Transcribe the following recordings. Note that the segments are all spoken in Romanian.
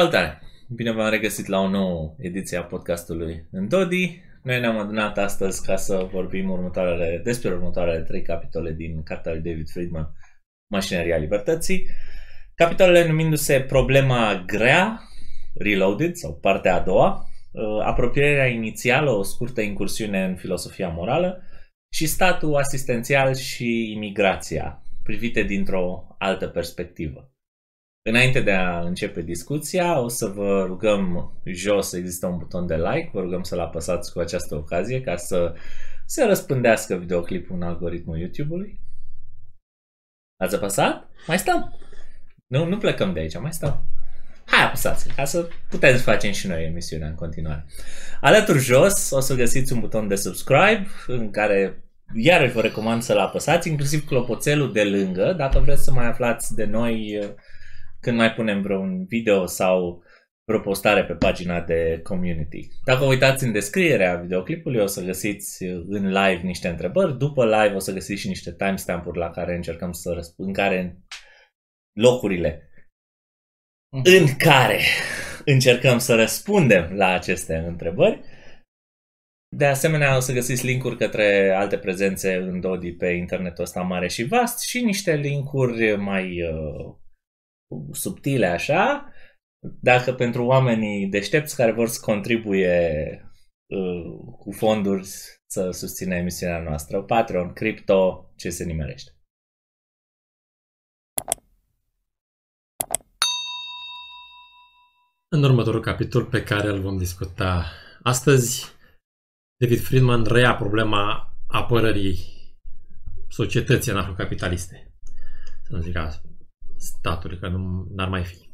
Salutare! Bine v-am regăsit la o nouă ediție a podcastului în Dodi. Noi ne-am adunat astăzi ca să vorbim următoarele, despre următoarele trei capitole din cartea lui David Friedman, Mașineria Libertății. Capitolele numindu-se Problema grea, Reloaded, sau partea a doua, uh, apropierea inițială, o scurtă incursiune în filosofia morală și statul asistențial și imigrația, privite dintr-o altă perspectivă. Înainte de a începe discuția, o să vă rugăm jos, există un buton de like, vă rugăm să-l apăsați cu această ocazie ca să se răspândească videoclipul în algoritmul YouTube-ului. Ați apăsat? Mai stăm! Nu, nu plecăm de aici, mai stăm. Hai apăsați, ca să putem să facem și noi emisiunea în continuare. Alături jos o să găsiți un buton de subscribe în care iarăși vă recomand să-l apăsați, inclusiv clopoțelul de lângă, dacă vreți să mai aflați de noi când mai punem vreun video sau vreo postare pe pagina de community. Dacă uitați în descrierea videoclipului o să găsiți în live niște întrebări, după live o să găsiți și niște timestamp-uri la care încercăm să răspund, în care locurile mhm. în care încercăm să răspundem la aceste întrebări. De asemenea, o să găsiți linkuri către alte prezențe în Dodi pe internetul ăsta mare și vast și niște linkuri mai uh, subtile așa, dacă pentru oamenii deștepți care vor să contribuie uh, cu fonduri să susțină emisiunea noastră, Patreon, Crypto, ce se nimerește. În următorul capitol pe care îl vom discuta astăzi, David Friedman reia problema apărării societății anarhocapitaliste. Să nu zic statului, că nu ar mai fi.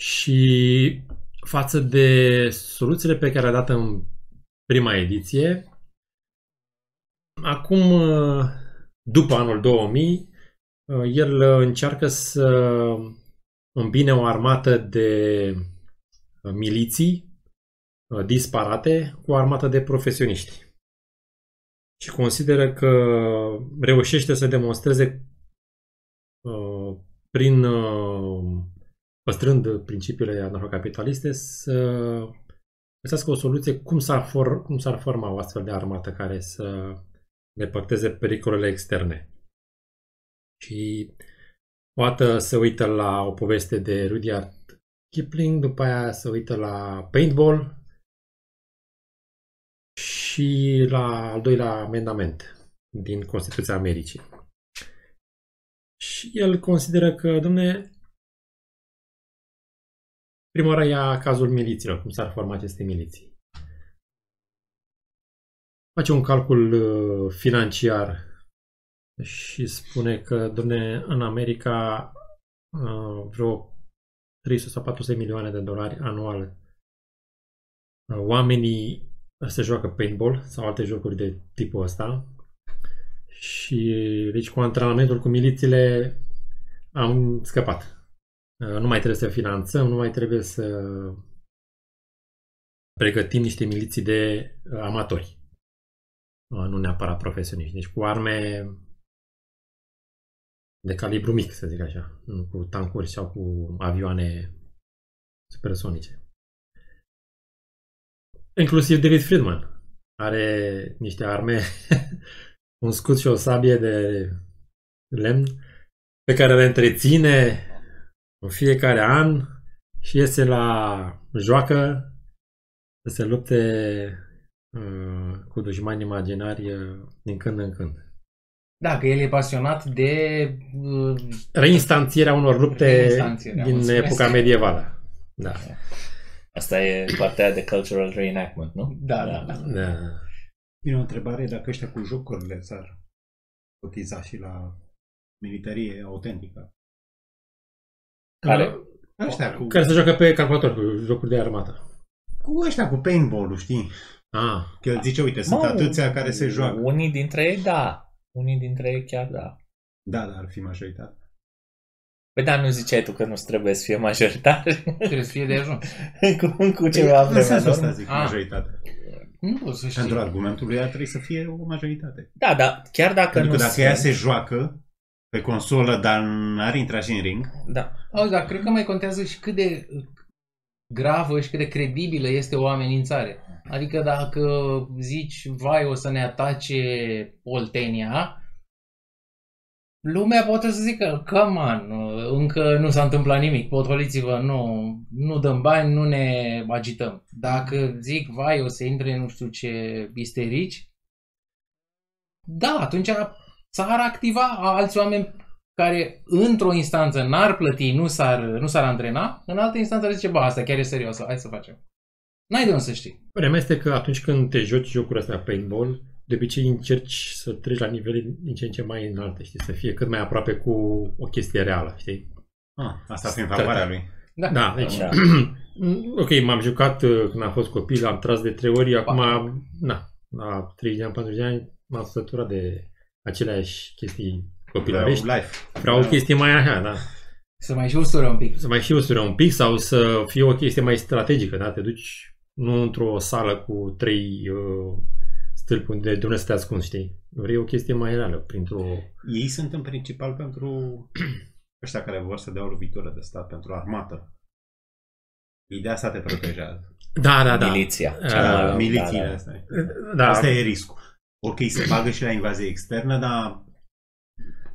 Și față de soluțiile pe care a dat în prima ediție, acum, după anul 2000, el încearcă să îmbine o armată de miliții disparate cu o armată de profesioniști. Și consideră că reușește să demonstreze prin uh, păstrând principiile anarhocapitaliste, să găsească o soluție cum s-ar, for, cum s-ar forma o astfel de armată care să depărteze pericolele externe. Și o dată se uită la o poveste de Rudyard Kipling, după aia se uită la paintball și la al doilea amendament din Constituția Americii. Și el consideră că, domne, prima oară ia cazul milițiilor, cum s-ar forma aceste miliții. Face un calcul uh, financiar și spune că, domne, în America uh, vreo 300 sau 400 milioane de dolari anual uh, oamenii se joacă paintball sau alte jocuri de tipul ăsta și deci cu antrenamentul cu milițiile am scăpat. Nu mai trebuie să finanțăm, nu mai trebuie să pregătim niște miliții de amatori. Nu neapărat profesioniști. Deci cu arme de calibru mic, să zic așa. Nu cu tancuri sau cu avioane supersonice. Inclusiv David Friedman are niște arme un scut și o sabie de lemn pe care le întreține în fiecare an și iese la joacă să se lupte uh, cu dușmani imaginari uh, din când în când. Da, că el e pasionat de... Uh, Reinstanțierea unor lupte din mulțumesc. epoca medievală. Da. Asta e partea de cultural reenactment, nu? Da, da, da. da. Bine, o întrebare dacă ăștia cu jocurile s-ar cotiza și la militarie autentică. Care? Ăștia cu... Care se joacă pe calculator cu jocuri de armată. Cu ăștia cu paintball-ul, știi? Ah. Că el zice, uite, sunt atâția care se joacă. Unii dintre ei, da. Unii dintre ei chiar da. Da, dar ar fi majoritate. Păi da, nu ziceai tu că nu trebuie să fie majoritate? Trebuie să fie de ajuns. cu, cu ceva vremea. În sensul ăsta zic, ah. majoritate. Nu poți să știi. Pentru argumentul lui ar trebui să fie o majoritate. Da, da, chiar dacă Pentru nu că dacă se... ea se joacă pe consolă, dar n-ar intra și în ring. Da. Auzi, dar cred că mai contează și cât de gravă și cât de credibilă este o amenințare. Adică dacă zici, vai, o să ne atace Oltenia, lumea poate să zică, come on, încă nu s-a întâmplat nimic, potoliți-vă, nu, nu dăm bani, nu ne agităm. Dacă zic, vai, o să intre nu știu ce isterici, da, atunci s-ar activa alți oameni care într-o instanță n-ar plăti, nu s-ar, nu s-ar antrena, în altă instanță ar zice, ba, asta chiar e serios, hai să facem. N-ai de unde să știi. Părerea mea este că atunci când te joci jocuri astea paintball, de obicei încerci să treci la nivele din ce în ce mai înalte, știi, să fie cât mai aproape cu o chestie reală, știi? Ah, asta fiind favoarea lui. Da. Da, deci, Da. ok, m-am jucat uh, când am fost copil, am tras de trei ori, acum, Patru. na, la 30 de ani, 40 de ani, m-am săturat de aceleași chestii Vreau copilărești. life. Vreau o chestie mai așa, da. Să mai și ustură un pic. Să mai și usură un pic sau să fie o chestie mai strategică, da? Te duci nu într-o sală cu trei uh, stâlpi unde de unde să te ascunzi, știi? Vrei o chestie mai reală, printr-o... Ei sunt în principal pentru ăștia care vor să dea o lovitură de stat, pentru armată. Ideea asta te protejează. Da, da, da. Miliția. Uh, Cea mai- Milițiile da, da. astea. Da, Asta e riscul. Ok, se bagă și la invazie externă, dar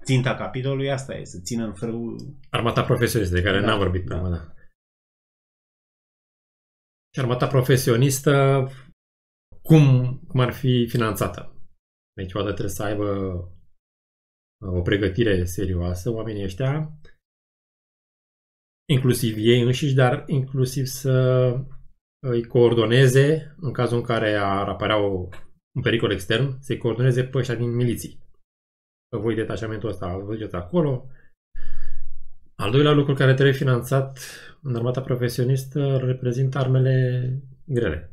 ținta capitolului asta e, să țină în frâu... armata profesionistă, de care Da, n-am vorbit da. până, da. Și armata profesionistă, cum, cum ar fi finanțată? Deci, odată trebuie să aibă uh, o pregătire serioasă, oamenii ăștia, inclusiv ei înșiși, dar inclusiv să îi coordoneze în cazul în care ar apărea o, un pericol extern, să-i coordoneze pe ăștia din miliții. Că voi detașamentul ăsta, vă duceți acolo. Al doilea lucru care trebuie finanțat în armata profesionistă îl reprezintă armele grele,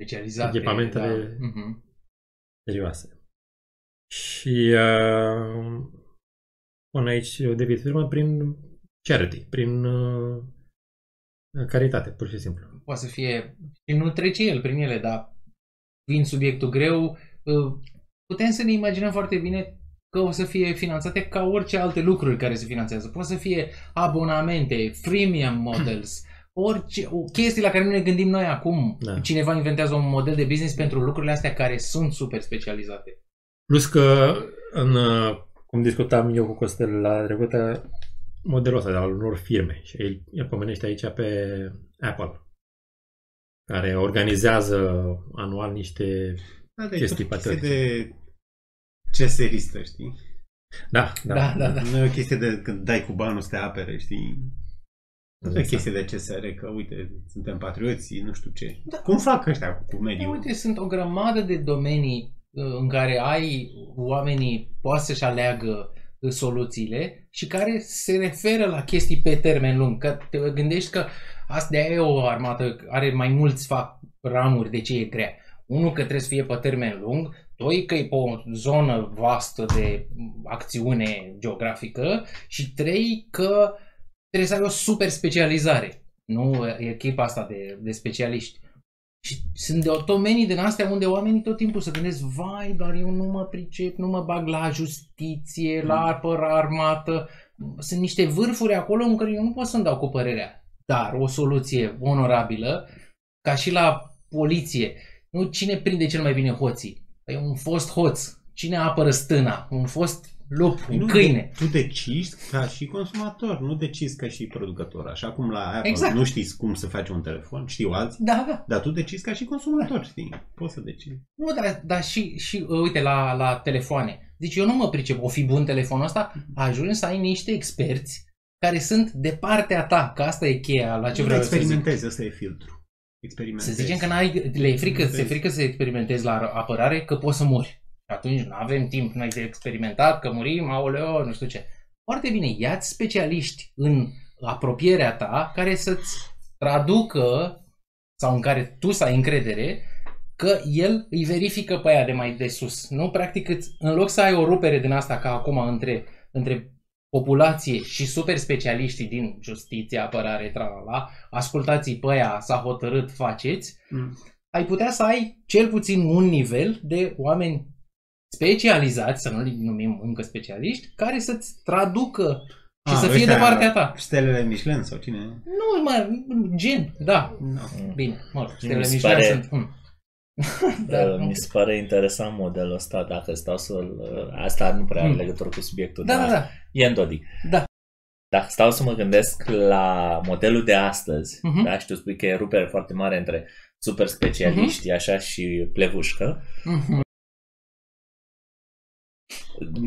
Specializate. Echipamentele- Da. Mhm. serioase. Și uh, până aici David Firman prin charity, prin uh, caritate, pur și simplu. Poate să fie... Și nu trece el prin ele, dar fiind subiectul greu, uh, putem să ne imaginăm foarte bine că o să fie finanțate ca orice alte lucruri care se finanțează. Poate să fie abonamente, freemium models, orice, o chestii la care nu ne gândim noi acum. Da. Cineva inventează un model de business pentru lucrurile astea care sunt super specializate. Plus că, în, uh, cum discutam eu cu Costel la trecută, modelul ăsta de al unor firme și el, el pomenește aici pe Apple, care organizează anual niște... Da, de Chestii tot chestie patriotice. de CSRistă, știi? Da, da. Da, da, da. Nu e o chestie de când dai cu banul să te apere, știi? Nu e o Exact. chestie de CSR, că uite, suntem patrioți, nu știu ce. Da. Cum fac ăștia cu, cu E, mediul? uite, sunt o grămadă de domenii uh, în care ai oamenii poate să-și aleagă uh, soluțiile și care se referă la chestii pe termen lung. Că te gândești că asta de e o armată, are mai mulți fac ramuri de ce e grea. Unul că trebuie să fie pe termen lung, doi că e pe o zonă vastă de acțiune geografică și trei că trebuie să ai o super specializare. Nu echipa asta de, de specialiști. Și sunt de domenii din astea unde oamenii tot timpul se gândesc, vai, dar eu nu mă pricep, nu mă bag la justiție, la apără armată. Sunt niște vârfuri acolo în care eu nu pot să-mi dau cu părerea. Dar o soluție onorabilă, ca și la poliție, nu cine prinde cel mai bine hoții? Păi un fost hoț. Cine apără stâna? Un fost lup, un Nu, câine. Tu decizi ca și consumator, nu decizi ca și producător. Așa cum la Apple Exact. nu știți cum să faci un telefon, știu alții, Da, da. dar tu decizi ca și consumator, știi? Poți să decizi. Nu, dar, dar și, și uh, uite, la, la telefoane. Deci eu nu mă pricep, o fi bun telefonul ăsta, ajungi să ai niște experți care sunt de partea ta, că asta e cheia la ce Nu vreau să zic. experimentezi, ăsta e filtru. Să Experimentezi. zicem că n-ai, le e frică, se Experimentezi. frică să experimentezi la apărare că poți să mori. Și atunci nu avem timp noi de experimentat, că murim, aoleo, nu știu ce. Foarte bine, ia-ți specialiști în apropierea ta care să-ți traducă sau în care tu să ai încredere că el îi verifică pe aia de mai de sus. Nu, practic, îți, în loc să ai o rupere din asta ca acum între, între populație și super specialiștii din justiție, apărare, tralala, ascultați pe aia, s-a hotărât, faceți, Mm. ai putea să ai cel puțin un nivel de oameni specializați, să nu-i numim încă specialiști, care să-ți traducă Și să fie de partea ta. Stelele Michelin sau cine? Nu, mă, gen, da. No. Bine, mă rog, Mi stelele se Michelin pare- sunt... Hmm. Da, da, mi se pare interesant modelul ăsta, dacă stau să Asta nu prea are Mm. legătură cu subiectul, da, dar da, da. e în Dodi. Da. Dacă stau să mă gândesc la modelul de astăzi, Mhm. da, și tu spui că e rupere foarte mare între super specialiști, așa, și plevușcă, Mhm.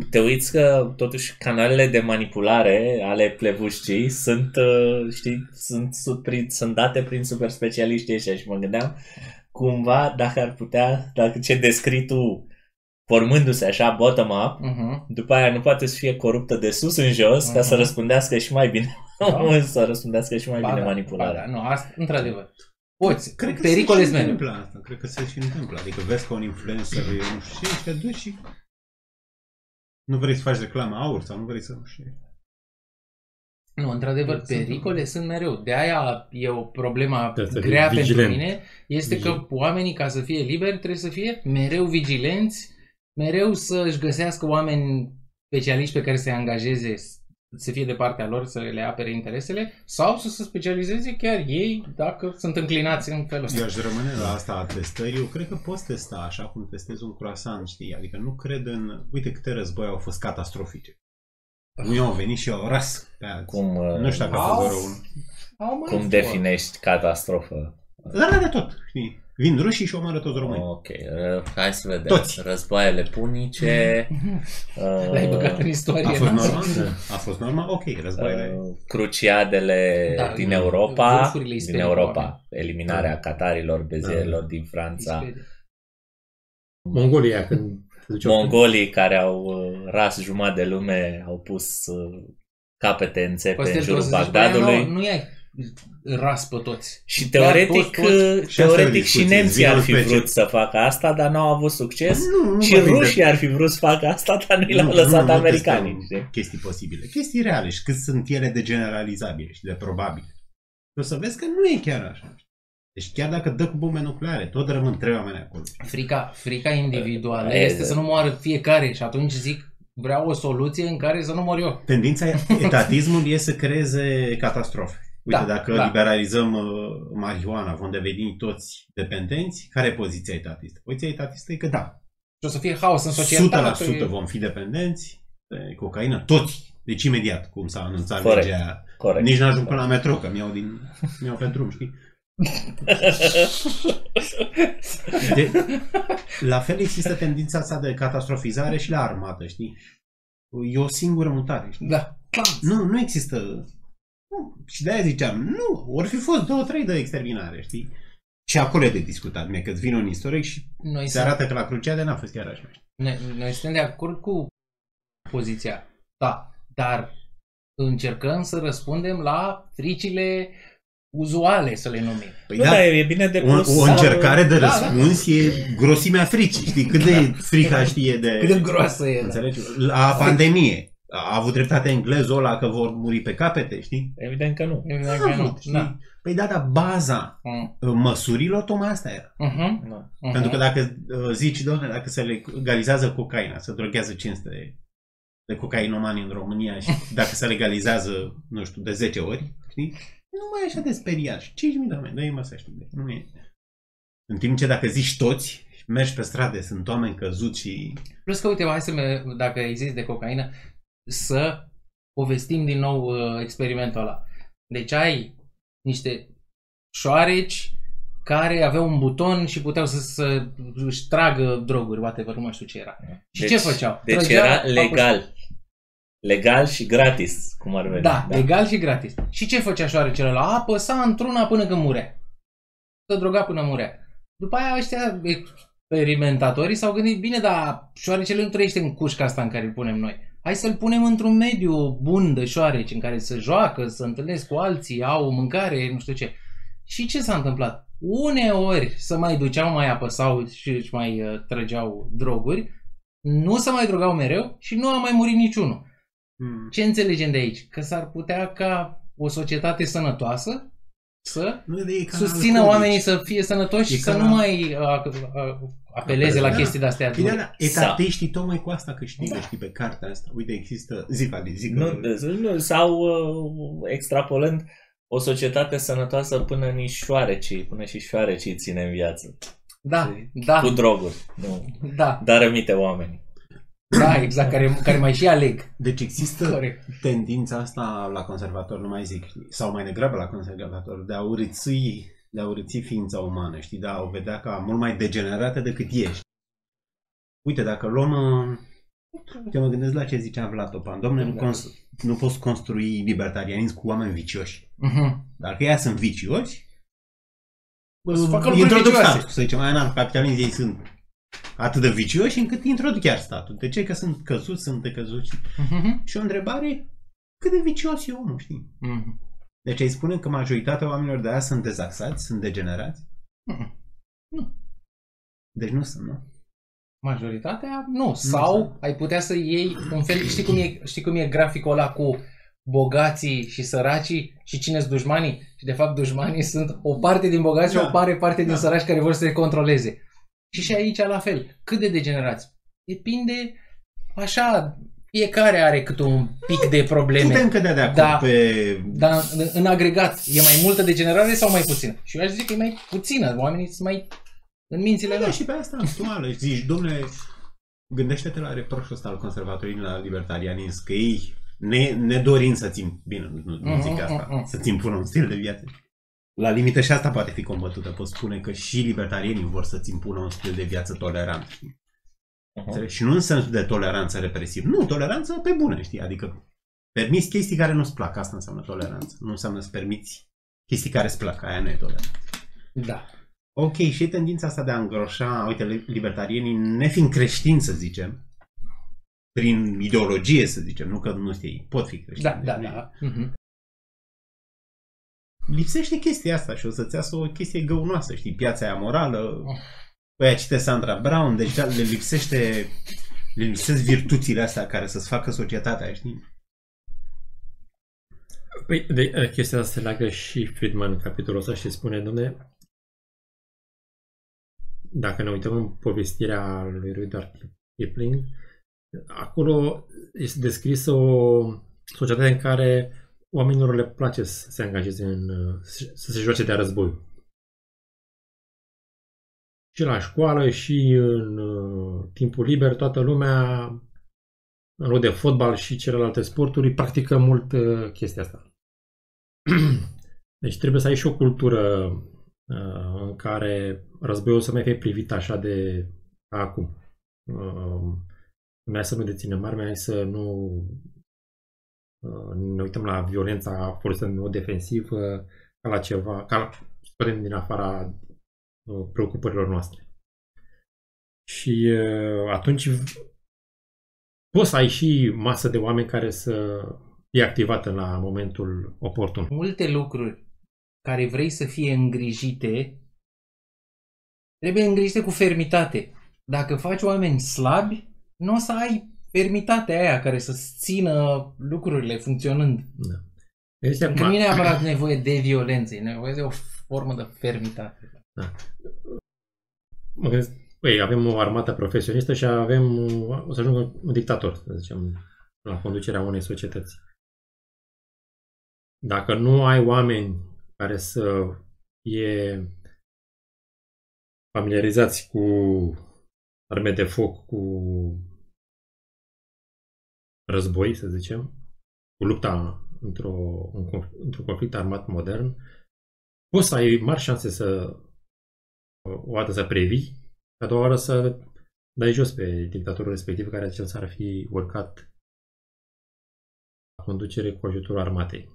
Te uiți că totuși canalele de manipulare ale plevușcii sunt, uh, știi, sunt, sunt, prin, sunt date prin super specialiștii ăștia și mă gândeam cumva dacă ar putea, dacă ce descrii tu formându-se așa bottom-up, Mhm. după aia nu poate să fie coruptă de sus în jos ca să Mhm. răspundească și mai bine Da. să răspundească și mai Ba bine da, manipularea. ba da, Nu, asta, într-adevăr. Poți, Cred că pericole se și mereu. întâmplă asta. Cred că se și întâmplă. Adică vezi că un influencer e nu știu ce, și te duci și nu vrei să faci reclamă aur sau nu vrei să nu știu. Nu, într-adevăr, Sunt- pericole sunt mereu. De aia e o problemă Trebuie să fii grea pentru vigilent. mine. Este că Vigilent. oamenii, ca să fie liberi, trebuie să fie mereu vigilenți, mereu să-și găsească oameni specialiști pe care să-i angajeze să fie de partea lor, să le apere interesele, sau să se specializeze chiar ei, dacă sunt înclinați în felul ăsta. Eu aș rămâne la asta a testării. Eu cred că poți testa așa cum testezi un croissant, știi? Adică nu cred în... Uite câte război au fost catastrofice. Unii au venit și au ras pe alții. Cum, uh, Nu știu dacă a Au- fost vreo unul. Au mai cum fost. definești catastrofă? Dar de tot, știi? Vin rușii și omoară toți românii. Ok, uh, hai să vedem. Toți. Războaiele punice, uh, L-ai băgat în istorie. A fost n-am normal? zis. A fost normal? Ok, războaiele. uh, cruciadele Da, din nu, Europa, vârfurile din isperii, Europa, oameni. eliminarea catarilor, bezierilor Da. din Franța, Mongolia, când se duceau- mongolii care au uh, ras jumătate de lume, au pus uh, capete în țepe Costel, în tu o jurul să zici, băi, Bagdadului. Nu, nu ai ras pe toți. Și Chiar teoretic, toți, toți. uh, Și asta e o teoretic și discuție, nemții ar fi zi-o în vrut specie. să facă asta, dar n-au avut succes. Nu, nu și vorbim de- rușii ar fi vrut să facă asta, dar nu le-au lăsat americanii. testăm știi? Chestii posibile. Chestii reale și cât sunt ele de generalizabile și de probabile. O să vezi că nu e chiar așa. Deci chiar dacă dă cu bombe nucleare, tot rămân trei oameni acolo. Frica, frica individuală E, este da. să nu moară fiecare și atunci zic vreau o soluție în care să nu mor eu. Tendința etatismul e să creeze catastrofe. Uite, Da, dacă da. liberalizăm uh, marihuana, vom deveni toți dependenți, care e poziția etatistă? Poziția etatistă e că da, Și o să fie haos în societate. 100% vom fi dependenți de cocaină, toți. Deci imediat, cum s-a anunțat Corect. legea. Corect. Nici n-ajung până la metro, că mi-au, din, mi-au pe drum, știi? De, la fel există tendința asta de catastrofizare și la armată, știi? E o singură mutare, știi? Da. Nu, nu există... Nu. Și de-aia ziceam, nu, ori fi fost două, trei de exterminare, știi? Și acolo e de discutat, mie că îți vine un istoric și Noi, se sunt, arată că la Cruciade n-a fost chiar așa. noi, noi suntem de acord cu poziția. Da, dar încercăm să răspundem la fricile uzuale, să le numim. Păi Nu, da, dar e bine de o, pus... o încercare de Da, da. răspuns e grosimea fricii, știi? Cât de frica știe de... Cât de groasă e. Da. Înțelegi? La pandemie. A avut dreptate englezul ăla că vor muri pe capete, știi? Evident că nu. Evident A că nu. avut, știi? Da. Păi da, dar baza Mm. uh, măsurilor tocmai asta era. Mhm. Da. Mhm. Pentru că dacă uh, zici, doamne, dacă se legalizează cocaina, se droghează 500 de, de cocainomani în România și dacă se legalizează, nu știu, de 10 ori, știi? Nu mai e așa de speriat. Și 5.000 de oameni, dă-i mă să știu. de- Nu e. În timp ce dacă zici toți, mergi pe stradă, sunt oameni căzuți și... Plus că, uite, hai să, me, dacă există de cocaină, să povestim din nou uh, experimentul ăla. Deci ai niște șoareci care aveau un buton și puteau să, să își tragă droguri, whatever, nu mai știu ce era. Și ce făceau? Deci Trăgeau, era apăs- legal. Legal și gratis, cum ar veni. Da, legal și gratis. Și ce făcea șoarecele ăla? Apăsa într-una până când murea. Se droga până murea. După aia ăștia experimentatorii s-au gândit, bine, dar șoarecele nu trăiește în cușca asta în care îl punem noi. Hai să-l punem într-un mediu bun de șoareci în care să joacă, să întâlnesc cu alții, au mâncare, nu știu ce. Și ce s-a întâmplat? Uneori să mai duceau, mai apăsau și își mai uh, trăgeau droguri, nu se mai drogau mereu și nu a mai murit niciunul. Hmm. Ce înțelegem de aici? Că s-ar putea ca o societate sănătoasă să Nu e ca la susțină alcoolici. oamenii să fie sănătoși E și să ca nu la- mai uh, uh, apeleze la Da. chestii de-astea Păi da, dure. da, etatiștii tocmai cu asta câștigă, știi, pe cartea asta. Uite, există, zi, Vali, zi, Nu, că- nu, sau uh, extrapolând o societate sănătoasă până nici șoarecii, până și șoarecii ține în viață. Da, Și da, Cu droguri. Nu. da, Dar rămite oameni. Da, exact, care, care mai și aleg. Deci există Corect. tendința asta la conservator, nu mai zic, știi, sau mai degrabă la conservator, de a urâți, de a urâți ființa umană, știi, de a o vedea ca mult mai degenerată decât ești. Uite, dacă luăm... uh, Uite, mă gândesc la ce zicea Vlad Topan. Domne, nu, Da. cons- nu poți construi libertarianism cu oameni vicioși. Mhm. Dacă ei sunt vicioși, O să uh, facă lucruri introduc vicioase. statul. Să zicem, mai în capitalism ei sunt atât de vicioși încât introduc chiar statul. De ce? Că sunt căzuți, sunt decăzuți. Mhm. Și o întrebare, cât de vicios e omul, știi? Mhm. Deci ai spune că majoritatea oamenilor de azi sunt dezaxați, sunt degenerați? Mhm. Deci nu sunt, nu? Majoritatea nu. Sau ai putea să iei un fel, știi cum e, știi cum e graficul ăla cu bogații și săracii și cine sunt dușmanii? Și de fapt dușmanii sunt o parte din bogați și Da. o mare parte din Da. săraci care vor să se controleze. Și și aici la fel. Cât de degenerați? Depinde așa, fiecare are câte un pic de probleme. Putem cădea de acord Da. pe... Dar în- în agregat, e mai multă degenerare sau mai puțină? Și eu aș zice că e mai puțină. Oamenii sunt mai în mințile Da, lor. și pe asta actuală. Zici, domnule, gândește-te la reproșul ăsta al conservatorii la libertarianism, că ei, ne, nedorind să țin, bine, nu, nu zic asta, Mhm, mhm. să-ți impună un stil de viață. La limită și asta poate fi combătută. Pot spune că și libertarienii vor să-ți impună un stil de viață tolerant. știi? Uh-huh. Înțelegi? Și nu în sensul de toleranță represiv. Nu, toleranță pe bune, știi? Adică permiți chestii care nu-ți plac. Asta înseamnă toleranță. Nu înseamnă să permiți chestii care îți plac. Aia nu e toleranță. Da. Ok, și tendința asta de a îngroșa, uite, li- libertarienii, nefiind creștini, să zicem, prin ideologie, să zicem, nu că nu știi, pot fi creștini. Da, da, deci da. Mhm. Lipsește chestia asta și o să-ți iasă o chestie găunoasă, știi, piața aia morală, Păi cite Sandra Brown, deci le lipsește, le lipsesc virtuțile astea care să-ți facă societatea, știi? Păi, de, eh, chestia asta se leagă și Friedman în capitolul ăsta și spune, domne, dacă ne uităm în povestirea lui Rudyard Kipling, acolo este descrisă o societate în care oamenilor le place să se angajeze în, eh, să se joace de război. Și la școală și în uh, timpul liber, toată lumea, în loc de fotbal și celelalte sporturi, practică mult uh, chestia asta. Deci trebuie să ai și o cultură uh, în care războiul să mai fie privit așa de ca acum. Uh, mai să nu deținem arme, hai să nu uh, ne uităm la violența folosită în mod defensiv uh, ca la ceva, ca la, sperăm din afara uh, preocupărilor noastre. Și uh, atunci poți să ai și masă de oameni care să fie activată la momentul oportun. Multe lucruri care vrei să fie îngrijite trebuie îngrijite cu fermitate. Dacă faci oameni slabi, nu o să ai fermitatea aia care să-ți țină lucrurile funcționând. Da. Deci, Că acum, nu e neapărat nevoie de violență, e nevoie de o formă de fermitate. mă gândesc, păi, avem o armată profesionistă și avem, o să ajungă un dictator, să zicem, la conducerea unei societăți. Dacă nu ai oameni care să fie familiarizați cu arme de foc, cu război, să zicem, cu lupta într-o, un conf- într-un conflict armat modern, poți să ai mari șanse să o dată să previi, a doua oară să dai jos pe dictatorul respectiv care zicem s-ar fi urcat la conducere cu ajutorul armatei.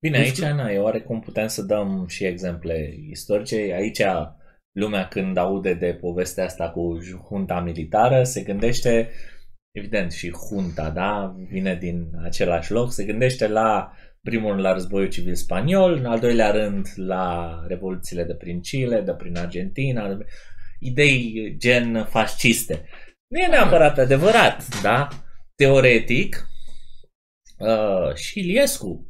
Bine, Nu aici, știu. na, e oarecum putem să dăm și exemple istorice. Aici, lumea când aude de povestea asta cu junta militară, se gândește, evident, și junta, da, vine din același loc, se gândește la primul rând la războiul civil spaniol, în al doilea rând la revoluțiile de prin Chile, de prin Argentina, idei gen fasciste. Nu e neapărat adevărat, da? Teoretic, uh, și Iliescu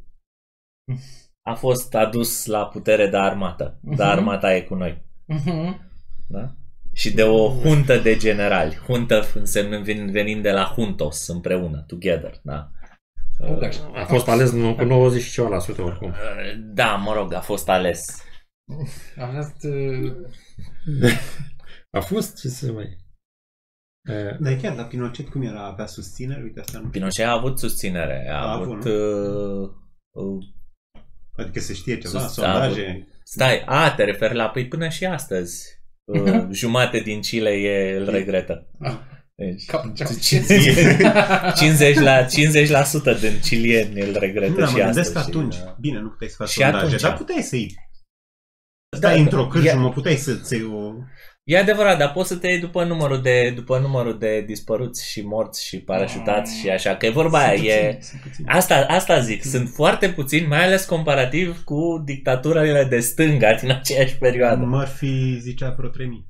a fost adus la putere de armată. Dar Mhm. armata e cu noi. Mhm. Da? Și de o huntă de generali. Huntă însemnând vin- venind de la juntos, împreună, together. Da? Ok. A fost ales nu, cu 90 și ceva la sută oricum. Da, mă rog, a fost ales. A fost... uh, A fost, ce să mai... Uh, Dar chiar la Pinochet cum era? Avea susținere? Uite, asta nu Pinochet a avut susținere. A, A avut... avut, uh, uh, Adică se știe ceva, Sus- sondaje. stai, a, te referi la... Păi până și astăzi. Uh, jumate din Chile e, îl regretă. Ah. Deci, Ca- ce- 50, la, 50% din chilieni îl regretă Nu, dar și mă astăzi. gândesc că și, atunci, da. bine, nu puteai să faci Și sondaje, atunci. dar puteai să-i Da, stai într-o da, cârciumă, e- puteai să-ți iei o... E adevărat, dar poți să te iei după numărul de, după numărul de dispăruți și morți și parașutați și așa, că e vorba aia, Sunt e... puțini, sunt puțini. Asta, asta zic, sunt foarte puțini, mai ales comparativ cu dictaturile de stânga din aceeași perioadă. Murphy zicea vreo 3000.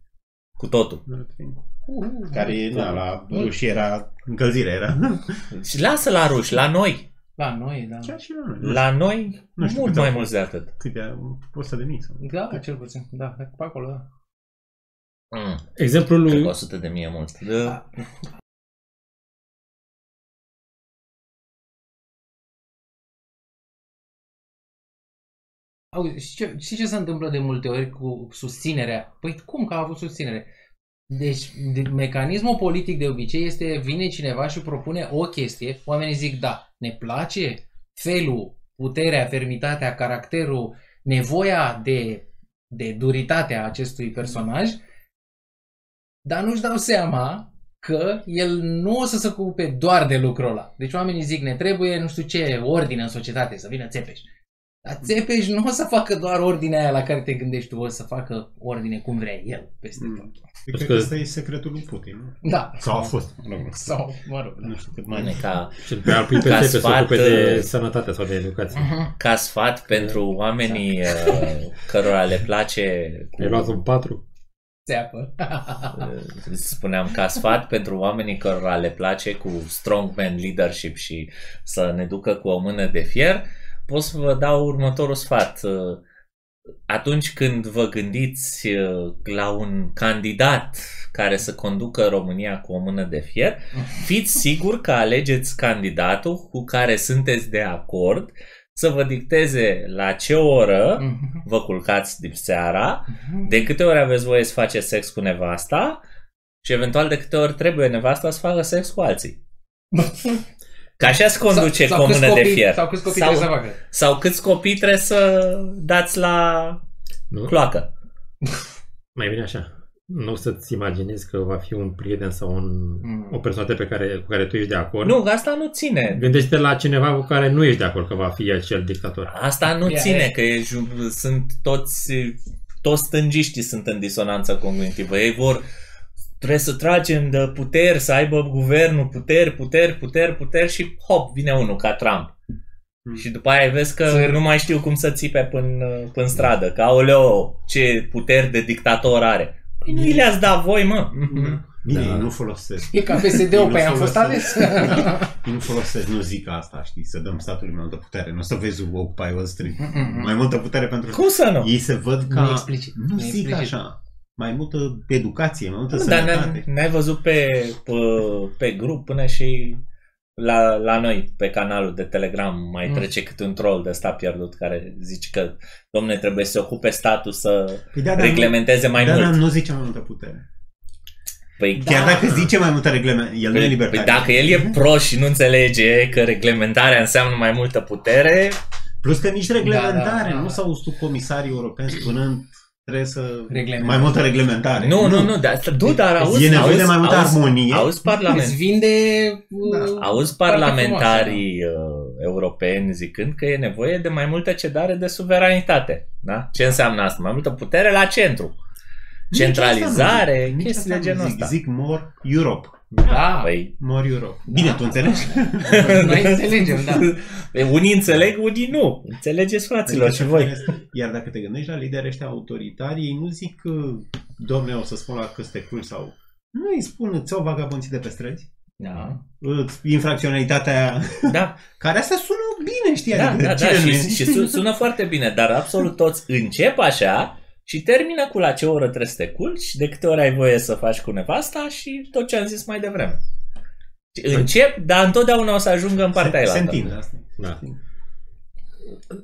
Cu totul. Vreo 3000. Uh, Care, na, la ruși era încălzire, era. Și lasă la ruși, la noi. La noi, da. Chiar și la noi. La noi, Nu știu mult câte au mai fost. mulți de atât. Câte, 100 de mii sau... Da, cel puțin. Da, pe acolo, da. Mm, exemplul cred lui... că 100 de mii e mult. Da. Auzi, știi ce, știi ce se întâmplă de multe ori cu susținerea? Păi cum că a avut susținere? Deci, de, mecanismul politic de obicei este vine cineva și propune o chestie, oamenii zic da, ne place felul, puterea, fermitatea, caracterul, nevoia de, de duritatea acestui personaj, dar nu-și dau seama că el nu o să se ocupe doar de lucrul ăla. Deci oamenii zic ne trebuie nu știu ce ordine în societate, să vină Țepeș. Dar Țepeș nu o să facă doar ordinea aia la care te gândești tu, o să facă ordine cum vrea el peste Mm. tot. Cred că- că ăsta e secretul lui Putin, nu? Da. Sau a fost, mă rog. Sau, mă rog, da. Nu știu cât Bine, mai... ca, Și pe al pui pe Ca țepeș să sfat, ocupe de uh, sănătate sau de educație. Mhm. ca sfat pentru oamenii uh, cărora le place cu- Ai luat un 4? Țeapă. spuneam ca sfat pentru oamenii cărora le place cu strongman leadership și să ne ducă cu o mână de fier, pot să vă dau următorul sfat. Uh, Atunci când vă gândiți uh, la un candidat care să conducă România cu o mână de fier, fiți sigur că alegeți candidatul cu care sunteți de acord să vă dicteze la ce oră Mhm. vă culcați de seara, Mhm. de câte ori aveți voie să faceți sex cu nevasta și eventual de câte ori trebuie nevasta să facă sex cu alții. Că așa se conduce Sau- cu o sau câți mână de copii- fier. Sau câți copii sau, trebuie să facă. sau câți copii trebuie să dați la Nu? cloacă. Mai bine așa. Nu să-ți imaginezi că va fi un prieten sau un, Mm. o persoană pe care, cu care tu ești de acord. Nu, asta nu ține. Gândește la cineva cu care nu ești de acord că va fi acel dictator. Asta nu Ia, ține, e. că e, ju- sunt toți, toți stângiștii sunt în disonanță cognitivă. Ei vor, trebuie să tragem de puteri, să aibă guvernul puteri, puteri, puteri, puteri și hop, vine unul ca Trump. Hmm. Și după aia vezi că Țări. nu mai știu cum să țipe până, până stradă. Că, aoleo, ce puteri de dictator are. Păi nu i le-ați dat voi, mă. Bine, Da. ei nu folosesc. E ca PSD-ul, Ei nu pe aia am fost folosesc. ales. Ei nu folosesc, nu zic asta, știi, să dăm statului mai multă putere. Nu o să vezi Occupy Wall Street. Mm-mm. Mai multă putere pentru... Cum să nu? Ei se văd ca... Nu explicit. Nu Nu zic explicit. așa. Mai multă educație, mai multă Nu, dar sănătate. n-ai, n-ai văzut pe, pe, pe grup până și la, la noi, pe canalul de Telegram, mai Mm. trece câte un troll de ăsta pierdut care zice că, domne, trebuie să se ocupe statul să Păi da, dar reglementeze mai nu, da, mult. dar nu zice mai multă putere. Păi, Chiar Da. dacă zice mai multă reglementare, el nu e păi, libertar. păi dacă el e pro și nu înțelege că reglementarea înseamnă mai multă putere, Plus că nici reglementare, Da, da, nu da. s-au tu comisarii europeni spunând trebuie să... Reglementare. Mai multă reglementare. nu, nu, nu, dar, du, dar auzi, E nevoie auzi, de mai multă auzi, armonie. Auzi, parlament, Îți vinde... uh, Auzi foarte parlamentarii uh, europeni zicând că e nevoie de mai multă cedare de suveranitate. Da? Ce înseamnă asta? Mai multă putere la centru. Nici Centralizare, asta nu zic. Nici chestii de asta nu genul zic. ăsta. Zic more Europe. Da, Păi, More Europe. Bine, Da. tu înțelegi? noi înțelegem, da. unii înțeleg, unii nu. Înțelegeți, fraților, și voi. Iar dacă te gândești la lideri ăștia autoritari, ei nu zic că, domne, o să spun la câste cul sau... Nu îi spun, îți iau vagabonții de pe străzi. Da. Îți- Infracționalitatea da. care asta sună bine, știi? Da, adică da, da, cine nu și, e- și sun- sună foarte bine, dar absolut toți încep așa și termină cu la ce oră trebuie să te culci, de câte ori ai voie să faci cu nevasta și tot ce am zis mai devreme. Încep, dar întotdeauna o să ajungă în partea se, se aia. întinde asta. Da.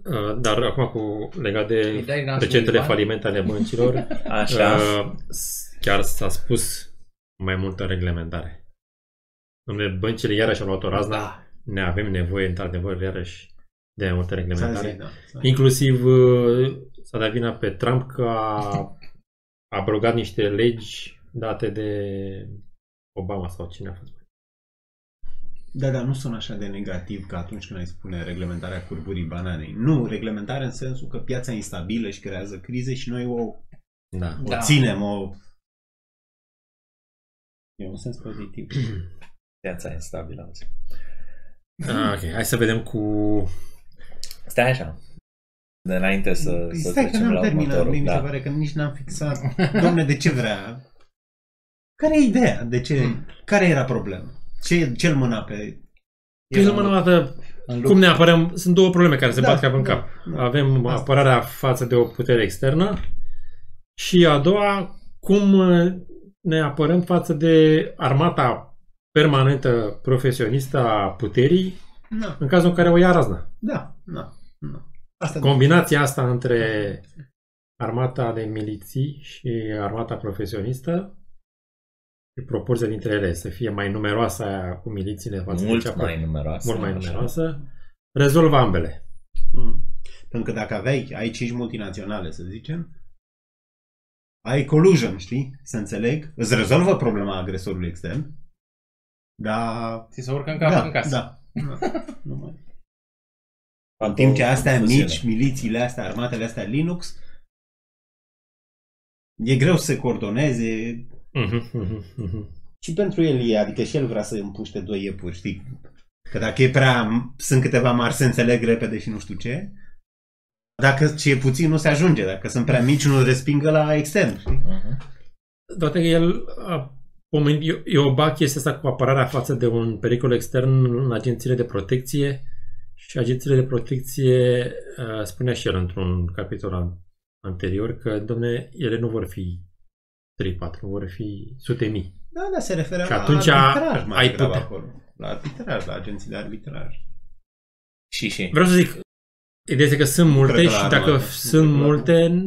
Uh, Dar acum cu legat de Îi dai nasul recentele lui Ivan? falimente ale băncilor, Așa. uh, s- chiar s-a spus mai multă reglementare. Dom'le, băncile iarăși au luat o razna, Da. ne avem nevoie într-adevăr iarăși de mai multă S-a reglementare. zis, da. S-a- Inclusiv uh, s-a dat vina pe Trump că a abrogat niște legi date de Obama sau cine a fost. Da, dar nu sună așa de negativ ca atunci când ai spune reglementarea curburii bananei. Nu, reglementare în sensul că piața e instabilă și creează crize și noi o, Da. o Da. ținem, o... E un sens pozitiv. Viața e stabilă. auzi. Ah, ok, hai să vedem cu... Stai așa. De înainte să, Păi să Stai că trecem n-am la terminat, mie următorul. mi se Da. pare că nici n-am fixat. Domne, de ce vrea? Care e ideea? De ce? Care era problema? Ce, ce îl mâna pe... Prima dată, În cum ne apărăm? Sunt două probleme care se Da, bat cap în da, cap. da. Avem Asta. apărarea față de o putere externă și a doua, cum uh, ne apărăm față de armata permanentă profesionistă a puterii Da, în cazul în care o ia razna. da, da. Da. Asta Combinația asta între armata de miliții și armata profesionistă și proporția dintre ele să fie mai numeroasă aia cu milițiile față de Mult cea mai numeroasă. mult mai așa. numeroasă, rezolvă ambele. Mm. Pentru că dacă aveai, ai cinci multinaționale, să zicem, ai collusion, știi? Să înțeleg. Îți rezolvă problema agresorului extern, dar... Ți se urcă în cap da, în casă. da, da. Nu mai. Fac În timp o ce astea confuziune. mici, milițiile astea, armatele astea Linux, e greu să se coordoneze Mhm, mhm, mhm. și pentru el e, adică și el vrea să împuște doi iepuri, știi? Că dacă e prea, sunt câteva mari, se înțeleg repede și nu știu ce. Dacă ce e puțin, nu se ajunge. Dacă sunt prea mici, nu respingă la extern, știi? Mhm. Toate că el a pomenit, eu, eu bag chestia asta cu apărarea față de un pericol extern în agențiile de protecție și agențiile de protecție uh, spunea și el într-un capitol an- anterior că, domne, ele nu vor fi 3-4, vor fi sute mii. Da, da, se referă Și la atunci arbitraj mai ai degrabă putea- acolo. La arbitraj, la agenții de arbitraj. Și, și. Vreau să zic, ideea este că sunt multe cred că la și dacă armată. sunt Nu cred că la multe,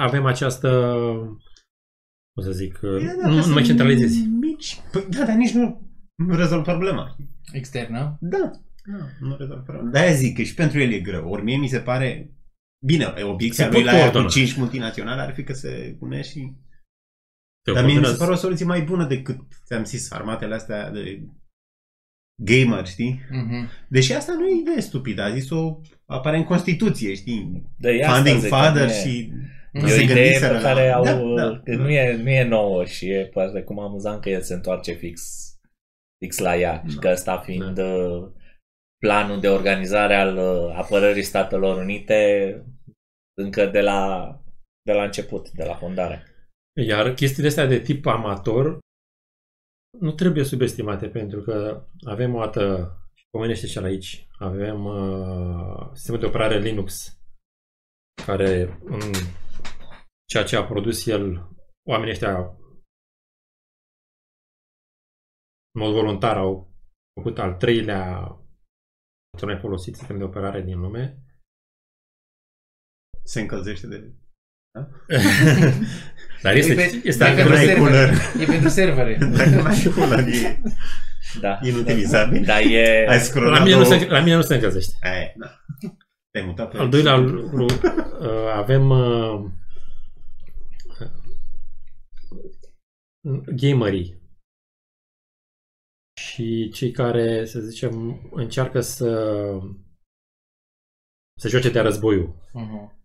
avem această, cum să zic, Păi da, nu, dacă nu mai sunt centralizezi. Mici. Păi, da, dar nici nu, nu rezolv problema. Externă. Da, da, nu rezolv problema. De-aia zic că și pentru el e greu. Ori mie mi se pare... Bine, obiecția Se lui pot la aia cu coordona. 5 multinaționale ar fi că se pune și... Te Dar mie mi se coordonează. pare o soluție mai bună decât, ți-am zis, armatele astea de gamer, știi? Mhm. Deși asta nu e idee stupidă, a zis-o, apare în Constituție, știi? De asta Founding zic că father nu e- și... E o se idee gândiseră pe la- care au, Da, da, că da. nu, e, nu e nouă și e poate cum amuzant că el se întoarce fix, fix la ea și Da. că ăsta fiind uh, planul de organizare al uh, apărării Statelor Unite încă de la, de la început, de la fondare. Iar chestiile astea de tip amator nu trebuie subestimate pentru că avem o dată, și pomenește și aici, avem uh, sistemul de operare Linux care în ceea ce a produs el, oamenii ăștia în mod voluntar au făcut al treilea cel mai folosit sistem de operare din lume. Se încălzește de... Dar este, E pe- este e Dacă pentru n-ai server. cooler, E pentru servere. dacă n-ai cooler, e Da. inutilizabil. Dar e... Ai scrollat la, mine nu două... se, la mine nu se încălzește. Aia, da. Te-ai mutat pe... Al doilea lucru, uh, avem uh, gamerii și cei care, să zicem, încearcă să să joace de războiul, Mhm.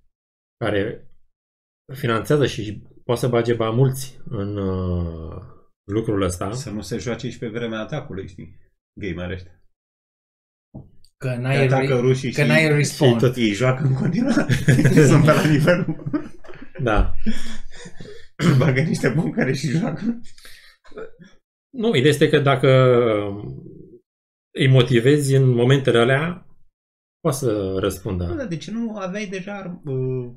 care finanțează și poate să bage bani mulți în uh, lucrul ăsta. Să nu se joace și pe vremea atacului, știi? Gamer ăștia. Că Te n-ai, atacă re- rușii că și, n-ai și respawn. tot ei joacă în continuare. Sunt pe la nivelul... Da. Bagă niște buncăre și joacă. Nu, ideea este că dacă îi motivezi în momentele alea, poate să răspundă. Da, de ce nu aveai deja uh,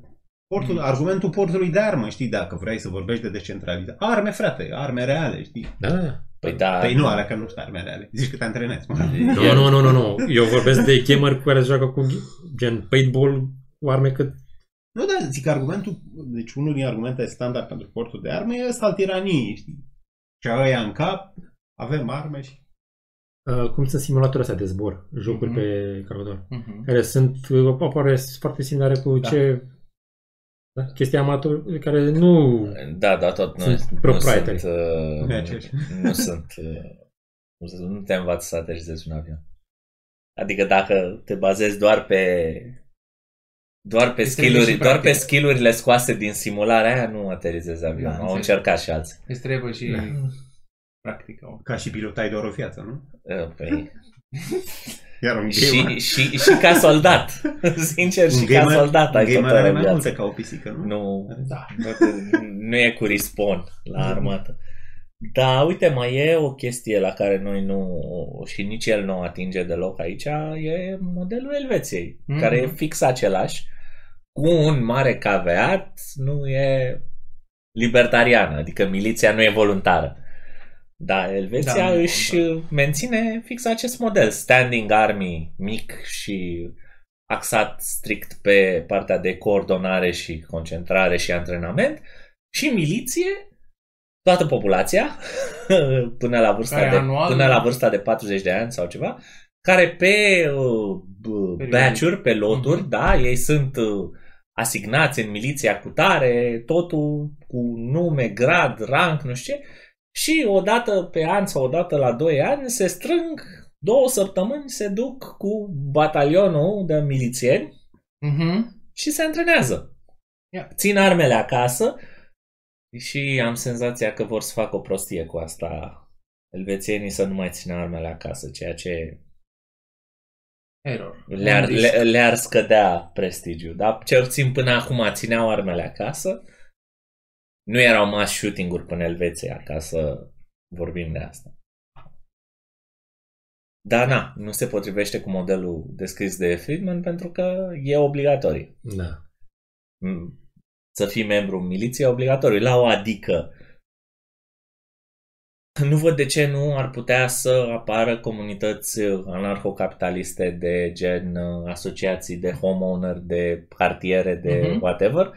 portul, argumentul portului de armă, știi, dacă vrei să vorbești de descentralizare. Arme, frate, arme reale, știi? Da, da. Păi da, Păi nu, alea că nu sunt arme reale. Zici că te antrenezi, mă. Nu, nu, nu, nu, nu. Eu vorbesc de gamer care se joacă cu gen paintball cu arme cât... Nu, da, zic că argumentul, deci unul din argumentele standard pentru portul de arme e ăsta al tiraniei, știi? Și ăia în cap, avem arme și... Uh, cum sunt simulatoare astea de zbor, jocuri Mhm. pe calculator, Mhm. care sunt, uh, apare foarte similare cu Da. ce... Da? Chestii amator care nu... Da, da, tot nu, Sunt nu proprietary. sunt, uh, Nu e aceeași. nu sunt, uh, cum să spun, nu te învață să aterizezi un avion. Adică dacă te bazezi doar pe doar pe Îți trebuie skill-uri, și doar pe practică. skill-urile scoase din simularea aia, nu aterizezi avionul. Da, Au înțeleg. încercat și alții. Îți trebuie și Da. practică. Ca și pilotai doar o viață, nu? Uh, Păi, Iar un și, gamer, și, și ca soldat. Sincer, și un ca gamer, soldat ai un tot gamer are o mai viață. multe ca o pisică, nu? Nu, Da. nu, nu e cu respawn la armată. Da, uite, mai e o chestie la care noi nu, și nici el nu o atinge deloc aici, e modelul Elveției, Mhm. care e fix același, cu un mare caveat, nu e libertariană, adică miliția nu e voluntară. Da, Elveția Da, da, nu e își menține fix acest model, standing army mic și axat strict pe partea de coordonare și concentrare și antrenament și miliție, toată populația, până la vârsta, Care de, anual- până la vârsta de 40 de ani sau ceva, care pe uh, b- Periodic. batch-uri, pe loturi, Mhm. da, ei sunt uh, asignați în miliția cu tare, totul cu nume, grad, rank, nu știu ce, și odată pe an sau odată la 2 ani se strâng două săptămâni, se duc cu batalionul de milițieni Mhm. și se antrenează. Ia. Țin armele acasă și am senzația că vor să facă o prostie cu asta elvețienii să nu mai țină armele acasă, ceea ce Error. le-ar, Un risc. le, le-ar scădea prestigiul. Dar cel puțin până acum țineau armele acasă. Nu erau mass shooting-uri până în Elveția, ca să vorbim de asta. Dar na, nu se potrivește cu modelul descris de Friedman pentru că e obligatoriu. Da. Mm, Să fii membru în miliție e obligatoriu. La o adică nu văd de ce nu ar putea să apară comunități anarhocapitaliste de gen uh, asociații de homeowner, de cartiere, de Mhm. whatever,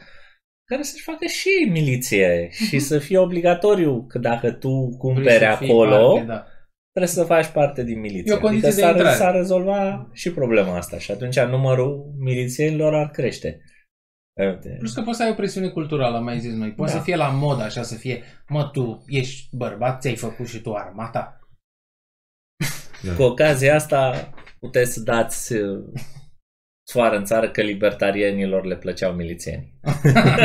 care să-și facă și miliție și să fie obligatoriu că dacă tu Vrei cumperi să fii acolo, parte, da. trebuie să faci parte din miliție. E o condiție adică de s-ar, intrare. s-ar rezolva și problema asta și atunci numărul milițienilor ar crește. Uite. Plus că poți să ai o presiune culturală, am mai zis noi. Poți Da. să fie la mod așa, să fie, mă, tu ești bărbat, ți-ai făcut și tu armata. Cu ocazia asta puteți să dați uh, sfoară în țară că libertarienilor le plăceau milițieni.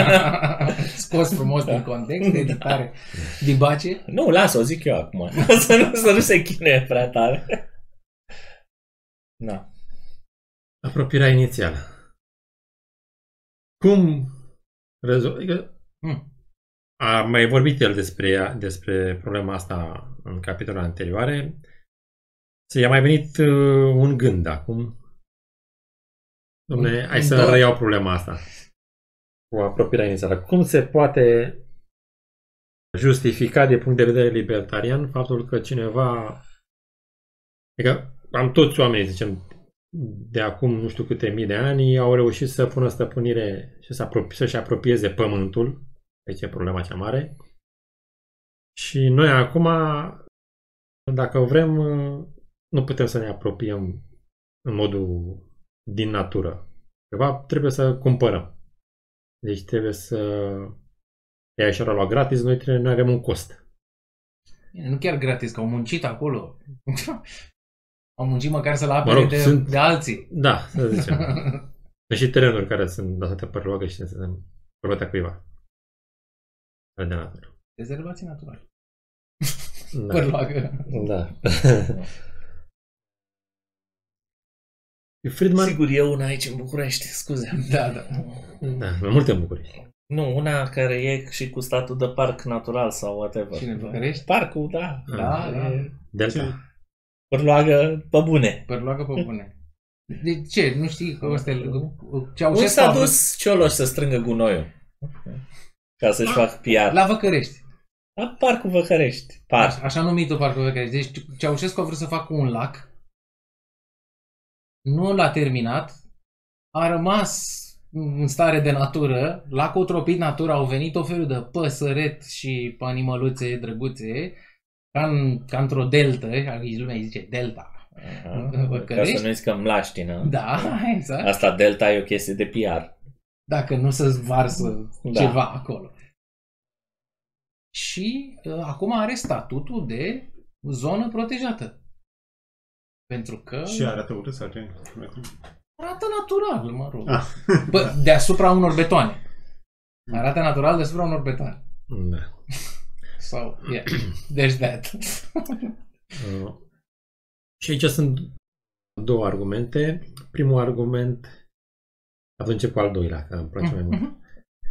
Scos frumos din context, editare. Dibace. Nu, lasă, o zic eu acum. să, nu, să nu se chinuie prea tare. Da. Apropierea inițială. Cum rezolv... Adică Hmm. a mai vorbit el despre, ea, despre problema asta în capitolul anterioare. Să i-a mai venit uh, un gând acum. Dom'le, Un- hai un să dor. reiau problema asta cu apropierea inițială. Cum se poate justifica de punct de vedere libertarian faptul că cineva adică am toți oamenii, zicem, de acum nu știu câte mii de ani au reușit să pună stăpânire și să apropi, să-și apropieze pământul. Aici e problema cea mare. Și noi acum, dacă vrem, nu putem să ne apropiem în modul din natură. Ceva trebuie să cumpărăm. Deci trebuie să ia și la gratis, noi, trebuie, noi avem un cost. Nu chiar gratis, că au muncit acolo. au muncit măcar să-l apere Mă rog, de, sunt- de alții. Da, să zicem. Sunt și terenuri care sunt lăsate pe rogă și sunt proprietatea cuiva. Care de natură. Rezervații naturale. Da. Părloagă. da. Friedman? Sigur, e una aici în București, scuze. Da, da. Da, mai multe în București. Nu, una care e și cu statul de parc natural sau whatever. Și în București? Parcul, da. Da, da. E- Delta. Pârloagă pe bune. Părloagă pe bune. De ce? Nu știi că ăsta e... Unde Ceaușescu s-a a vrut- dus Cioloș să strângă gunoiul? Ca să-și facă PR. La Văcărești. La Parcul Văcărești. Parc. Așa numitul Parcul Văcărești. Deci Ceaușescu a vrut să facă un lac. Nu l-a terminat. A rămas în stare de natură. Lacul a tropit natura. Au venit o felul de păsăret și animăluțe drăguțe. Ca, în, ca într-o deltă. Aici lumea îi zice delta. Aha. Ca Văcărești? să nu zicăm mlaștină. Da, exact. Asta Delta e o chestie de PR. Dacă nu se varsă Da. ceva acolo. Și uh, acum are statutul de zonă protejată. Pentru că Și arată urât sau ce? arată natural, mă rog. Ah. Bă, deasupra unor betoane. Arată natural deasupra unor betoane. Da. Sau, yeah, there's that. Uh, și aici sunt două argumente. Primul argument, atunci încep cu al doilea, că îmi place mai mult.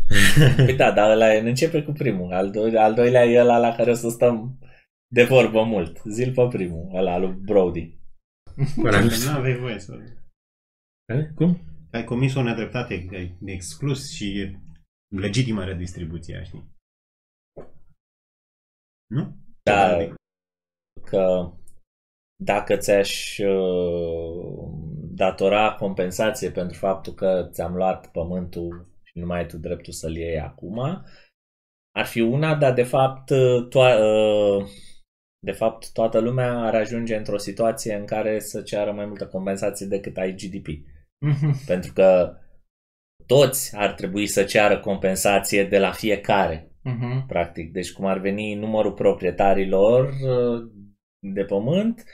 Păi da, dar ăla e, începe cu primul. Al, do- al doilea e ăla la care o să stăm de vorbă mult. Zil pe primul, ăla lui Brody. Ăla nu Nu aveai voie să... Eh? Cum? Ai comis o nedreptate, ai exclus și e legitimă redistribuția, știi? Nu? Da, Adică- că dacă ți-aș uh, datora compensație pentru faptul că ți-am luat pământul și nu mai ai tu dreptul să-l iei acum, ar fi una, dar de fapt, uh, to- uh, de fapt toată lumea ar ajunge într-o situație în care să ceară mai multă compensație decât ai GDP. Pentru că toți ar trebui să ceară compensație de la fiecare Mhm. practic. Deci cum ar veni numărul proprietarilor uh, de pământ,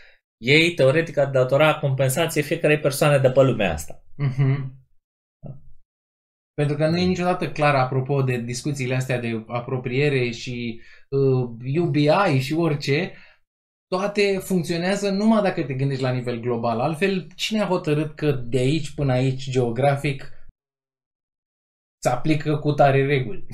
ei teoretic ar datora compensație fiecarei persoane de pe lumea asta. Mhm. Pentru că nu e niciodată clar apropo de discuțiile astea de apropiere și uh, UBI și orice, toate funcționează numai dacă te gândești la nivel global. Altfel, cine a hotărât că de aici până aici, geografic, se aplică cu tare reguli?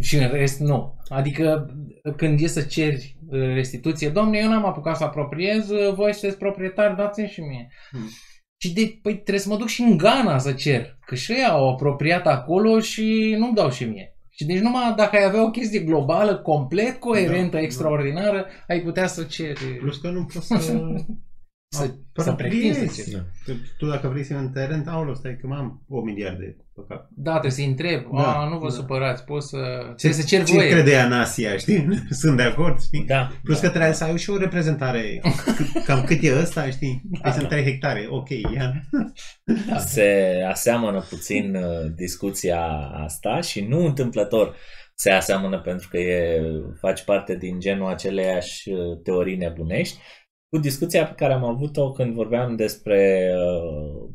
Și în rest, nu. Adică, când e să ceri uh, restituție, domne, eu n-am apucat să apropiez, uh, voi sunteți proprietari, dați-mi și mie. Hmm. Și de, păi trebuie să mă duc și în Ghana să cer, că și ei au apropiat acolo și nu-mi dau și mie. Și deci numai dacă ai avea o chestie globală, complet coerentă, Da, da. extraordinară, ai putea să ceri, Plus că nu poți să... să, să pretinzi să ceri. Da. Că Tu dacă vrei să iei un teren, aolo, stai că am o miliarde pe cap. Da, trebuie să-i întreb, Da, a, nu vă da. supărați, poți să, trebuie să cer ce voie. crede Anasia, știi? Sunt de acord, știi? Da. Plus da. că trebuie să ai și o reprezentare. C- Cam cât e ăsta, știi? Păi sunt 3 hectare. Ok, ia. Da. Se aseamănă puțin uh, discuția asta și nu întâmplător se aseamănă pentru că e, faci parte din genul aceleiași uh, teorii nebunești cu discuția pe care am avut-o când vorbeam despre uh,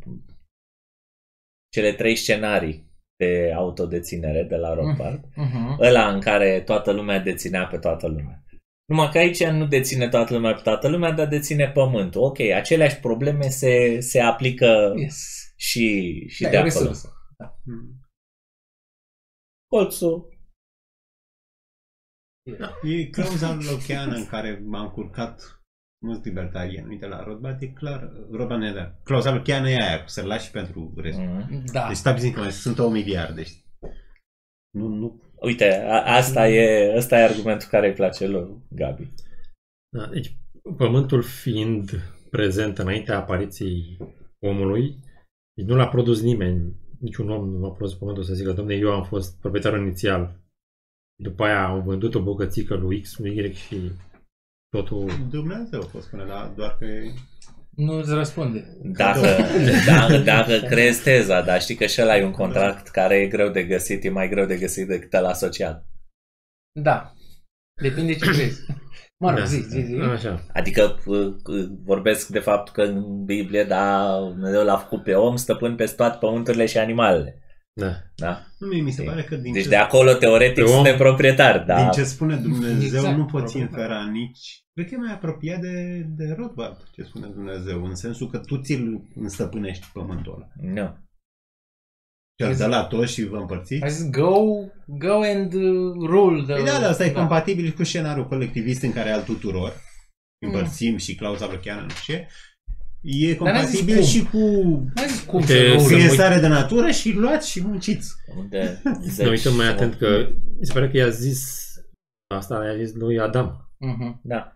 cele trei scenarii de autodeținere de la Rothbard. Mhm. ăla în care toată lumea deținea pe toată lumea. Numai că aici nu deține toată lumea pe toată lumea, dar deține pământul. Ok, aceleași probleme se, se aplică Yes. și, și Da, de e o acolo. resursă. Colțul. E clauza locheană în care m-am curcat mulți libertarieni. Uite, la Rothbard e clar. Rothbard nu e da. Clauza locheană e aia, cu să-l lași pentru restul. Mm. Da. Deci stabilizim că mai sunt o miliarde, știi? Nu, nu. Uite, a, asta, e, asta e argumentul care îi place lui Gabi. Da, deci, pământul fiind prezent înaintea apariției omului, deci nu l-a produs nimeni, niciun om nu a produs pământul să zică, domne, eu am fost proprietarul inițial. După aia au vândut o bogățică lui X, lui Y și totul... Dumnezeu a fost până la doar că Nu îți răspunde. Dacă, dacă, dacă crezi teza, dar știi că și ăla e un contract care e greu de găsit, e mai greu de găsit decât la social. Da. Depinde ce crezi. Mă rog, Da. zi, zi, zi. Așa. Adică uh, uh, vorbesc de faptul că în Biblie, da, Dumnezeu l-a făcut pe om stăpân pe toate pământurile și animalele. Da. Da? Nu, mie mi se pare că din Deci ce, de acolo, teoretic, Pe om- suntem proprietari, da. din ce spune Dumnezeu Exact, nu poți probabil. infera nici... Cred că e mai apropiat de, de Rothbard, ce spune Dumnezeu, în sensul că tu ți-l înstăpânești pământul ăla. Nu. Și ați dat la toți și vă împărțiți? Ai zis go, go and uh, rule the... Păi da, dar asta e compatibil cu scenariul colectivist în care al tuturor. împărțim și clauza blocheană, nu știu ce, e Dar n-a zis compatibil cum. și cu N-a zis cum Uite, să nu să fie în uit- stare de natură și luați și munciți. Unde Să uităm mai atent că mi se pare că i-a zis asta i-a zis lui Adam. Mhm. Da.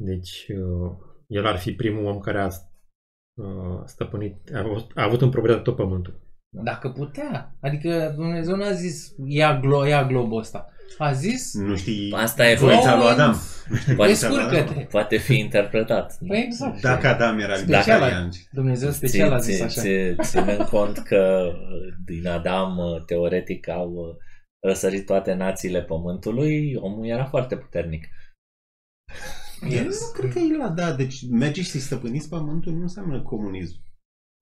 Deci uh, el ar fi primul om care a uh, stăpânit, a avut, a avut în proprietate tot pământul. Dacă putea. Adică Dumnezeu n-a zis ia, glo, ia globul ăsta. A zis Nu știi Asta e voința Glow lui Adam. Poate, descurcă-te. poate fi interpretat. Păi exact. Dacă Adam era Special, libertarian. Dumnezeu special a zis așa. Ți- Ținând cont că din Adam, teoretic, au uh, răsărit toate națiile pământului, omul era foarte puternic. Eu nu cred că el a dat. Deci merge și să-i stăpâniți pământul nu înseamnă comunism.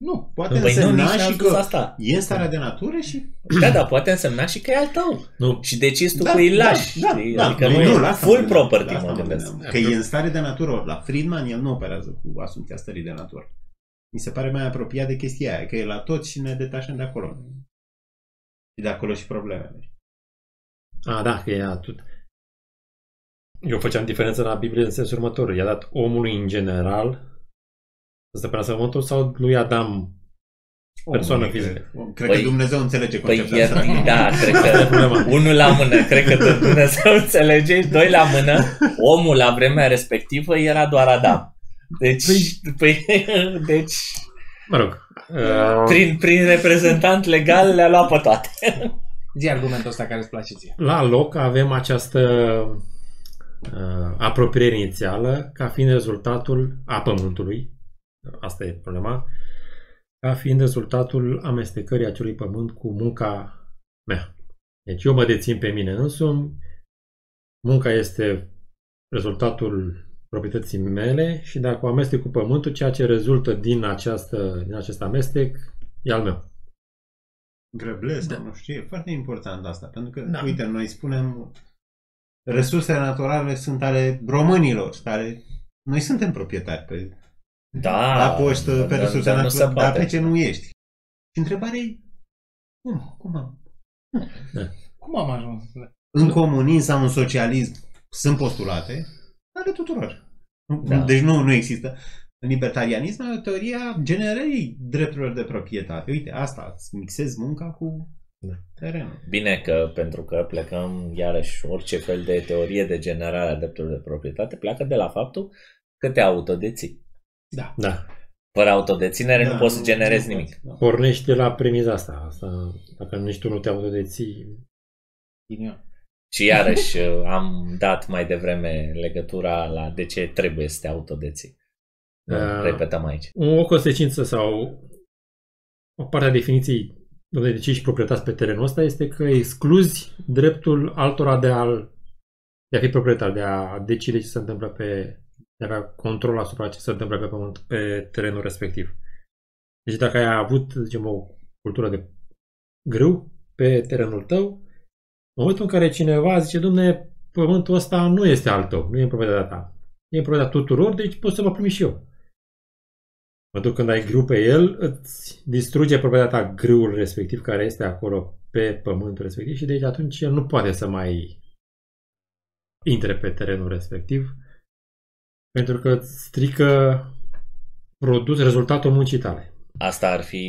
Nu. Poate Păi nu, însemna nici n-am și spus că asta. e în starea de natură și... Da, da, poate însemna și că e al tău. Nu, Și decizi tu Da, cu îi da, lași. da, știi? da, adică Noi nu, la e asta full mă gândeam, property, la mă asta gândesc. gândeam. Că e în stare de natură. ori La Friedman el nu operează cu asumția stării de natură. Mi se pare mai apropiat de chestia aia, că e la tot și ne detașăm de acolo. Și de acolo și problemele. a, da, că e atât. Eu făceam diferență la Biblie în sensul următor. I-a dat omului în general să stăpânească pământul sau lui Adam Persoană Omul, fizică. Cred, cred Păi- că Dumnezeu înțelege Păi conceptul e, ăsta. da, cred Asta e că problema. unul la mână, cred că tot Dumnezeu înțelege, doi la mână, omul la vremea respectivă era doar Adam. Deci, păi, deci Mă rog. Uh, prin, prin reprezentant legal le-a luat pe toate. Zi argumentul ăsta care îți place ție. la loc avem această uh, apropiere inițială ca fiind rezultatul a pământului. Asta e problema. Ca fiind rezultatul amestecării acelui pământ cu munca mea. Deci eu mă dețin pe mine însumi, munca este rezultatul proprietății mele și dacă o amestec cu pământul, ceea ce rezultă din, această, din acest amestec e al meu. Grăblesc, Da. nu știu, e foarte important asta. Pentru că, Da. uite, noi spunem resursele naturale sunt ale românilor, care noi suntem proprietari pe Da, la poștă, pe dar- resurse dar nu se naturale, dar poate. pe ce nu ești? Și întrebarea e, cum? Cum am? Cum am ajuns? În comunism sau în socialism sunt postulate ale tuturor. Da. Deci nu, nu există. În libertarianism e o teoria generării drepturilor de proprietate. Uite, asta, îți mixezi munca cu Da. terenul. Bine că pentru că plecăm iarăși orice fel de teorie de generare a drepturilor de proprietate pleacă de la faptul că te autodeții. Da. Da. Fără autodeținere Da, nu poți să nu- generezi nu nimic. poți, da. Pornește la premiza asta. asta dacă nici tu nu te autodeții, Ghinion. Și iarăși am dat mai devreme legătura la de ce trebuie să te autodeții. Nu, Da. repetăm aici. o consecință sau o parte a definiției de ce ești proprietar pe terenul ăsta este că excluzi dreptul altora de a, de a fi proprietar, de a decide ce se întâmplă pe de a avea control asupra ce se întâmplă pe pământ, pe terenul respectiv. Deci dacă ai avut, zicem, o cultură de grâu pe terenul tău, în momentul în care cineva zice, domne, pământul ăsta nu este al tău, nu e în proprietatea ta, e în proprietatea tuturor, deci pot să mă primi și eu. Mă duc când ai grâu pe el, îți distruge proprietatea ta grâul respectiv care este acolo pe pământul respectiv și deci atunci el nu poate să mai intre pe terenul respectiv pentru că îți strică produs rezultatul muncii tale. Asta ar fi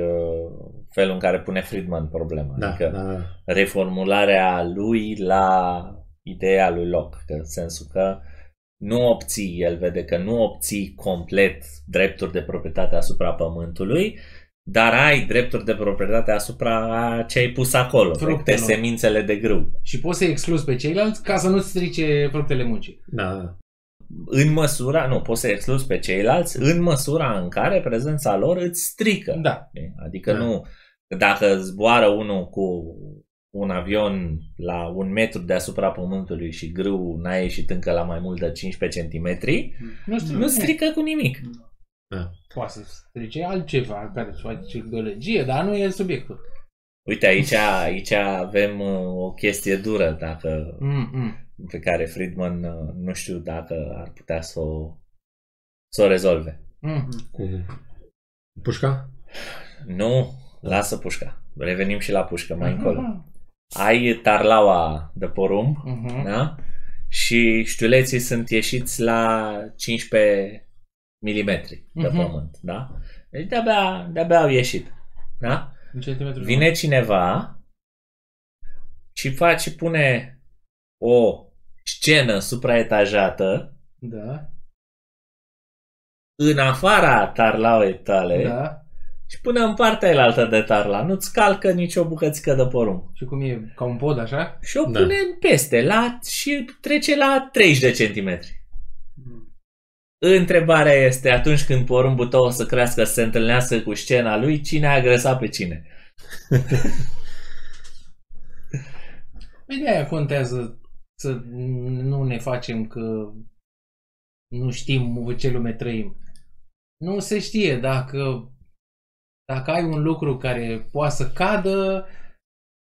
uh, felul în care pune Friedman problema. Da, adică da, da. reformularea lui la ideea lui Locke, că în sensul că nu obții, el vede că nu obții complet drepturi de proprietate asupra pământului, dar ai drepturi de proprietate asupra ce ai pus acolo, de Fructelor. semințele de grâu. Și poți să excluzi pe ceilalți ca să nu strice fructele muncii. da, da. În măsura, nu, poți să excluzi pe ceilalți, în măsura în care prezența lor îți strică. Da. Adică Da. nu, dacă zboară unul cu un avion la un metru deasupra pământului și grâu n-a ieșit încă la mai mult de 15 cm, Nu, strică, nu strică cu nimic. Poate să strice altceva care să face gălăgie, dar nu e subiectul. Uite, aici, aici avem uh, o chestie dură dacă, Mm-mm. Pe care Friedman uh, nu știu dacă ar putea să o, să o rezolve. Mm. Cu pușca? Nu, lasă pușca. Revenim și la pușcă mai încolo. Mhm. Ai tarlaua de porumb, Mhm. da? și știuleții sunt ieșiți la 15 mm pe Mhm. pământ, da? Deci de-abia, de-abia au ieșit, da? Un centimetru Vine cineva și face, pune o scenă supraetajată Da, în afara tarlauei tale da. și pune în partea elaltă de tarla. Nu-ți calcă nicio bucățică de porumb. Și cum e? Ca un pod, așa? Și o Da. pune peste la, și trece la 30 de centimetri. Întrebarea este, atunci când porumbul tău o să crească să se întâlnească cu scena lui, cine a agresat pe cine? Păi de-aia contează să nu ne facem că nu știm în ce lume trăim. Nu se știe dacă dacă ai un lucru care poate să cadă,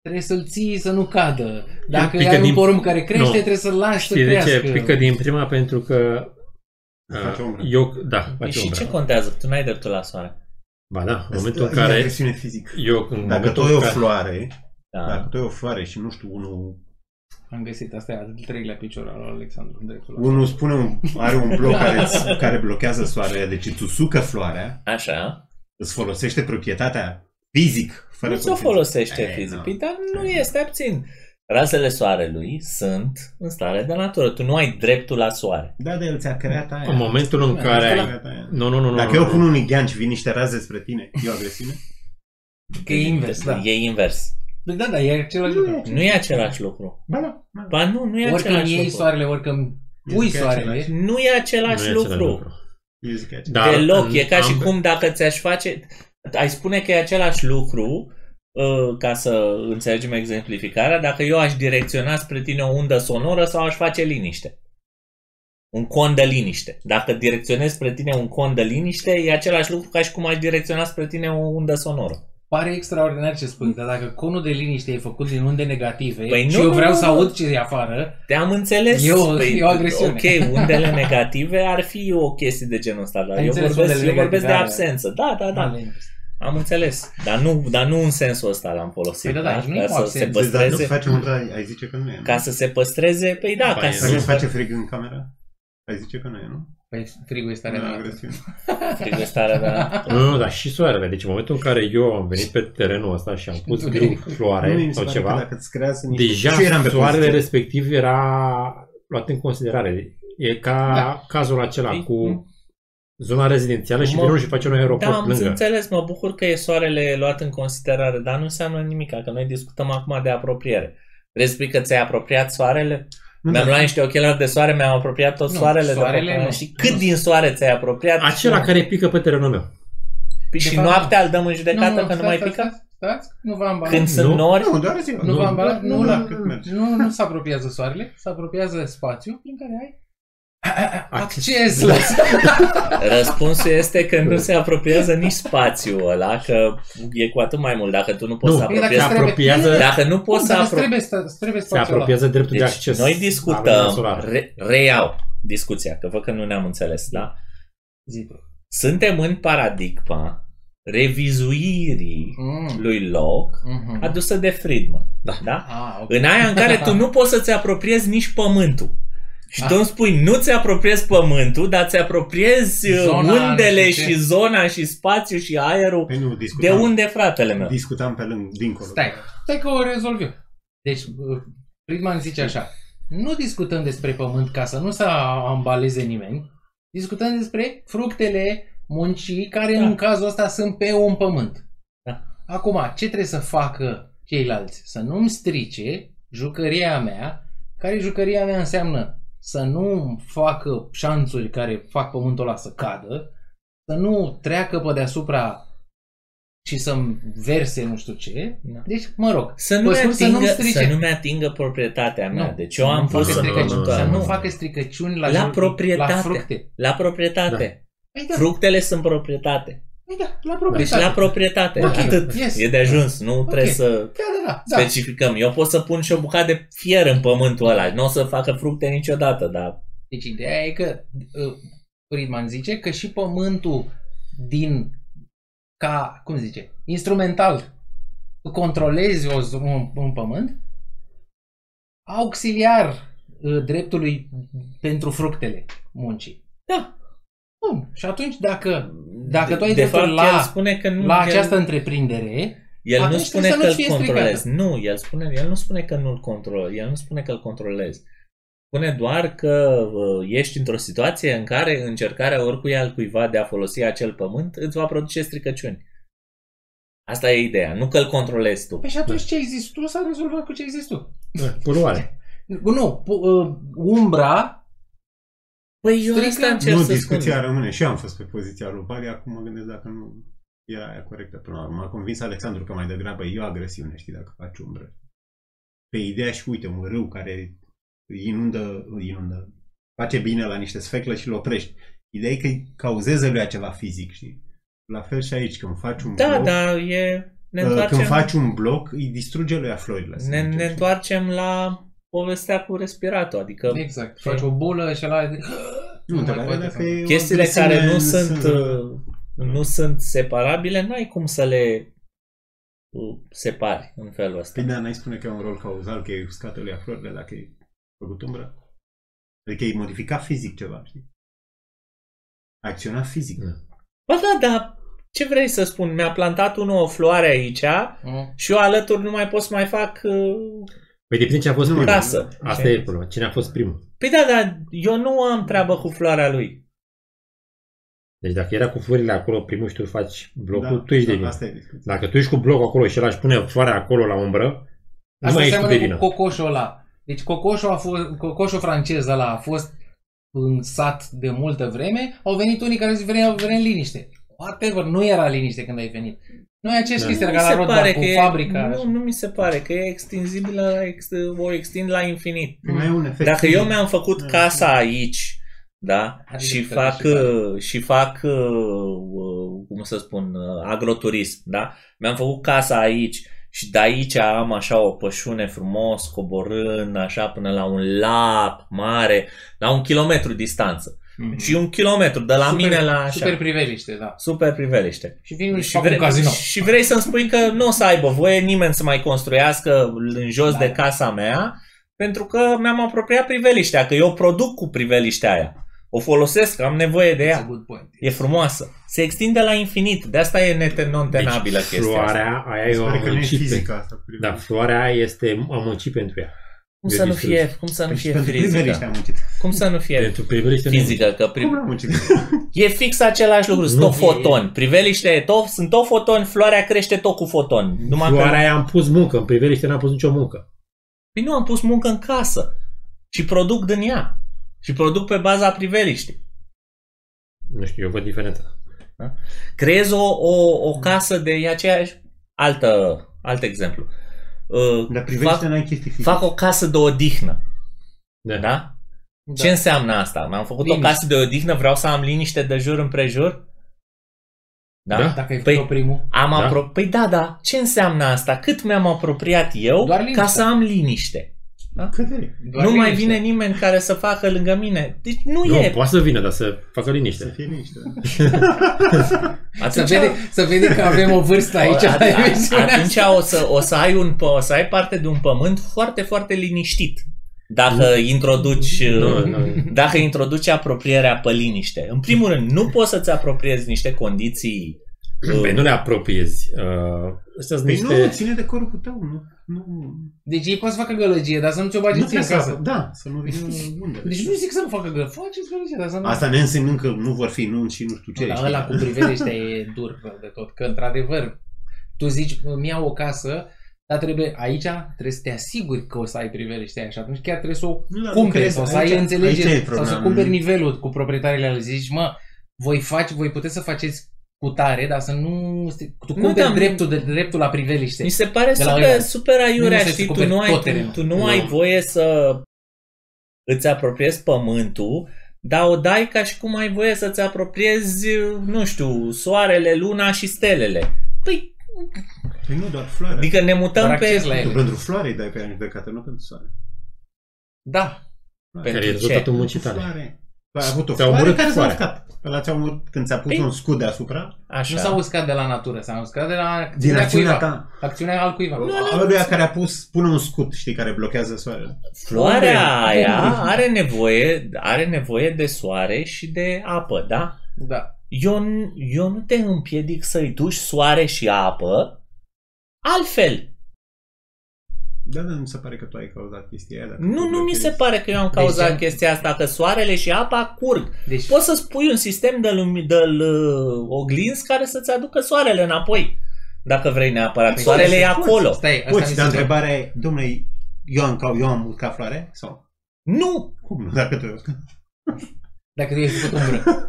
trebuie să-l ții să nu cadă. Dacă pică ai un din- porumb care crește, Nu. trebuie să-l lași să Știi de crească. ce? Pică din prima pentru că Face uh, umbră. eu, da, Păi face și umbră. ce contează? Tu n-ai dreptul la soare. Ba da, în Asta momentul în e care agresiune fizică. eu, în Dacă momentul tu ai o în care, floare, Da. dacă tu ai o floare și nu știu, unul, Am găsit, asta e al treilea picior al lui Alexandru. în dreptul la- unul spune un, are un bloc care, îți- care blochează soarele, deci îți usucă floarea, Așa. îți folosește proprietatea fizic, fără Nu ți-o consimțământ. folosește Eh, fizic. nu. Păi, dar nu este, abțin. Razele soarelui sunt în stare de natură. Tu nu ai dreptul la soare. Da, de el ți-a creat aia. în momentul în Da, care... Ți-a creat aia. Nu, nu, nu, nu. Dacă nu, eu nu. pun un ighian și vin niște raze spre tine, e o agresiune? Că e invers, da. E invers. Păi da, da, e același lucru. Nu e același lucru. Ba da. ba da. Ba nu, nu e Ori când același iei lucru. soarele, ori când pui Este soarele. același. Nu e același Nu e lucru. același lucru. Eu zic aici. Da, Deloc. în E ca și ambe- cum dacă ți-aș face... Ai spune că e același lucru, uh, ca să înțelegem exemplificarea, dacă eu aș direcționa spre tine o undă sonoră sau aș face liniște. Un con de liniște. Dacă direcționez spre tine un con de liniște, e același lucru ca și cum aș direcționa spre tine o undă sonoră. Pare extraordinar ce spui, dar dacă conul de liniște e făcut din unde negative Păi și nu, eu nu, vreau nu, să nu. aud ce e afară, Te-am înțeles. E o- Păi, e o agresiune. Ok, undele negative ar fi o chestie de genul ăsta, dar Ai eu înțeles vorbesc, undele eu vorbesc de negative, absență. Da, da, da. Ale- Am înțeles. Dar nu, dar nu în sensul ăsta l-am folosit. Păi da, da, da? și nu e Ca cu să absență. se Deci, dar nu păstreze. face un rai, ai zice că nu e, nu? Ca să se păstreze, păi da, Ba, ca e să Dacă nu. îmi face frig în camera, ai zice că nu e, nu? Păi frigul este Nu e tare agresiune. frigul starea de Nu, nu, dar și soarele. Deci în momentul în care eu am venit pe terenul ăsta și am pus Întuneric. grâu Nu, floare mi se sau pare că ceva, Dacă îți creează niște... deja Și eu eram pe soarele poziție. respectiv era luat în considerare. E ca Da. cazul acela Păi, cu zona rezidențială și Mă- vine unul și face un aeroport Da, am lângă. înțeles, mă bucur că e soarele luat în considerare, dar nu înseamnă nimic, că noi discutăm acum de apropiere. Vrei să spui că ți-ai apropiat soarele? Nu, Mi-am dar- luat niște ochelari de soare, mi-am apropiat tot Nu, soarele. soarele de pe nu. Și cât Nu. din soare ți-ai apropiat? Acela care pică pe terenul meu. Păi De și fapt, noaptea îl dăm în judecată că nu stați, mai stați, pică? Stați, stați, nu v-am ambalat. Când sunt Nu. nori? Nu, doar ziua. Nu v-am ambalat? nu, Nu, nu, la, cât merge. nu, nu se apropiază soarele, se apropiază spațiu prin care ai Acces. acces la Răspunsul este că nu se apropiază nici spațiul ăla, că e cu atât mai mult dacă tu nu poți Nu, să Păi dacă apropiezi. trebuie- apropiază, Dacă nu poți să Dar îți apropiezi... trebuie, îți trebuie se spațiul ăla. apropiază dreptul de Deci acces. noi la lumina discutăm, solară. re, reiau discuția, că văd că nu ne-am înțeles, da? Zi tu. Suntem în paradigma revizuirii Mm. lui Locke Mhm. adusă de Friedman. Da. da? Ah, ok. În aia în care tu nu poți să-ți apropiezi nici pământul. Și Ah. tu îmi spui, nu ți apropiezi pământul, dar ți apropiezi uh, Zona undele și ce? și zona și spațiul și aerul. Păi nu, De discutam, unde, fratele meu? discutam pe lângă, dincolo. Stai, stai că o rezolv eu. Deci, uh, Friedman zice așa, nu discutăm despre pământ ca să nu se ambaleze nimeni, discutăm despre fructele muncii care Da. în cazul ăsta sunt pe un pământ. Da. Acum, ce trebuie să facă ceilalți? Să nu-mi strice jucăria mea, care jucăria mea înseamnă să nu facă șanțuri care fac pământul ăla să cadă, să nu treacă pe deasupra și să-mi verse nu știu ce. Da. Deci, mă rog, Să nu, Vă mi spun să atingă, nu-mi să, strice. nu mi atingă proprietatea mea. Nu, Deci să eu nu am facă pus în stricăciuni, pământul Să ăla. nu nu. facă stricăciuni la, La jur- proprietate. La fructe. La proprietate. Păi da, Fructele sunt proprietate. Păi da, la Deci proprietate. la proprietate. Ok, Atât. yes. E de ajuns. Nu trebuie să Da, da, da. da. specificăm. Eu pot să pun și o bucată de fier în pământul ăla. Nu o să facă fructe niciodată, dar Deci ideea e că uh, Friedman zice că și pământul din ca, cum zice, instrumental tu controlezi o, z- un, un pământ auxiliar uh, dreptului pentru fructele muncii. Da. Bun. Și atunci dacă, dacă tu ai de dreptul fapt, la, el spune că nu, la el, această întreprindere, el nu atunci spune trebuie că să îl nu-ți fie controlezi. stricată. Nu, el spune, el nu spune că nu-l controlezi. El nu spune că îl controlezi. Spune doar că uh, ești într-o situație în care încercarea oricui altcuiva de a folosi acel pământ îți va produce stricăciuni. Asta e ideea. Nu că îl controlezi tu. păi și atunci ce ai zis tu s-a rezolvat cu ce ai zis tu. Da, poluare. Nu, pu- uh, umbra Păi eu Strică- asta încerc Nu, să discuția spun. rămâne. Și eu am fost pe poziția lui Bali, acum mă gândesc dacă nu era aia corectă până la urmă. M-a convins Alexandru că mai degrabă e o agresiune, știi, dacă faci umbră. Pe ideea și uite, un râu care inundă, inundă, face bine la niște sfeclă și îl oprești. Ideea e că îi cauzeze lui ceva fizic, știi? La fel și aici, când faci un Da, bloc, da, e... Ne uh, întoarcem, când faci un bloc, îi distruge lui florile. să ne, zicem, ne știi? întoarcem la povestea cu respiratul. Adică Exact. Faci o bulă și la... Nu, întrebarea e dacă e o chestiile agresiune care nu în sunt, sânge. uh, nu sunt separabile, nu ai cum să le uh, separi în felul ăsta. Păi da, n-ai spune că e un rol cauzal, că e uscat lui florile dacă e făcut umbră? Adică e modificat fizic ceva, știi? A acționat fizic. Da. Ba da, dar ce vrei să spun? Mi-a plantat unul o floare aici Mm. și eu alături nu mai pot să mai fac uh, Păi depinde ce a fost Nu, primul. casă. Asta e problema. Cine a fost primul? Păi da, dar eu nu am treabă cu floarea lui. Deci dacă era cu florile acolo primul și tu faci blocul, Da, tu ești da, de vină. Asta e discuția. Dacă tu ești cu blocul acolo și el își pune floarea acolo la umbră, nu Asta mai ești tu de seamănă vină. cu cocoșul ăla. Deci cocoșul, a fost, cocoșul francez ăla a fost în sat de multă vreme, au venit unii care zic vrem, vrem liniște. Whatever, nu era liniște când ai venit. Nu e aceeași Da. chestie Nu ca mi la se Rodbar pare cu că e, fabrica. nu, nu mi se pare că e extinzibilă, la ex, o extind la infinit. Mai e un efect Dacă eu fizic. mi-am făcut Da. casa aici, da, Adică și că fac, și fac. uh, și fac, uh, uh, cum să spun, uh, agroturism, da? Mi-am făcut casa aici și de aici am așa o pășune frumos, coborând așa până la un lac mare, la un kilometru distanță. Mhm. Și un kilometru de la Super- mine la așa. Super priveliște, da. super priveliște. Și vin și Și fac un vrei, casino. și vrei să-mi spui că nu o să aibă voie nimeni să mai construiască în jos Da. de casa mea, pentru că mi-am apropiat priveliștea, că eu produc cu priveliștea aia. O folosesc, am nevoie de It's a ea. good point. E frumoasă. Se extinde la infinit. De asta e neten- non-tenabilă deci, chestia asta. floarea aia e o Pare că nu e amăncit. fizică pe- asta. cu Da, priveliște. floarea aia este amăncit pentru ea. Cum Eu să nu distrug. fie, cum să nu Păi și fie pentru priveliște fizică? am muncit. Cum să nu fie Pentru priveliște nu e fizică? Că Cum pri... am muncit? e fix același lucru. Sunt Nu, tot e- fotoni. Priveliștea e tot, sunt tot fotoni, floarea crește tot cu fotoni. Numai că Floarea aia am pus muncă, în priveliște n-am pus nicio muncă. Păi nu, am pus muncă în casă și produc din ea. Și produc pe baza priveliștii. Nu știu, eu văd diferența. Creez o, o, o casă de e aceeași... Altă, alt exemplu. Uh, Dar priveliște fac, n-ai chestii fizice. fac o casă de odihnă. Da. Da? Da. Ce înseamnă asta? Mi-am făcut Liniște. o casă de odihnă, vreau să am liniște de jur împrejur? Da? Da. Dacă ai Păi- făcut primul. Am Da. apro- Păi da, da. Ce înseamnă asta? Cât mi-am apropiat eu Doar liniște. ca să am liniște? Cât e? Doar nu mai liniște. vine nimeni care să facă lângă mine. Deci nu, Nu, e. poate să vină, dar să facă Să liniște. fie liniște. Să Atunci, vede, să vede că avem o vârstă aici At- la at- emisiunea atunci o să, o, să ai un, pă- o să ai parte de un pământ foarte, foarte liniștit. Dacă introduci Nu, nu. dacă introduci apropierea pe liniște. În primul rând, nu poți să-ți apropiezi niște condiții Păi nu le apropiezi. Uh, astea sunt Păi niște... nu, ține de corpul tău. Nu, nu, Deci ei pot să facă gălăgie, dar să nu ți-o bagi nu ție în trebuie să, casă. da, să nu vină unde. Deci nu zic să nu facă gălăgie. Faceți gălăgie, dar să nu... Asta ne însemnând că nu vor fi nunți și nu știu ce. Dar știi? ăla cu priveliște e dur rău de tot. Că într-adevăr, tu zici, îmi iau o casă, dar trebuie, aici trebuie să te asiguri că o să ai priveliște aia și atunci chiar trebuie să o Nu, dar nu cumperi crezi, sau să aici- ai aici înțelegere e sau să problema. cumperi nivelul cu proprietarele ale zici, mă, voi faci, voi puteți să faceți cu tare, dar să nu... Tu Nu, cumperi dar- dreptul, de, dreptul la priveliște. Mi se pare De la super, ăia. super aiurea, Nu se știi, tu descoperi nu, ai, tot tu, terenul. tu nu Nu. ai voie să îți apropiezi pământul, dar o dai ca și cum ai voie să-ți apropiezi, nu știu, soarele, luna și stelele. Păi, Păi nu, doar floare. adică ne mutăm Doar acces pe... la Tu ele. pentru floare îi dai pe ea în judecată, nu pentru soare. Da. Pentru Care e ce? rezultatul Pentru muncii tale. floare. Tu ai avut o Te-a floare omorât care s-a floarea. Uscat. Ăla ți-a omorât când ți-a pus Păi- un scut deasupra. Așa. Nu s-a uscat de la natură, s-a uscat de la Din acțiunea acțiunea cuiva. ta. Acțiunea al cuiva. Ăluia care a pus, pune un scut, știi, care blochează soarele. Floarea Unde? aia Unde? are nevoie, are nevoie de soare și de apă, da? Da. Eu, n- eu nu te împiedic să-i duci soare și apă, altfel. Da, dar nu mi se pare că tu ai cauzat chestia aia. dacă Nu, tu nu mi blochezi. se pare că eu am cauzat Deci, chestia asta, că soarele și apa curg. Deci, Poți să spui un sistem de, lumi, de uh, oglinzi care să-ți aducă soarele înapoi. Dacă vrei neapărat. Păi, Soarele e poți, acolo. Stai, asta mi Poți, se dar pare- întrebarea e, domnule, eu am, ca- eu am uscat floare? Sau? Nu! Cum nu, dacă tu ai uscat? Dacă tu ai făcut umbră.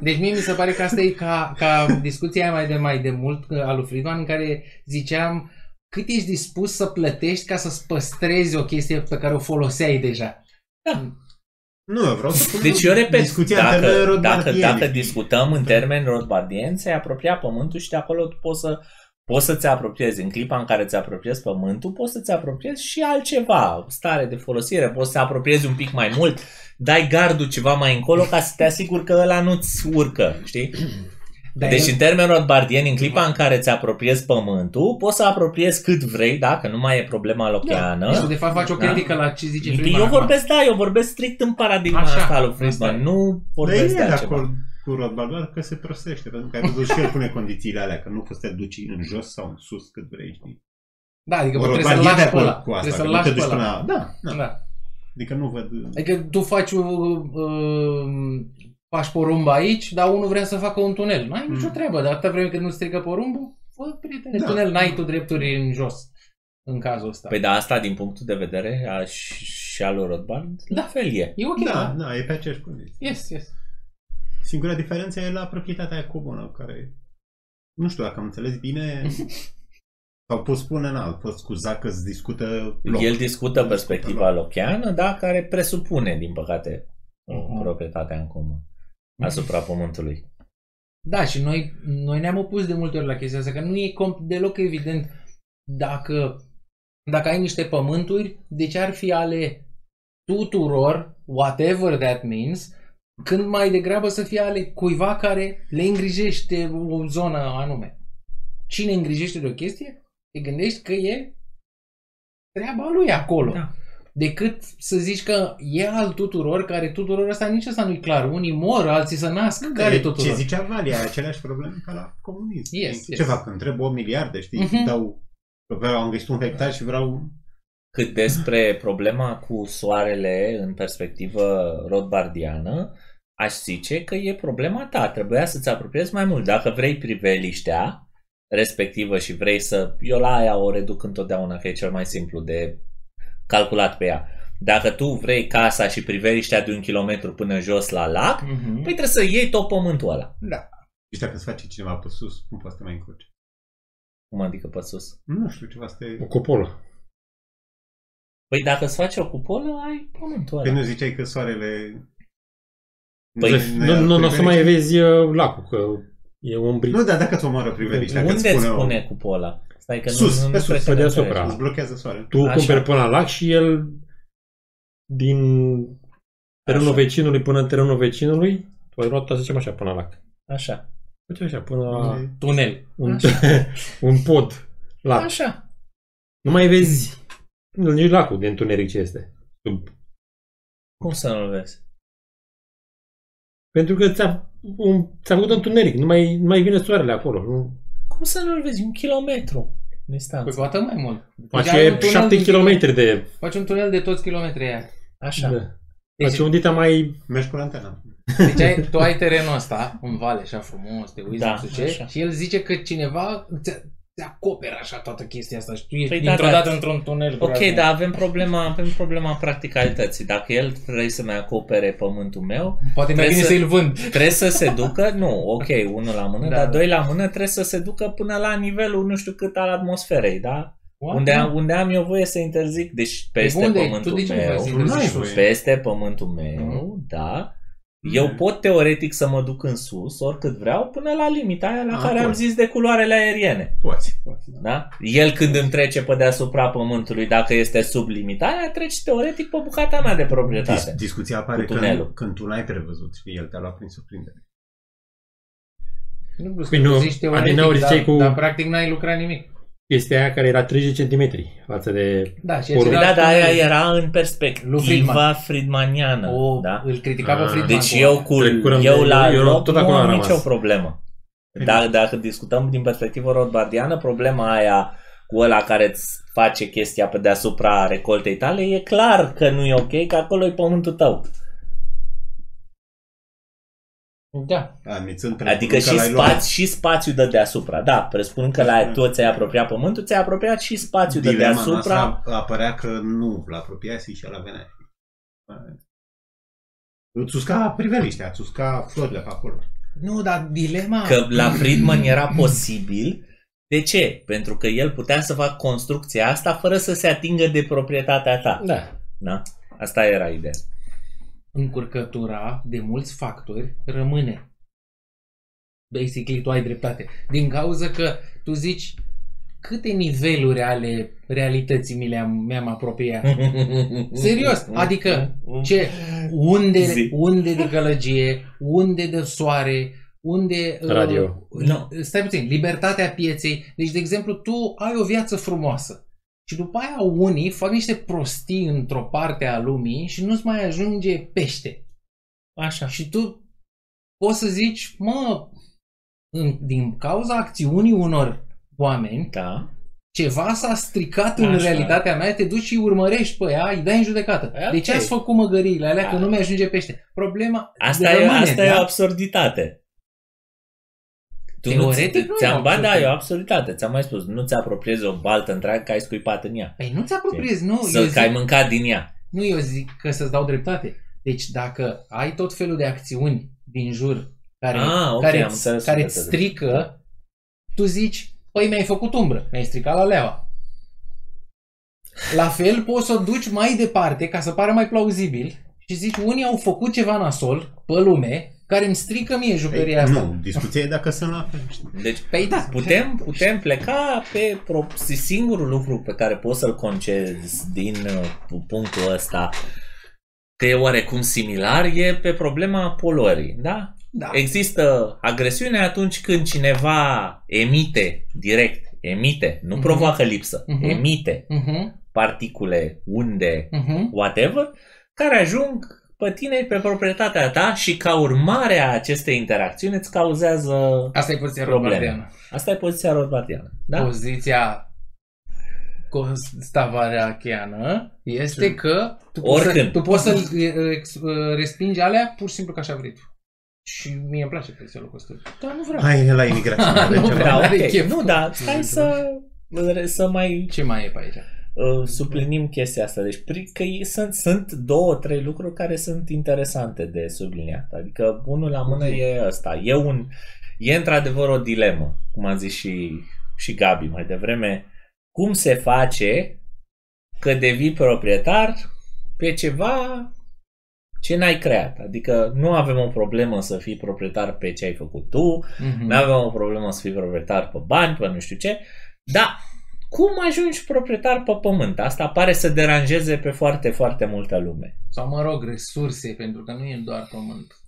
Deci mie mi se pare că asta e ca, ca discuția aia mai de mai de mult a lui Friedman în care ziceam cât ești dispus să plătești ca să-ți păstrezi o chestie pe care o foloseai deja. Nu, eu vreau să spun Deci eu repet, discuția în dacă, termeni dacă, rodbardieni. dacă discutăm în termeni rodbardieni, ți-ai apropia pământul și de acolo tu poți să poți să-ți apropiezi. În clipa în care ți apropiezi pământul, poți să-ți apropiezi și altceva, stare de folosire, poți să apropiezi un pic mai mult, dai gardul ceva mai încolo ca să te asiguri că ăla nu-ți urcă, știi? Dar Deci el- în termeni rodbardieni, în clipa în care ți apropiezi pământul, poți să apropiezi cât vrei, dacă nu mai e problema locheană. Deci tu de fapt faci o Da. critică la ce zice Friedman. Eu acum. vorbesc, da, eu vorbesc strict în paradigma Așa, asta lui asta Friedman, e. nu Dar vorbesc el de e de altceva. acord cu Rodbard, doar că se prostește, pentru că ai văzut și el pune condițiile alea, că nu poți să te duci în jos sau în sus cât vrei, știi? Da, adică Mă rog, trebuie să-l Rodbard e de lași pe acord ăla. cu asta, Trebuie că să-l nu te lași pe duci ăla. până... Da, da. Da. Adică nu văd... Adică tu faci uh, uh, faci porumb aici, dar unul vrea să facă un tunel. N-ai nicio Mm. treabă, dar atâta vreme cât nu strică porumbul, fă, prietene, Da. tunel, n-ai tu drepturi în jos, în cazul ăsta. Păi da, asta din punctul de vedere a, și, și al lui Rothbard, Da. la fel e. E ok, Da, da? da, e pe aceeași condiție. Yes, yes. Singura diferență e la proprietatea aia comună, care... Nu știu dacă am înțeles bine... Sau poți spune, na, poți scuza că îți discută loc. El discută El perspectiva locheană, da, care presupune, din păcate, Mhm. proprietatea în comun asupra pământului. Da, și noi, noi ne-am opus de multe ori la chestia asta, că nu e comp- deloc evident dacă, dacă ai niște pământuri, de ce ar fi ale tuturor, whatever that means, când mai degrabă să fie ale cuiva care le îngrijește o zonă anume. Cine îngrijește de o chestie, te gândești că e treaba lui acolo. Da. Decât să zici că e al tuturor, care tuturor ăsta nici ăsta nu-i clar. Unii mor, alții să nasc. Da, care e tuturor? Ce zicea Valia, aceleași probleme ca la comunism. Yes, știi? yes. Ce fac? Întreb 8 miliarde, știi? Mhm. Dau, vreau, am găsit un hectar și vreau... Cât despre problema cu soarele în perspectivă rodbardiană, aș zice că e problema ta. Trebuia să-ți apropiezi mai mult. Dacă vrei priveliștea respectivă și vrei să... Eu la aia o reduc întotdeauna, că e cel mai simplu de calculat pe ea. Dacă tu vrei casa și priveliștea de un kilometru până jos la lac, Mhm. păi trebuie să iei tot pământul ăla. Da. Și dacă îți face cineva pe sus, cum poți să te mai încurci? Cum adică pe sus? Nu știu, ceva să te... O cupolă. Păi dacă îți faci o cupolă, ai pământul Că ăla. nu ziceai că soarele... Păi, Nu, nu, nu o să mai vezi uh, lacul, că e umbrit. Nu, dar dacă ți omoară priveliștea, că Unde îți îți spune... spune cupola? Stai că Sus, nu, nu, pe nu sus, prea pe ne deasupra. înțelegi. Îți blochează soarele. Tu Așa. cumperi până la lac și el din terenul Așa. vecinului până în terenul vecinului, tu ai luat, să zicem așa, până la lac. Așa. Uite așa, până la E- Tunel. un, un pod lac. Așa. Nu mai vezi nici lacul de întuneric ce este. Sub. Cum să nu-l vezi? Pentru că ți-a, un, ți-a făcut întuneric, nu mai, nu mai vine soarele acolo. Nu? Cum să nu-l vezi? Un kilometru Păi distanță. poate mai mult. Deci ai Face un tunel 7 de km de... Faci un tunel de toți kilometrii aia. Așa. Da. Deci, Face un dita mai... Mergi cu lantena. deci ai, tu ai terenul ăsta în vale, așa frumos, te uiți, Da, nu știu ce, așa. și el zice că cineva ți, ți acoperă așa toată chestia asta și tu ești Păi păi da, dintr-o da. dată într-un tunel. Ok, groaznic. dar avem problema, avem problema practicalității. Dacă el trebuie să-mi acopere pământul meu, Poate mai Trebuie bine să- să-l vând. trebuie să se ducă, nu, ok, unul la mână, Da, dar da. doi la mână trebuie să se ducă până la nivelul nu știu cât al atmosferei, da? What? Unde am, unde am eu voie să interzic, deci peste unde? pământul Tu de ce nu meu, vrei să Nu ai interzici voie. sus? peste pământul meu, Mhm. da, Eu Mm. pot teoretic să mă duc în sus oricât vreau până la limita aia la Ah, care am poți. zis de culoarele aeriene. Poți, poți. Da. Da? El când îmi trece pe deasupra pământului, dacă este sub limita aia, treci teoretic pe bucata mea de proprietate. Dis- discuția apare Cu tunelul. când, când tu n-ai prevăzut și el te-a luat prin surprindere. Nu vreau Păi să nu, zici teoretic, adineauri dar, ziceai cu- dar practic n-ai lucrat nimic. Chestia aia care era 30 cm față de... Da, și Păi Păi același da, dar aia tunel. era în Lui perspectiva Friedman. friedmaniană. O, da? Îl critica pe Ah. Friedman. Deci cu eu aia. cu Trecurăm eu de- la eu loc tot nu acolo am am nicio rămas. problemă. Dar dacă discutăm din perspectivă rodbardiană, problema aia cu ăla care îți face chestia pe deasupra recoltei tale, e clar că nu e ok, că acolo e pământul tău. Da. Admițând Adică și, că l-ai luat. spați, și spațiul de deasupra. Da, presupun că la tu ți-ai apropiat pământul, ți-ai apropiat și spațiul de Dilema deasupra. noastră apărea că nu l-apropiase și el venea. Îți usca priveliștea, îți usca florile pe acolo. Nu, dar dilema... Că la Friedman era posibil. De ce? Pentru că el putea să facă construcția asta fără să se atingă de proprietatea ta. Da. Da? Asta era ideea. Încurcătura de mulți factori rămâne. Basically, tu ai dreptate. Din cauza că tu zici câte niveluri ale realității mi le-am, mi-am apropiat. Serios, adică ce, unde, Zi. unde de gălăgie, unde de soare, unde... uh, Radio. Nu. Stai puțin, libertatea pieței. Deci, de exemplu, tu ai o viață frumoasă. Și după aia unii fac niște prostii într-o parte a lumii și nu-ți mai ajunge pește. Așa. Și tu poți să zici, mă, în, din cauza acțiunii unor oameni, Da. ceva s-a stricat în Așa. realitatea mea, te duci și îi urmărești pe ea, îi dai în judecată. E De ce ok. ați făcut măgăriile alea că Da. nu mi-ajunge pește? Problema Asta, e, rămâne, asta e da? o absurditate. Tu Teoretic nu nu e ți-am, o ba da, absurditate. e o absurditate. Ți-am mai spus, nu ți apropiezi o baltă întreagă că ai scuipat în ea. Păi nu ți apropiezi, nu. Să eu că ai zic, mâncat din ea. nu, eu zic că să-ți dau dreptate. Deci dacă ai tot felul de acțiuni din jur care, Ah, ok, care, am îți- înțeles care ce îți te zic. strică, tu zici, păi mi-ai făcut umbră, mi-ai stricat la leaua. La fel poți să o duci mai departe ca să pară mai plauzibil și zici, unii au făcut ceva nasol pe lume care îmi strică mie jucăria asta. Nu, discuția e dacă sunt la fel. știi? Deci Păi da. putem, putem pleca pe pro- singurul lucru pe care poți să-l concezi din uh, punctul ăsta că e oarecum similar e pe problema poluării, da? Da. Există agresiune atunci când cineva emite direct, emite, nu Mhm. provoacă lipsă, Mhm. emite Mhm, particule, unde, mhm. whatever, care ajung pe tine pe proprietatea ta și ca urmare a acestei interacțiuni îți cauzează... Asta e poziția Probleme. rothbardiană. Asta e poziția rodbardiană. Da? Poziția stavarachiană este că tu poți, să, Oricând. tu poți să respingi alea pur și simplu ca așa vrei tu. Și mie îmi place poziția lucrul ăsta. Dar nu vreau. Hai la imigrație. Nu avem ceva. vreau. Da, Are ok. chef. Nu, da, stai să, să mai Ce mai e pe aici? Uh, sublinim chestia asta. Deci, pri- că e- sunt, sunt două, trei lucruri care sunt interesante de subliniat. Adică, unul la mână e ăsta. E, un, e într-adevăr o dilemă, cum a zis și, și Gabi mai devreme. Cum se face că devii proprietar pe ceva ce n-ai creat? Adică nu avem o problemă să fii proprietar pe ce ai făcut tu, Mhm. nu avem o problemă să fii proprietar pe bani, pe nu știu ce, dar cum ajungi proprietar pe pământ? Asta pare să deranjeze pe foarte, foarte multă lume. Sau mă rog, resurse, pentru că nu e doar pământ.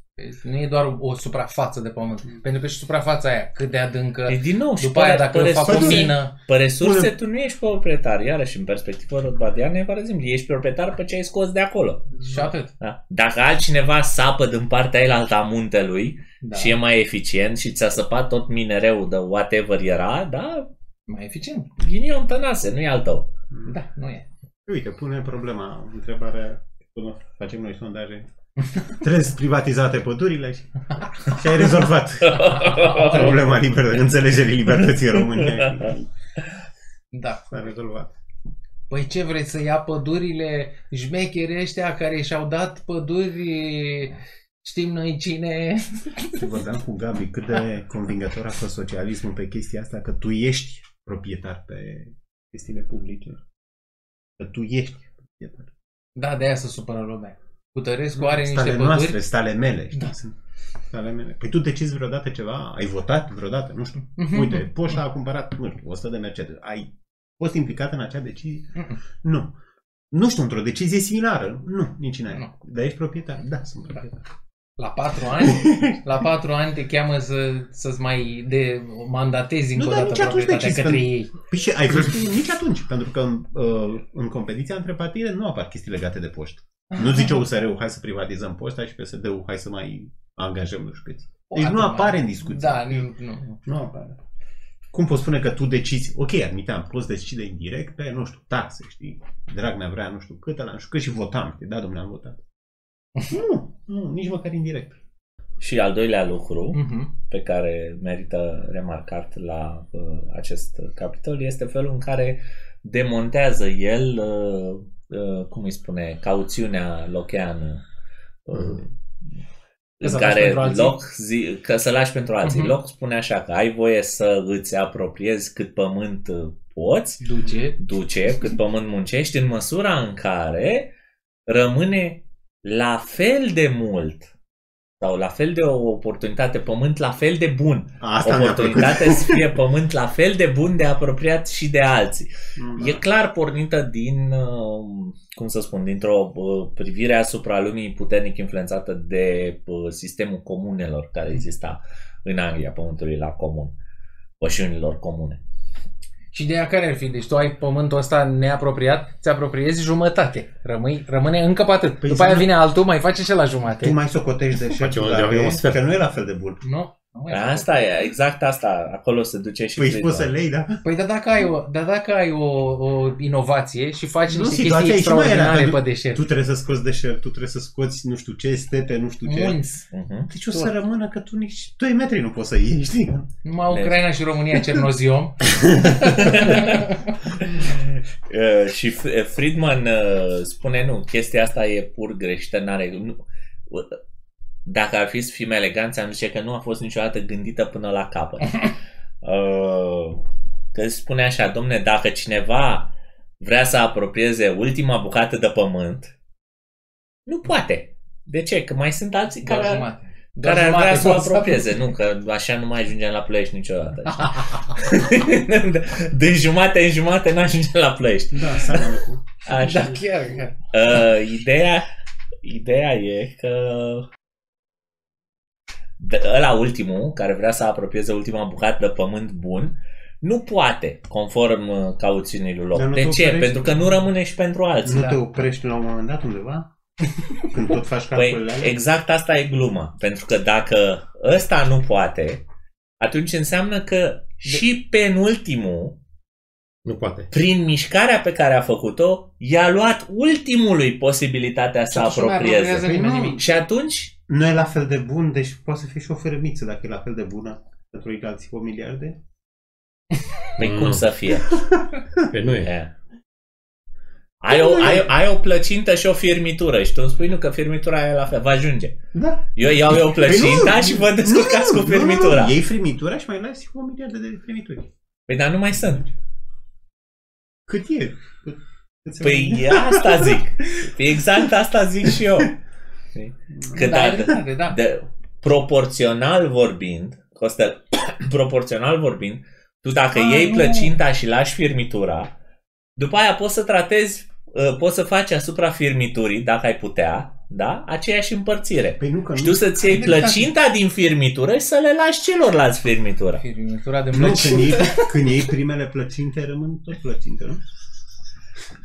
Nu e doar o suprafață de pământ. Pentru că și suprafața aia, cât de adâncă. E din nou, și După aia, dacă pe eu fac o resurse- mină, Pe resurse Pune- tu nu ești proprietar, iarăși în perspectivă rodbadiană e foarte simplu, ești proprietar pe ce ai scos de acolo. și atât. Da? Dacă altcineva sapă din partea aia a muntelui Da. și e mai eficient și ți-a săpat tot minereul de whatever era, da, Mai eficient. ghinion tănase, nu e al tău. Da, nu e. Uite, pune problema, întrebarea, până facem noi sondaje. Trebuie privatizate pădurile și, și ai rezolvat problema liber, înțelegerii libertății în România. Da. S-a rezolvat. Păi ce vreți să ia pădurile șmecheri ăștia care și-au dat păduri știm noi cine Vorbeam cu Gabi cât de convingător a fost socialismul pe chestia asta, că tu ești proprietar pe chestiile publice. Că tu ești proprietar. Da, de aia se supără lumea. Cutărescu are niște stale păduri. noastre, stale mele, știi? Da. Sunt stale mele. Păi tu decizi vreodată ceva? Ai votat vreodată? Nu știu. Mhm. Uite, poșta a cumpărat, nu știu, 100 de Mercedes. Ai fost implicat în acea decizie? Mhm. Nu. Nu știu, într-o decizie similară? Nu, nici n-ai. Nu. Dar ești proprietar? Da, sunt proprietar. La patru ani, la patru ani te cheamă să, să-ți mai de, mandatezi încă Nu, o dar dată nici atunci proprietatea decizi, către pentru- ei. Păi și ai văzut nici atunci, pentru că în, uh, în competiția între partide nu apar chestii legate de poștă. Nu zice USR-ul, hai să privatizăm poșta și PSD-ul, hai să mai angajăm nu știu câți. Deci nu Poate, apare în discuție. Da, nu, nu. Nu apare. Cum poți spune că tu decizi, ok, admiteam, poți decide indirect pe, nu știu, taxe, știi? Dragnea vrea nu știu cât, ăla, nu știu cât și votam, știi? Da, domnule, am votat. Nu, nu, nici măcar indirect. Și al doilea lucru Mhm. pe care merită remarcat la uh, acest capitol este felul în care demontează el, uh, uh, cum îi spune, cauțiunea locheană. Uh, Mhm. Că în să lași care pentru alții? loc zi, că să lași pentru alții. Mhm. Loc spune așa că ai voie să îți apropiezi cât pământ uh, poți, Duce. duce, cât pământ muncești, în măsura în care rămâne la fel de mult sau la fel de o oportunitate, pământ la fel de bun. Asta mi-a plăcut. Oportunitate să fie pământ la fel de bun de apropiat și de alții. Da. E clar pornită din, uh, cum să spun, dintr-o uh, privire asupra lumii puternic influențată de uh, sistemul comunelor care exista în Anglia, pământului la comun, pășunilor comune. Și ideea care ar fi? Deci tu ai pământul ăsta neapropiat, ți apropiezi jumătate. Rămâi, rămâne încă pe atât. Păi După aia zi- vine altul, mai face și la jumate. Tu mai socotești de Face un- dacă de- e, un sfert. că nu e la fel de bun. Nu? Nu mai Asta e, exact asta, acolo se duce și Păi și Friedman. poți să lei, da? Păi dar dacă ai o, dar dacă ai o, o inovație și faci Nu, niște situația chestii e și mai rea, extraordinare că pe deșert. Tu trebuie să scoți deșert, tu trebuie să scoți nu știu ce, stete, nu știu ce. Munți. Mhm. Deci o Tot. să rămână că tu nici 2 metri nu poți să ieși, știi? Numai Ucraina și România cernoziom. Uh, și F- Friedman uh, spune nu, chestia asta e pur greșită, n-are... Nu, uh, dacă ar fi să fim eleganți, am zice că nu a fost niciodată gândită până la capăt. Uh, că spune așa, domne, dacă cineva vrea să apropieze ultima bucată de pământ, nu poate. De ce? Că mai sunt alții Doar care, jumate. care ar jumate vrea să o pot să apropieze. Nu, că așa nu mai ajungem la Ploiești niciodată. de, de jumate în jumate n-ajungem la Ploiești. Da, seamănă cu... Așa. Da, chiar, chiar. Uh, ideea, ideea e că de, ăla ultimul, care vrea să apropieze ultima bucată de pământ bun, nu poate, conform uh, cauțiunii lui Loc. Dar nu De te ce? oprești? Pentru că nu rămâne și pentru alții. Nu Da. te oprești la un moment dat undeva? Când tot faci Păi, calculele alea? exact asta e gluma. Pentru că dacă ăsta nu poate, atunci înseamnă că și penultimul, Nu poate. prin mișcarea pe care a făcut-o, i-a luat ultimului posibilitatea să Și atunci nu mai apropieze. apropiază Păi nimeni nu. nimic. Și atunci Nu e la fel de bun, deci poate să fie și o fărămiță dacă e la fel de bună pentru alții o miliarde. Păi Nu. cum să fie? Că nu e. E. Ai o, ai, ai o plăcintă și o firmitură și tu îmi spui nu că firmitura e la fel, va ajunge. Da. Eu iau eu plăcinta Păi nu, și vă descurcați nu, cu nu, nu, firmitura. Nu, Iei firmitura și mai lasi o miliardă de firmituri. Păi dar nu mai sunt. Cât e? Cât, cât se Păi vede? asta zic. Exact asta zic și eu. Că Da, da, da, da. de, proporțional vorbind, Costel, proporțional vorbind, tu dacă Ah, iei nu. plăcinta și lași firmitura, după aia poți să tratezi, uh, poți să faci asupra firmiturii, dacă ai putea, da? Aceeași împărțire. Păi nu, că Știu nu, să-ți iei plăcinta din firmitură și să le lași celorlalți firmitură. Firmitura de nu mlăci. când, iei, când iei primele plăcinte, rămân tot plăcinte, nu?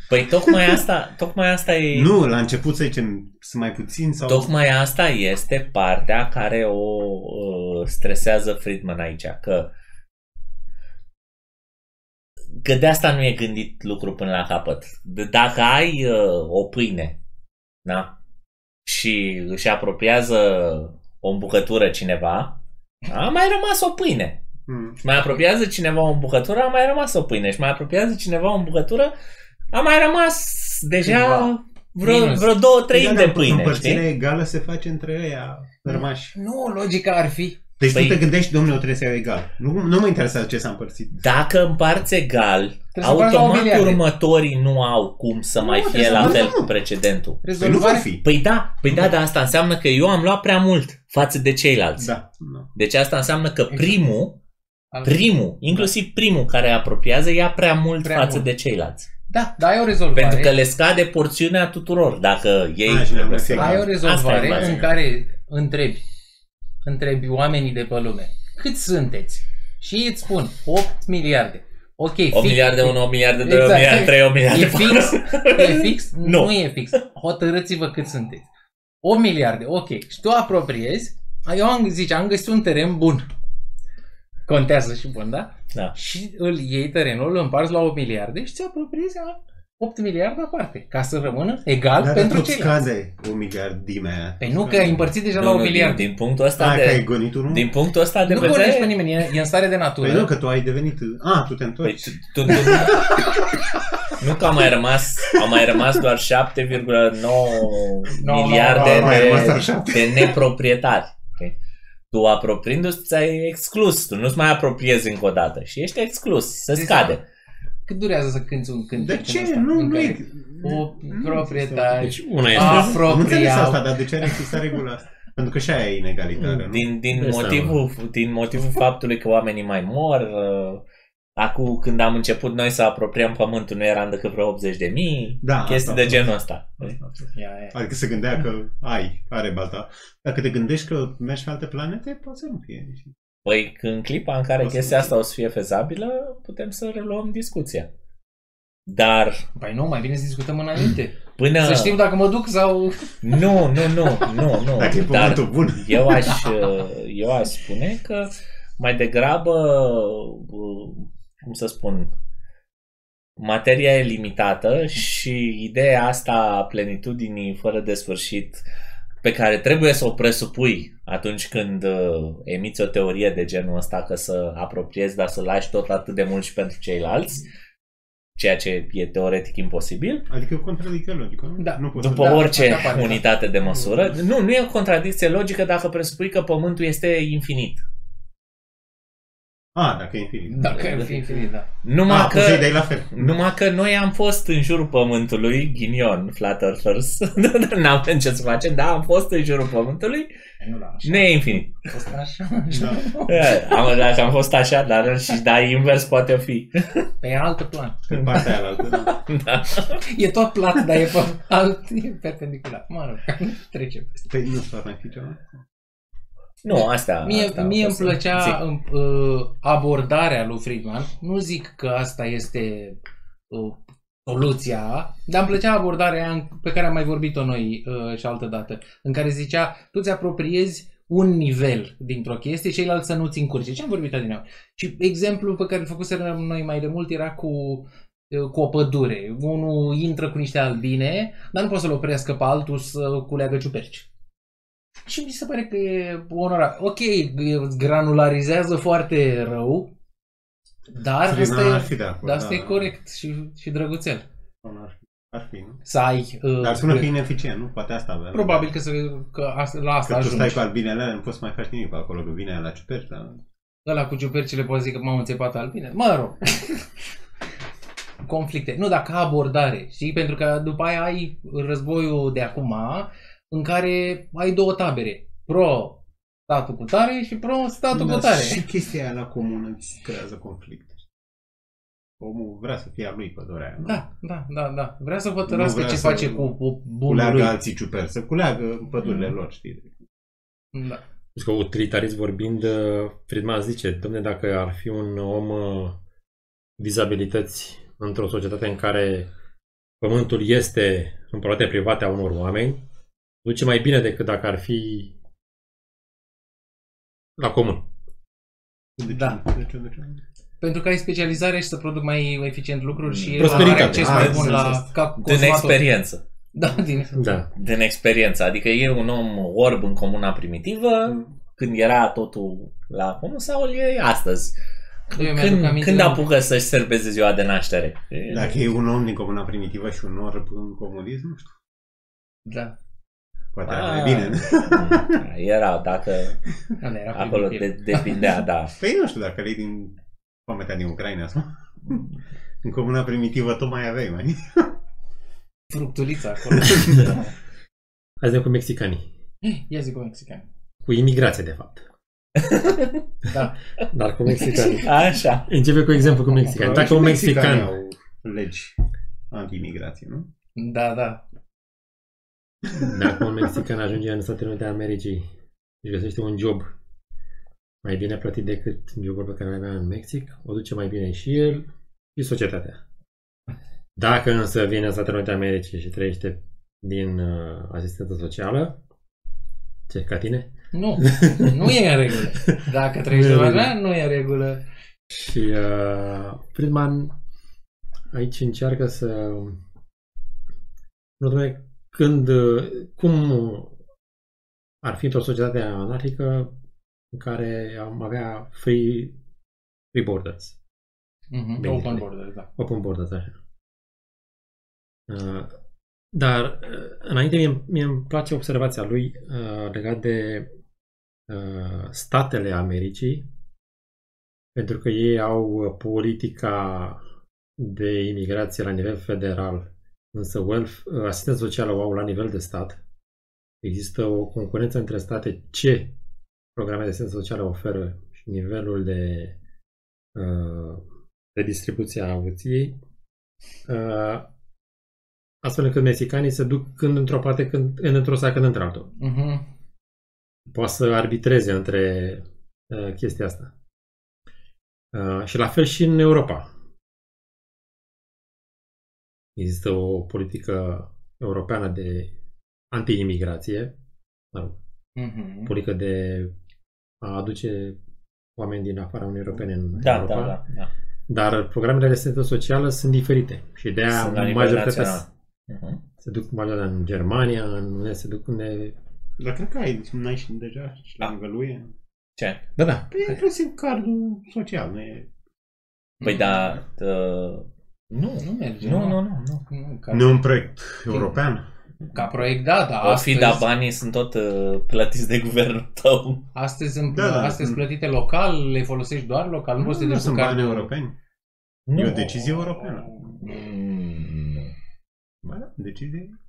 Păi tocmai asta, tocmai asta e... Nu, la început să zicem, sunt mai puțin sau... Tocmai asta este partea care o uh, stresează Friedman aici, că că de asta nu e gândit lucru până la capăt. De, dacă ai uh, o pâine, da? Și își apropiază o îmbucătură cineva, a mai rămas o pâine. Hmm. Și mai apropiază cineva o îmbucătură, a mai rămas o pâine. Și mai apropiază cineva o îmbucătură, a mai rămas deja Ceva. vreo, Minus. vreo două treimi Da, de dar pâine, Împărțirea știi? egală se face între ăia rămași. Nu, logica ar fi Deci Păi- tu te gândești, domnule, eu trebuie să iau egal. Nu, nu mă interesează ce s-a împărțit. Dacă împarți egal, să împarți la o automat miliarde. următorii nu au cum să Nu, mai trebuie fie să la împarți, fel nu. cu precedentul. Păi nu vor Rezolvare? fi. Păi da, păi da, dar asta înseamnă că eu am luat prea mult față de ceilalți. Da. da. Deci asta înseamnă că primul, Al- primul, inclusiv primul care apropiază, ia prea mult Prea față mult. de ceilalți. Da, dar ai o rezolvare. Pentru că le scade porțiunea tuturor. Dacă ei Așa, trebuie nu să... fie Ai o Asta e rezolvare baza. în care întrebi, întrebi oamenii de pe lume, cât sunteți? Și îți spun 8 miliarde. Ok, 8 fix, miliarde 1, 8 miliarde 2, 8 Exact. miliarde 3, 8 miliarde E fix? E fix? Nu. nu. e fix. Hotărâți-vă cât sunteți. 8 miliarde, ok. Și tu apropiezi, eu am, zice, am găsit un teren bun. Contează și bun, da? Da. Și îl iei terenul, îl împarți la 8 miliarde și ți apropiezi la 8 miliarde aparte, ca să rămână egal Dar pentru tot ceilalți. scade o miliardime aia. Păi nu, că ai împărțit deja la Nu, 8 nu, din, miliarde. din punctul ăsta Ah, că ai de, gonit unul? din punctul ăsta de nu vedere... vorbești pe nimeni, e, e în stare de natură. Păi nu, că tu ai devenit... Ah, tu te Păi, întorci. tu, tu, tu, nu că au mai rămas, au mai rămas doar 7,9 no, miliarde no, mai rămas doar de, șapte. de neproprietari. Ok? Tu apropiindu-ți, ți-ai exclus. Tu nu-ți mai apropiezi încă o dată și ești exclus. Se Deci, scade. Cât durează să cânti un cântec? De în ce? ăsta, Nu, în nu care e... O nu proprietar. Deci una este... A, există. Am înțeles Apropiau. asta, dar de ce ar exista regula asta? Pentru că și aia e inegalitară, nu? Din, din, Dai motivul, din motivul faptului că oamenii mai mor, uh, acum când am început noi să apropiem pământul, nu eram decât vreo 80 de mii, Da, chestii asta, de genul ăsta. Asta, asta. Ia, ia. Adică se gândea că ai, are balta. Dacă te gândești că mergi pe alte planete, poate să nu fie. Păi în clipa în care O să chestia fie. asta o să fie fezabilă, putem să reluăm discuția. Dar Păi nu, mai bine să discutăm înainte. până... Să știm dacă mă duc sau... Nu, nu, nu, nu, nu. Dacă e Dar pământul bun. eu aș, eu aș spune că mai degrabă, uh, cum să spun, materia e limitată și ideea asta a plenitudinii fără de sfârșit pe care trebuie să o presupui atunci când uh, emiți o teorie de genul ăsta că să apropiezi, dar să lași tot atât de mult și pentru ceilalți, ceea ce e teoretic imposibil, Adică e o contradicție logică, nu? Da. Nu poți după să... Da, orice așa pare, unitate de măsură. Nu, nu e o contradicție logică dacă presupui că Pământul este infinit. Ah, dacă e infinit. Dacă ar fi infinit, da. Numai Ah, că... că... dai la fel. Numai că noi am fost în jurul Pământului, ghinion, Flat Earthers, n-am avem ce să facem, dar am fost în jurul Pământului, Nu la așa. nu e infinit. A fost așa, așa. Da. E, Am, dacă am fost așa, dar și da, invers poate fi. Pe altă plan. Pe partea aia altă, da. Da. E tot plat, dar e pe alt, e perpendicular. Mă rog, trece peste. Păi nu s-ar mai fi ceva? Nu, asta... Mie, asta a mie îmi fost- plăcea Zic. uh, abordarea lui Friedman. Nu zic că asta este uh, soluția, dar îmi plăcea abordarea aia în- pe care am mai vorbit-o noi uh, și altă dată, în care zicea, tu ți apropiezi un nivel dintr-o chestie, ceilalți să nu-ți încurce. Ce am vorbit adineauri? Și exemplul pe care îl făcuserăm noi mai de mult era cu uh, cu o pădure. Unul intră cu niște albine, dar nu poate să-l oprească pe altul să culeagă ciuperci. Și mi se pare că e onorat. Ok, îți granularizează foarte rău, dar Friedman asta, ar e, fi de acord. dar asta da. e corect și, și drăguțel. Ar fi, ar fi, nu? Să ai... Uh, Dar spune că e ineficient, nu? Poate asta avea. Probabil că, să, că asta, la asta Că tu ajungi. stai cu albinele alea, nu poți să mai faci nimic pe acolo, că vine aia la ciuperci, dar... Ăla cu ciupercile poate zic că m-am înțepat albine. Mă rog. Conflicte. Nu, dar ca abordare. Știi? Pentru că după aia ai războiul de acum în care ai două tabere. Pro statul cu tare și pro statul Dar cu tare. Și chestia aia la comună îți creează conflict. Omul vrea să fie a lui pădurea aia, nu? Da, da, da, da. Vrea să Nu hotărască vrea ce să face cu, cu bunul Culeagă lui. alții ciuperci, să culeagă pădurile Mm. lor, știi? Da. Deci că utilitarist vorbind, uh, Friedman zice, domne, dacă ar fi un om uh, cu dizabilități într-o societate în care pământul este în proprietate private a unor oameni, duce mai bine decât dacă ar fi la comun. De ce? Da. De ce? De ce? Pentru că ai specializare și să produc mai eficient lucruri și Prosperitate. are acces Ah, mai am bun înțeles la asta. ca Din consumator. experiență. Da, din Da. Din experiență. Adică e un om orb în comuna primitivă, când era totul la comun sau el e astăzi. Eu mi-aduc Când, aminte când de- apucă să-și serveze ziua de naștere? Dacă e un om din comuna primitivă și un orb în comunism, nu știu. Da. Poate era Ah. mai bine. Era, dacă Ăla era acolo primitiv. de, depindea, da. Păi nu știu dacă e din foamea din Ucraina sau... În comuna primitivă tot mai aveai, mai. Fructulița acolo. Hai să vedem cu mexicanii. Ia zi cu mexican. Cu imigrație, de fapt. Da. Dar cu mexicanii. Așa. Începe cu exemplu cu mexicani. Dacă un Mexicanii mexican... au legi anti-imigrație, nu? Da, da. Dacă un mexican ajunge în Statele Unite ale Americii și găsește un job mai bine plătit decât jobul pe care îl avea în Mexic, o duce mai bine și el și societatea. Dacă însă vine în Statele Unite ale Americii și trăiește din uh, asistență socială, ce, ca tine? Nu, nu e în regulă. Dacă trăiești Nu e de în mea, nu e în regulă. Și uh, Friedman aici încearcă să nu dom'le, când, uh, cum ar fi într-o societate anarhică în care am avea free, free borders, Mhm, Bine. Open border, da. open borders, așa. Uh, dar uh, înainte mie, mie îmi place observația lui uh, legat de uh, statele Americii pentru că ei au uh, politica de imigrație la nivel federal, însă welf, uh, asistența socială o au la nivel de stat. Există o concurență între state ce programe de asistență socială oferă și nivelul de, uh, de distribuție a avuției. Uh, astfel încât mexicanii se duc când într-o parte, când, când într-o țară, când într-altul. Mhm. Poate să arbitreze între uh, chestia asta. Uh, și la fel și în Europa. Există o politică europeană de anti-imigrație, mă rog, Mhm. politică de a aduce oameni din afara Uniunii Europene în Da, Europa. da, da. da. Dar programele de asistență socială sunt diferite și de aia Sunt la nivel majoritatea național. Mhm. se duc majoritatea în Germania, în unde se duc unde... Dar cred că ai, n-ai și deja și la Da. nivelul UE. Ce? Da, da. Păi e inclusiv cardul social, nu e... Păi da, uh, nu, Nu merge. nu, nu, nu, nu. Nu, ca, Nu e un proiect european. ca proiect, da, da. O fi, astăzi, dar banii sunt tot uh, plătiți de guvernul tău. astăzi sunt, Da, da, astăzi sunt- plătite local, le folosești doar local, nu, poți să te nu duci cu sunt bani cardul. europeni. Nu. E o decizie europeană. Mm, nu. Ba da, decizie e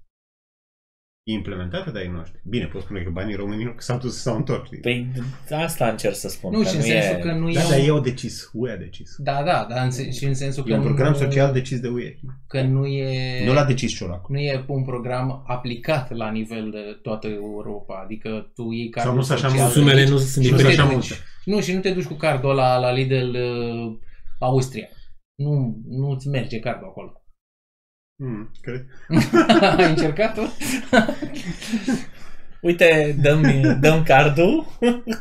implementată de ai noștri. Bine, poți spune că banii românilor s-au dus s-au întors. știi? Păi asta încerc să spun. Nu, că și în nu sensul e... că nu Da, e dar un- ei au decis. UE a decis. Da, da, dar în, sen- și în sensul că E un program nu, social decis de UE. că nu e, Nu l-a decis Ciolacu. nu e un program aplicat la nivel de toată Europa. Adică tu iei cardul Sau nu sunt așa social multe. Sumele aici nu sunt și nu diferite te așa duci. multe. Nu, și nu te duci cu cardul ăla la Lidl uh, Austria. Nu, nu-ți merge cardul acolo. Hmm, cred. Ai încercat-o? Uite, dăm, dăm cardul,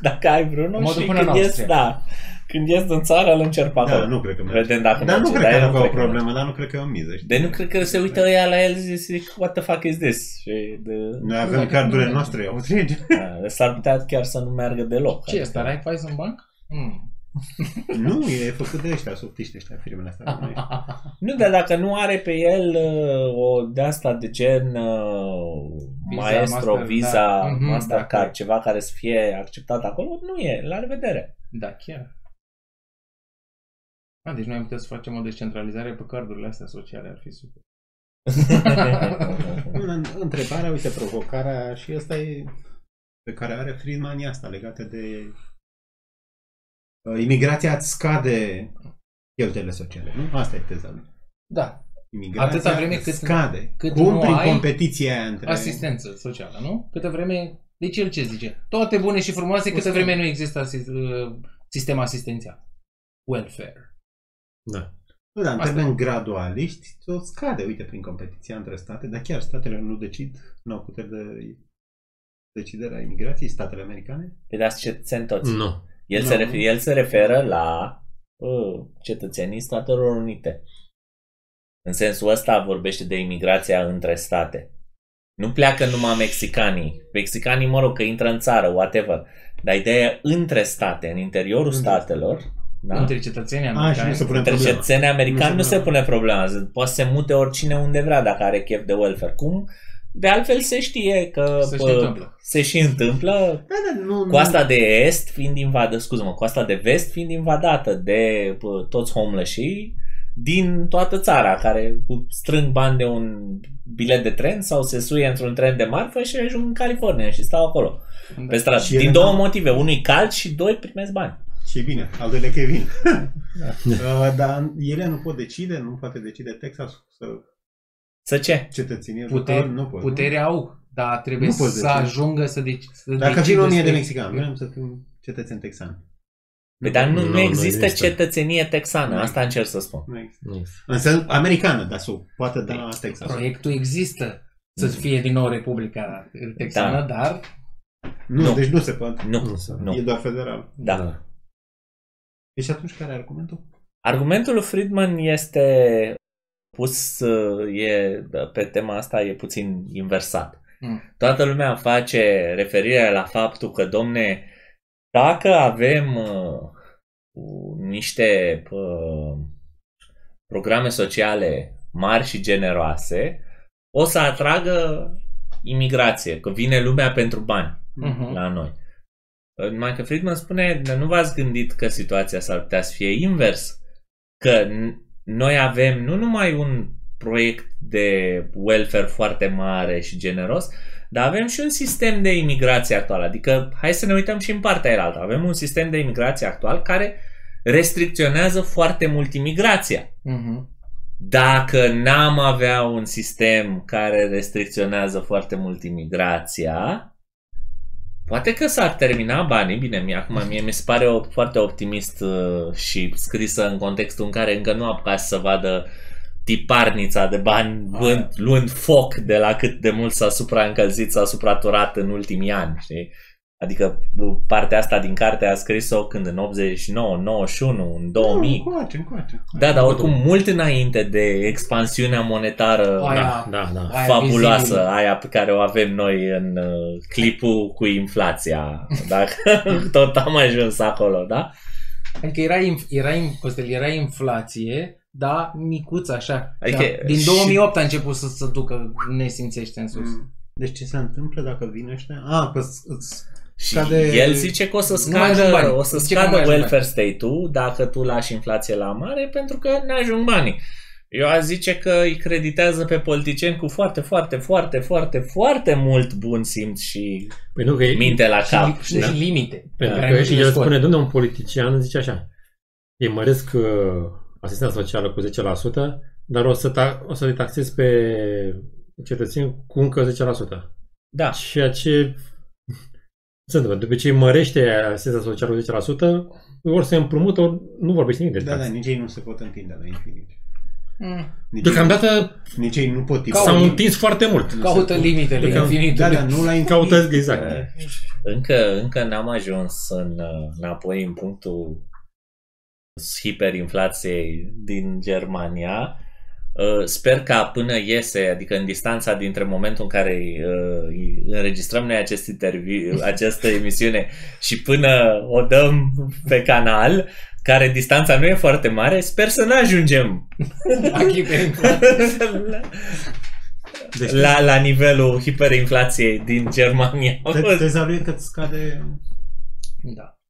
dacă ai vreunul, Mă duc și până în când ies, Austria. da, când ies din țară, îl încerc pe acolo. Da, nu cred că merge. Vedem dacă Dar nu merge, cred dar că eu avea o cred că problemă, dar nu cred că e o miză. știi? De nu cred că se uită ăia la el și zic, what the fuck is this? Și de, Noi Nu, avem adică cardurile nu noastre austriece. da, s-ar putea chiar să nu meargă deloc. Ce e asta? Raiffeisen în banc? Mm. Nu, e făcut de ăștia, softiști ăștia, firmele astea. românești. Nu, dar dacă nu are pe el uh, o de asta de gen uh, Visa, Maestro, Master, Visa, da. Mhm, Mastercard, da, corect. ceva care să fie acceptat acolo, nu e. La revedere. Da, chiar. A, deci noi am putea să facem o descentralizare pe cardurile astea sociale, ar fi super. În- Întrebarea, uite, provocarea și asta e pe care are Friedman e asta legată de uh, imigrația îți scade cheltuielile sociale, nu? Asta e teza lui. Da, Imigrația Atâta vreme îți cât- scade. cât Cum nu prin ai competiția aia între... asistență socială, nu? Câtă vreme... Deci el ce zice? Toate bune și frumoase câtă Asta. vreme nu există asist- uh, sistem asistențial. Welfare. Da. Nu, dar în Asta termeni gradualiști, o scade, uite, prin competiția între state, dar chiar statele nu decid, nu au putere de decidere a imigrației, statele americane? Pe dați cetățeni toți. Nu. El, Nu. se refer, el se referă la uh, cetățenii Statelor Unite. În sensul ăsta vorbește de imigrația între state. Nu pleacă numai mexicanii. Mexicanii, mă rog, că intră în țară, whatever. Dar ideea e între state, în interiorul Între statelor. Da? Între cetățenii A, și americani. nu se pune Între problema. cetățenii americani nu Nu se se pune problema. Poate să se mute oricine unde vrea dacă are chef de welfare. Cum de altfel se știe că Se și bă, întâmplă. se și întâmplă Da, da, nu, Coasta de est fiind invadată, scuză-mă, coasta de vest fiind invadată de bă, toți homeless din toată țara care strâng bani de un bilet de tren sau se suie într-un tren de marfă și ajung în California și stau acolo Da. pe stradă. Și ele Din două n-au- motive. Unul e cald și doi primesc bani. Și bine, al doilea Kevin. uh, dar ele nu pot decide, nu poate decide Texas să Să ce? cetățenie Putere, local, nu pot. putere au, dar trebuie Nu poți să decide. ajungă să, deci, să Dacă decide vin o mie de despre- mexican, vrem să fim cetățeni texani. Păi, dar nu, Nu, nu nu există există. cetățenie texană, Nu. asta încerc să spun. Nu există. Nu există. Însă americană, dar să o poată da Texas. Proiectul există să fie din nou Republica Texană, Da. dar Nu, Nu. deci nu se poate. Nu, Nu se- nu. E doar federal. Da. Deci atunci care e argumentul? Argumentul lui Friedman este pus uh, e, pe tema asta e puțin inversat. Mm. Toată lumea face referire la faptul că, domne, dacă avem uh, niște uh, programe sociale mari și generoase, o să atragă imigrație, că vine lumea pentru bani Mhm. la noi. Numai că Friedman spune, nu v-ați gândit că situația s-ar putea să fie invers. Că n- noi avem nu numai un proiect de welfare foarte mare și generos, dar avem și un sistem de imigrație actual. Adică, hai să ne uităm și în partea aia altă. Avem un sistem de imigrație actual care restricționează foarte mult imigrația. Mhm. Dacă n-am avea un sistem care restricționează foarte mult imigrația, poate că s-ar termina banii. Bine, mie, acum mie mi se pare o, foarte optimist uh, și scrisă în contextul în care încă nu apucat să vadă tiparnița de bani luând, luând foc de la cât de mult s-a supraîncălzit, s-a supraturat în ultimii ani, știi? Adică uh, partea asta din carte a scris-o când în 89, 91, în 2000. Nu, încoace, încoace. Da, dar oricum mult înainte de expansiunea monetară Aia, Da, da. aia fabuloasă, vizibilă. aia pe care o avem noi în uh, clipul cu inflația. Dacă tot am ajuns acolo, da? Adică era, inf- era, in- Costel, era inflație, da, micuță așa. Adică Da, din și- 2008 a început să se ducă nesimțește în sus. Mm. Deci ce se întâmplă dacă vin ăștia? A, că îți- îți Și Scade- el zice că o să Nu mai ajung scadă, banii. o să Zice că nu scadă mai ajung welfare state-ul dacă tu lași inflație la mare pentru că nu ajung banii. Eu aș zice că îi creditează pe politicieni cu foarte, foarte, foarte, foarte, foarte mult bun simț și Păi nu, că e, minte la Și, cap. li- și, Da. și limite. Pentru care că nu și le el scot. spune, domnule, un politician zice așa, îi măresc uh, asistența socială cu 10%, dar o să, ta- o să le taxez pe cetățeni cu încă 10%. Da. Ceea ce se întâmplă. După ce îi mărește asistența socială cu 10%, ori se împrumută, ori nu vorbește nimic de Da, da, taxe. nici ei nu se pot întinde la infinit. Mm. Nici Deocamdată ei, nici ei nu pot tipa. s-au întins foarte mult. Caută limitele Că- infinitului. Da, da, nu la infinit. Caută exact. Încă, încă n-am ajuns în, uh, înapoi în punctul hiperinflației din Germania. Uh, Sper ca până iese, adică în distanța dintre momentul în care uh, înregistrăm noi acest interviu, această emisiune și până o dăm pe canal, care distanța nu e foarte mare, sper să nu ajungem La hiperinflație. Deci, la, la nivelul hiperinflației din Germania. te- teza lui e că îți scade... Da.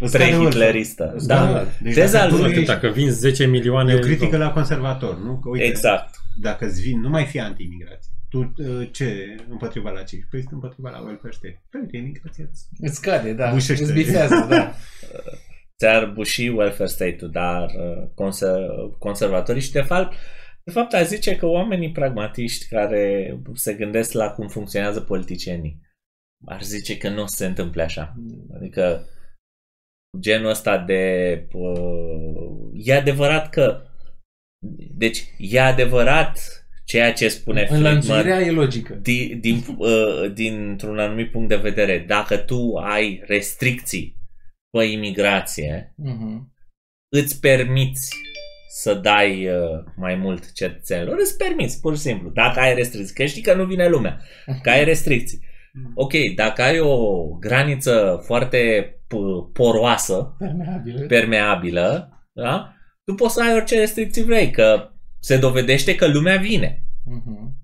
Îți scade Pre-hitleristă. Îți Da. scade- Deci Teza dacă tu lui- ești- Dacă vinzi 10 milioane... E o critică la conservator, nu? Că uite, Exact. dacă îți vin, nu mai fi anti-imigrație. Tu uh, ce împotriva la ce? Păi sunt împotriva la welfare state. Păi uite, imigrația îți- Îți scade, da. Bușește. Îți bifează, da. ți-ar buși welfare state-ul, dar uh, conser- conservatorii și de fapt, de fapt aș zice că oamenii pragmatiști care se gândesc la cum funcționează politicienii ar zice că nu se întâmple așa. Adică genul ăsta de uh, e adevărat că deci e adevărat ceea ce spune Friedman Înlănțuirea e logică. din, din, uh, dintr-un anumit punct de vedere, dacă tu ai restricții pe imigrație, Mhm. îți permiți să dai uh, mai mult cetățenilor, îți permiți, pur și simplu, dacă ai restricții, că știi că nu vine lumea, că ai restricții. Ok, dacă ai o graniță foarte p- poroasă, Permeabilă. permeabilă, da? tu poți să ai orice restricții vrei, că se dovedește că lumea vine. Mhm.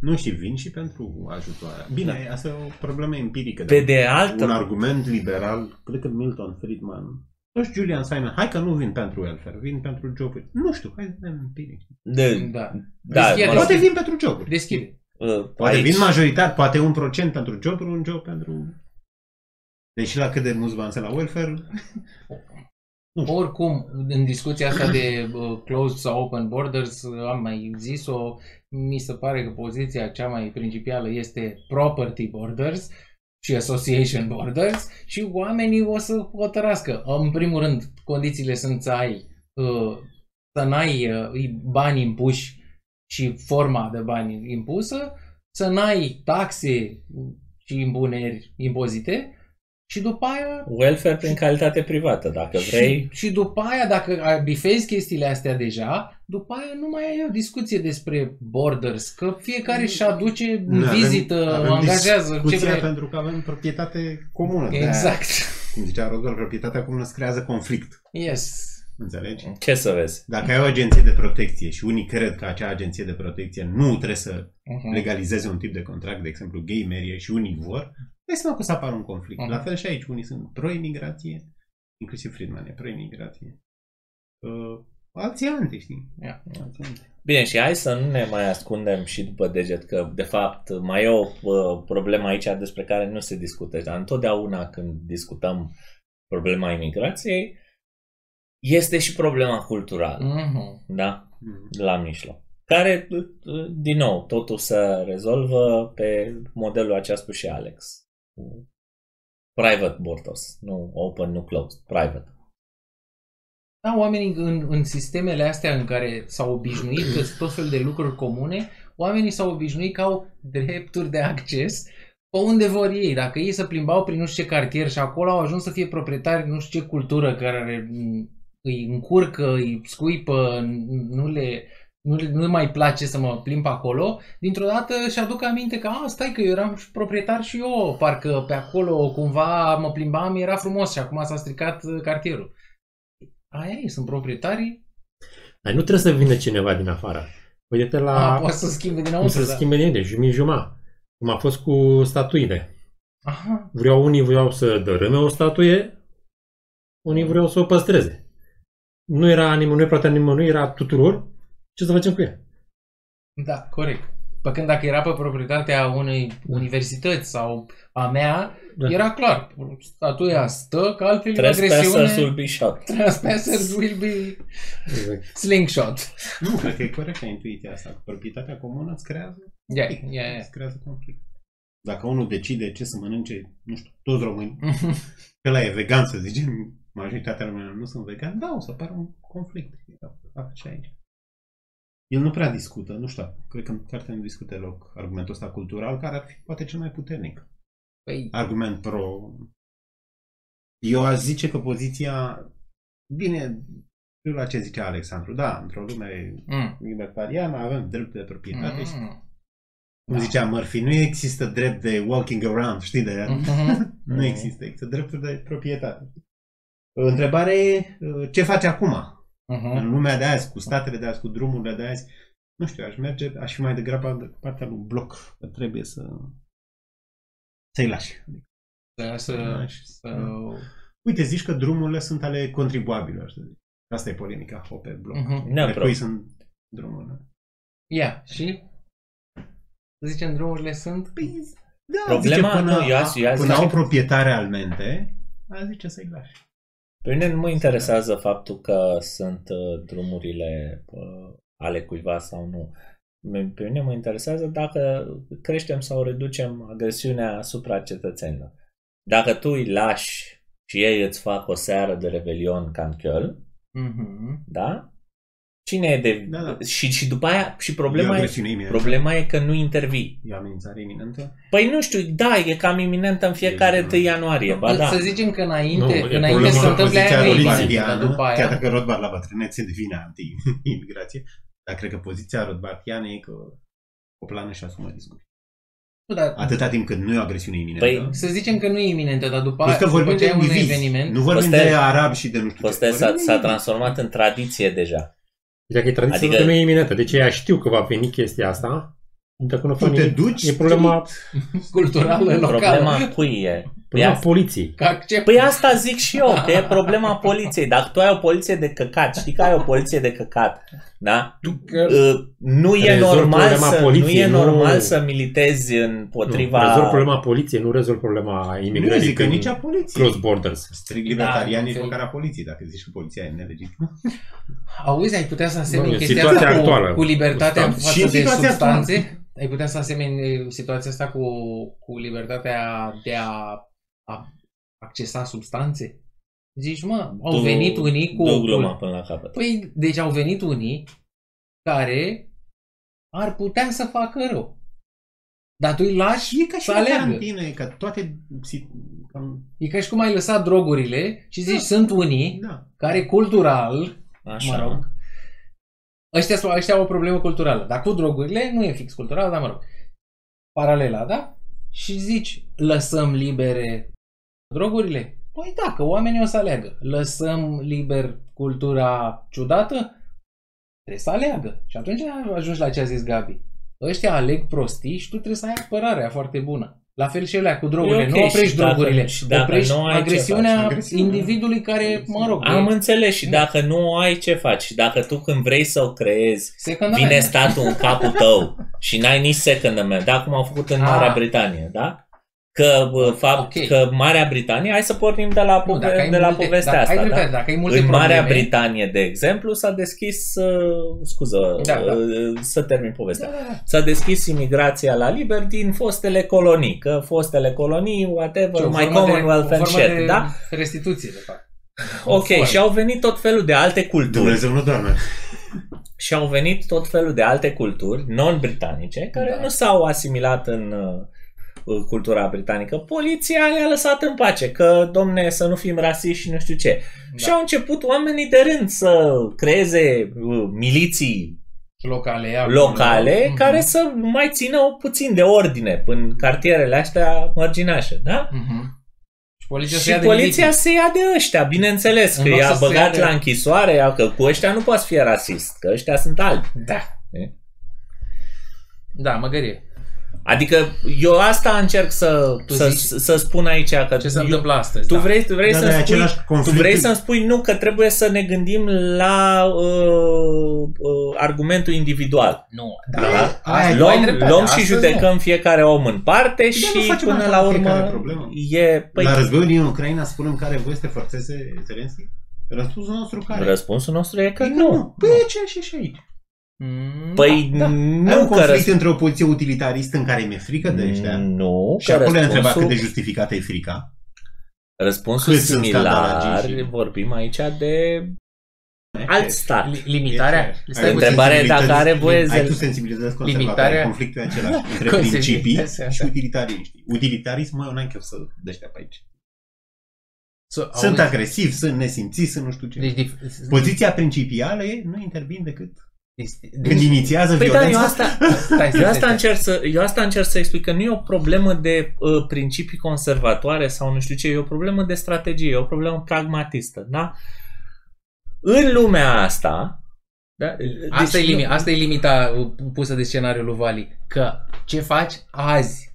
Nu și vin și pentru ajutoare. Bine, asta e o problemă empirică. Pe dar de altă un argument liberal, cred că Milton Friedman, nu știu, Julian Simon, hai că nu vin pentru welfare, vin pentru joburi. Nu știu, hai să vedem empiric. de, Da. da, Deschide- mă rog, Poate vin pentru joburi. Deschide. Uh, Poate aici- vin majoritar, poate un procent pentru joburi, un job pentru... Deși la cât de mulți bani sunt la welfare, Oricum, în discuția asta de uh, closed sau open borders, uh, am mai zis-o, mi se pare că poziția cea mai principală este property borders și association borders și oamenii o să hotărască. În primul rând, condițiile sunt să ai uh, să n-ai uh, bani impuși și forma de bani impusă, să n-ai taxe și impuneri, impozite și după aia welfare prin calitate privată, dacă vrei. și, și după aia, dacă ai- bifezi chestiile astea deja, după aia nu mai ai o discuție despre borders, că fiecare își aduce în Noi avem- vizită, avem angajează, ce discuția vrea. pentru că avem proprietate comună. De-aia, Exact. Cum zicea Rodol, proprietatea comună îți creează conflict. Yes. Înțelegi? Ce să vezi? Dacă ai o agenție de protecție și unii cred că acea agenție de protecție nu trebuie să Uh-huh. legalizeze un tip de contract, de exemplu gay marriage, și unii vor, dai seama că o să apară un conflict. Mhm. La fel și aici, unii sunt pro-imigrație, inclusiv Friedman e pro-imigrație. Uh, alții anti, știi? Yeah. Alții anti. Bine, și hai să nu ne mai ascundem și după deget, că de fapt mai e o uh, problemă aici despre care nu se discută. Dar întotdeauna când discutăm problema imigrației, este și problema culturală, Uh-huh. da? Mm. La mijloc. Care, uh, din nou, totul se rezolvă pe modelul acesta spus și Alex. cu Private borders, nu open, nu closed, private. Da, oamenii în, în sistemele astea în care s-au obișnuit că sunt tot fel de lucruri comune, oamenii s-au obișnuit că au drepturi de acces pe unde vor ei. Dacă ei se plimbau prin nu știu ce cartier și acolo au ajuns să fie proprietari nu știu ce cultură care m, îi încurcă, îi scuipă, n- nu le, nu, le, nu le mai place să mă plimb pe acolo, dintr-o dată și aduc aminte că, a, stai că eu eram și proprietar și eu, parcă pe acolo cumva mă plimbam, era frumos și acum s-a stricat uh, cartierul. Aia e, sunt proprietarii, Dar nu trebuie să vină cineva din afară. Uite-te la a, poate să schimbe cum dinăuntru. se Da. schimbe din ele, jumii juma. Cum a fost cu statuile. Aha, Vreau unii vreau să dărâme o statuie, unii vreau să o păstreze. Nu era nimănui, poate nimănui, era tuturor. Ce să facem cu ea? da, corect. Pe când dacă era pe proprietatea unei universități sau a mea, Da. era clar. Statuia stă, că altfel e Trespassers agresiune. will be shot. Trespassers will be Exact. slingshot. Nu, cred că e corectă intuiția asta. că Proprietatea comună îți creează, Ia, ia, ia. îți creează conflict. Dacă unul decide ce să mănânce, nu știu, toți români, că la e vegan, să zicem, majoritatea românilor nu sunt vegan, da, o să apară un conflict. Da, și aici. El nu prea discută, nu știu, cred că în carte nu discută loc argumentul ăsta cultural, care ar fi poate cel mai puternic. Păi, Argument pro... Eu aș zice că poziția... Bine, știu la ce zicea Alexandru, da, într-o lume mm, libertariană avem drept de proprietate și mm, cum Da. zicea Murphy, nu există drept de walking around, știi de mhm. Nu există, există dreptul de proprietate. Întrebare e, ce faci acum? Mhm. În lumea de azi, cu statele de azi, cu drumurile de azi, nu știu, aș merge, aș fi mai degrabă de partea lui bloc, că trebuie să să-i lași. Adică, Să, să, lași. să... Uite, zici că drumurile sunt ale contribuabililor, să zic. Asta e polemica, ho, pe bloc. Mhm. Ne De cui sunt drumurile? Ia, și? Să zicem, drumurile sunt... Păi, da, Problema- zice, până, nu, eu aș- eu aș până zice- au proprietare al mente, a zice să-i lași. Pe mine nu mă interesează faptul că sunt uh, drumurile uh, ale cuiva sau nu. Pe mine mă interesează dacă creștem sau reducem agresiunea asupra cetățenilor. Dacă tu îi lași și ei îți fac o seară de revelion ca în Köln, Mhm. da? Cine e de... Da, da. Și, și după aia, și E problema e, agresiune iminentă. problema e că nu intervii. E o amenințare iminentă? Păi nu știu, da, e cam iminentă în fiecare E- 1 ianuarie, ba da. Să zicem că înainte, Nu, e înainte problema să că întâmple poziția aia nu e rothbardiană, iminentă, dar după Chiar aia... dacă Rothbard la bătrânețe devine anti-imigrație, dar cred că poziția rothbardiană e că o plană și asumă discuții. Nu, dar Atâta timp cât nu e o agresiune iminentă. Păi, să zicem că nu e iminentă, dar după Plus aia, că după vorbim ce de ai un indivizi, eveniment... nu vorbim Costel- de arabi și de nu știu Costel ce. s-a, Vorbim s-a de transformat în tradiție deja. Dacă e tradiție, Adică- adică... nu e iminentă. Deci ea știu că va veni chestia asta, Dacă nu Tu fac te nimic, duci E problema, Culturală locală. Problema cui e? Problema Păi poliției. Că accept. Păi asta zic și eu, că e problema poliției. Dacă tu ai o poliție de căcat, știi că ai o poliție de căcat, da? Uh, Nu e Rezolv normal problema să, nu poliției, e nu- normal să militezi împotriva... Nu, rezolv problema poliției, nu rezolv problema Nu imigrării zic că prin nici a poliției. cross borders. Strict libertarian, Da, nici ok. măcar a poliției, dacă zici că poliția e nelegitimă. Auzi, ai putea să asemeni Nu, e chestia situația asta cu, actuală. cu libertatea Cu față stat. Și de situația substanțe? Ai putea să asemeni eh, situația asta cu, cu libertatea de a, a accesa substanțe? Zici, mă, au Tu- venit unii cu... Du gluma până la capăt. Păi, deci au venit unii care ar putea să facă rău. Dar tu îi lași E ca și să la aleagă. carantină, e ca toate... si- Cam, E ca și cum ai lăsat drogurile și zici, sunt unii da. care cultural Așa. mă rog. Ăștia, sunt- ăștia au o problemă culturală. Dar cu drogurile nu e fix cultural, dar mă rog. Paralela, da? Și zici, lăsăm libere drogurile? Păi da, că oamenii o să aleagă. Lăsăm liber cultura ciudată? Trebuie să aleagă. Și atunci ajungi la ce a zis Gabi. Ăștia aleg prostii și tu trebuie să ai apărarea foarte bună. La fel și ele cu drogurile. E ok, nu oprești și dacă- drogurile. și dacă oprești nu ai ce agresiunea faci? Agresiunea. individului care, mă rog, Am e înțeles și dacă nu ai ce faci și dacă tu când vrei să o creezi, second vine hand. statul în capul tău și n-ai nici second amendment, da? Cum au făcut în Ah. Marea Britanie, da? Că bă, fapt Ok. că Marea Britanie, hai să pornim de la, Nu, pove- dacă ai de la multe, povestea dacă, asta, ai da? dreptate, dacă ai multe În probleme, Marea Britanie, de exemplu, s-a deschis, uh, scuză, Da, da. uh, să termin Da, povestea. da, da. S-a deschis imigrația la liber din fostele colonii, că fostele colonii, whatever, Ce, o mai formă de- Commonwealth o and formă shit, de da? restituție, de fapt. Ok, formă. și au venit tot felul de alte culturi. Dumnezeu nu doarme. Și au venit tot felul de alte culturi non-britanice care Da. nu s-au asimilat în uh, cultura britanică. Poliția i-a lăsat în pace, că, domne, să nu fim rasiști și nu știu ce. Da. Și au început oamenii de rând să creeze uh, miliții locale, acolo. locale Mhm. care să mai țină puțin de ordine în cartierele astea mărginașe, da? Mhm. Și poliția se Și ia de poliția miliții. se ia de ăștia, bineînțeles, În că loc i-a să se băgat ia de- la închisoare, ia că cu ăștia nu poți fi rasist, că ăștia sunt albi. Da. E? Da, măgărie. Adică eu asta încerc să, Tu să, zici- să spun aici că Ce se eu, întâmplă astăzi? tu da. vrei, tu vrei Da, să dar e spui, același tu conflict. vrei să-mi spui nu că trebuie să ne gândim la uh, uh, argumentul individual. Nu, Da? da. Aia Asta- e- tu ai Luăm, dreptate, luăm și astăzi judecăm fiecare om în parte nu și facem până asta la cu fiecare urmă problemă. e... Păi, La războiul din Ucraina spunem care voie să te forțeze Zelenski? Răspunsul nostru care? răspunsul nostru e că E nu. Păi e ce și și aici. Mm, Păi da, da. Ai nu un că conflict răspunsul... între o poziție utilitaristă în care mi-e frică de ăștia Nu, și că acolo e întrebat răspunsul, cât de justificată e frica. răspunsul cât sunt similar, scandalagii și- vorbim aici de alt stat. Li- Limitarea. Ai Stai tu puțin. Întrebarea e dacă sensibilități- are voie Ai Zel- tu sensibilități conservatoare, Limitarea- conflictul e același între Consistență, principii așa. și utilitariști. Utilitarismul eu n-am chef să dăștea pe aici. So, Sunt auzi, agresivi, sunt nesimțiți, sunt nu știu ce. Deci, dif- Poziția principială e nu intervin decât deci- când inițiază Păi da, eu violența. asta, Stai, stai, eu, asta stai. încerc să, eu asta încerc să explic, că nu e o problemă de uh, principii conservatoare sau nu știu ce, e o problemă de strategie, e o problemă pragmatistă, da? În lumea asta, da? Asta, deci e limi- nu- asta e limita uh, pusă de scenariul lui Vali. Că ce faci azi?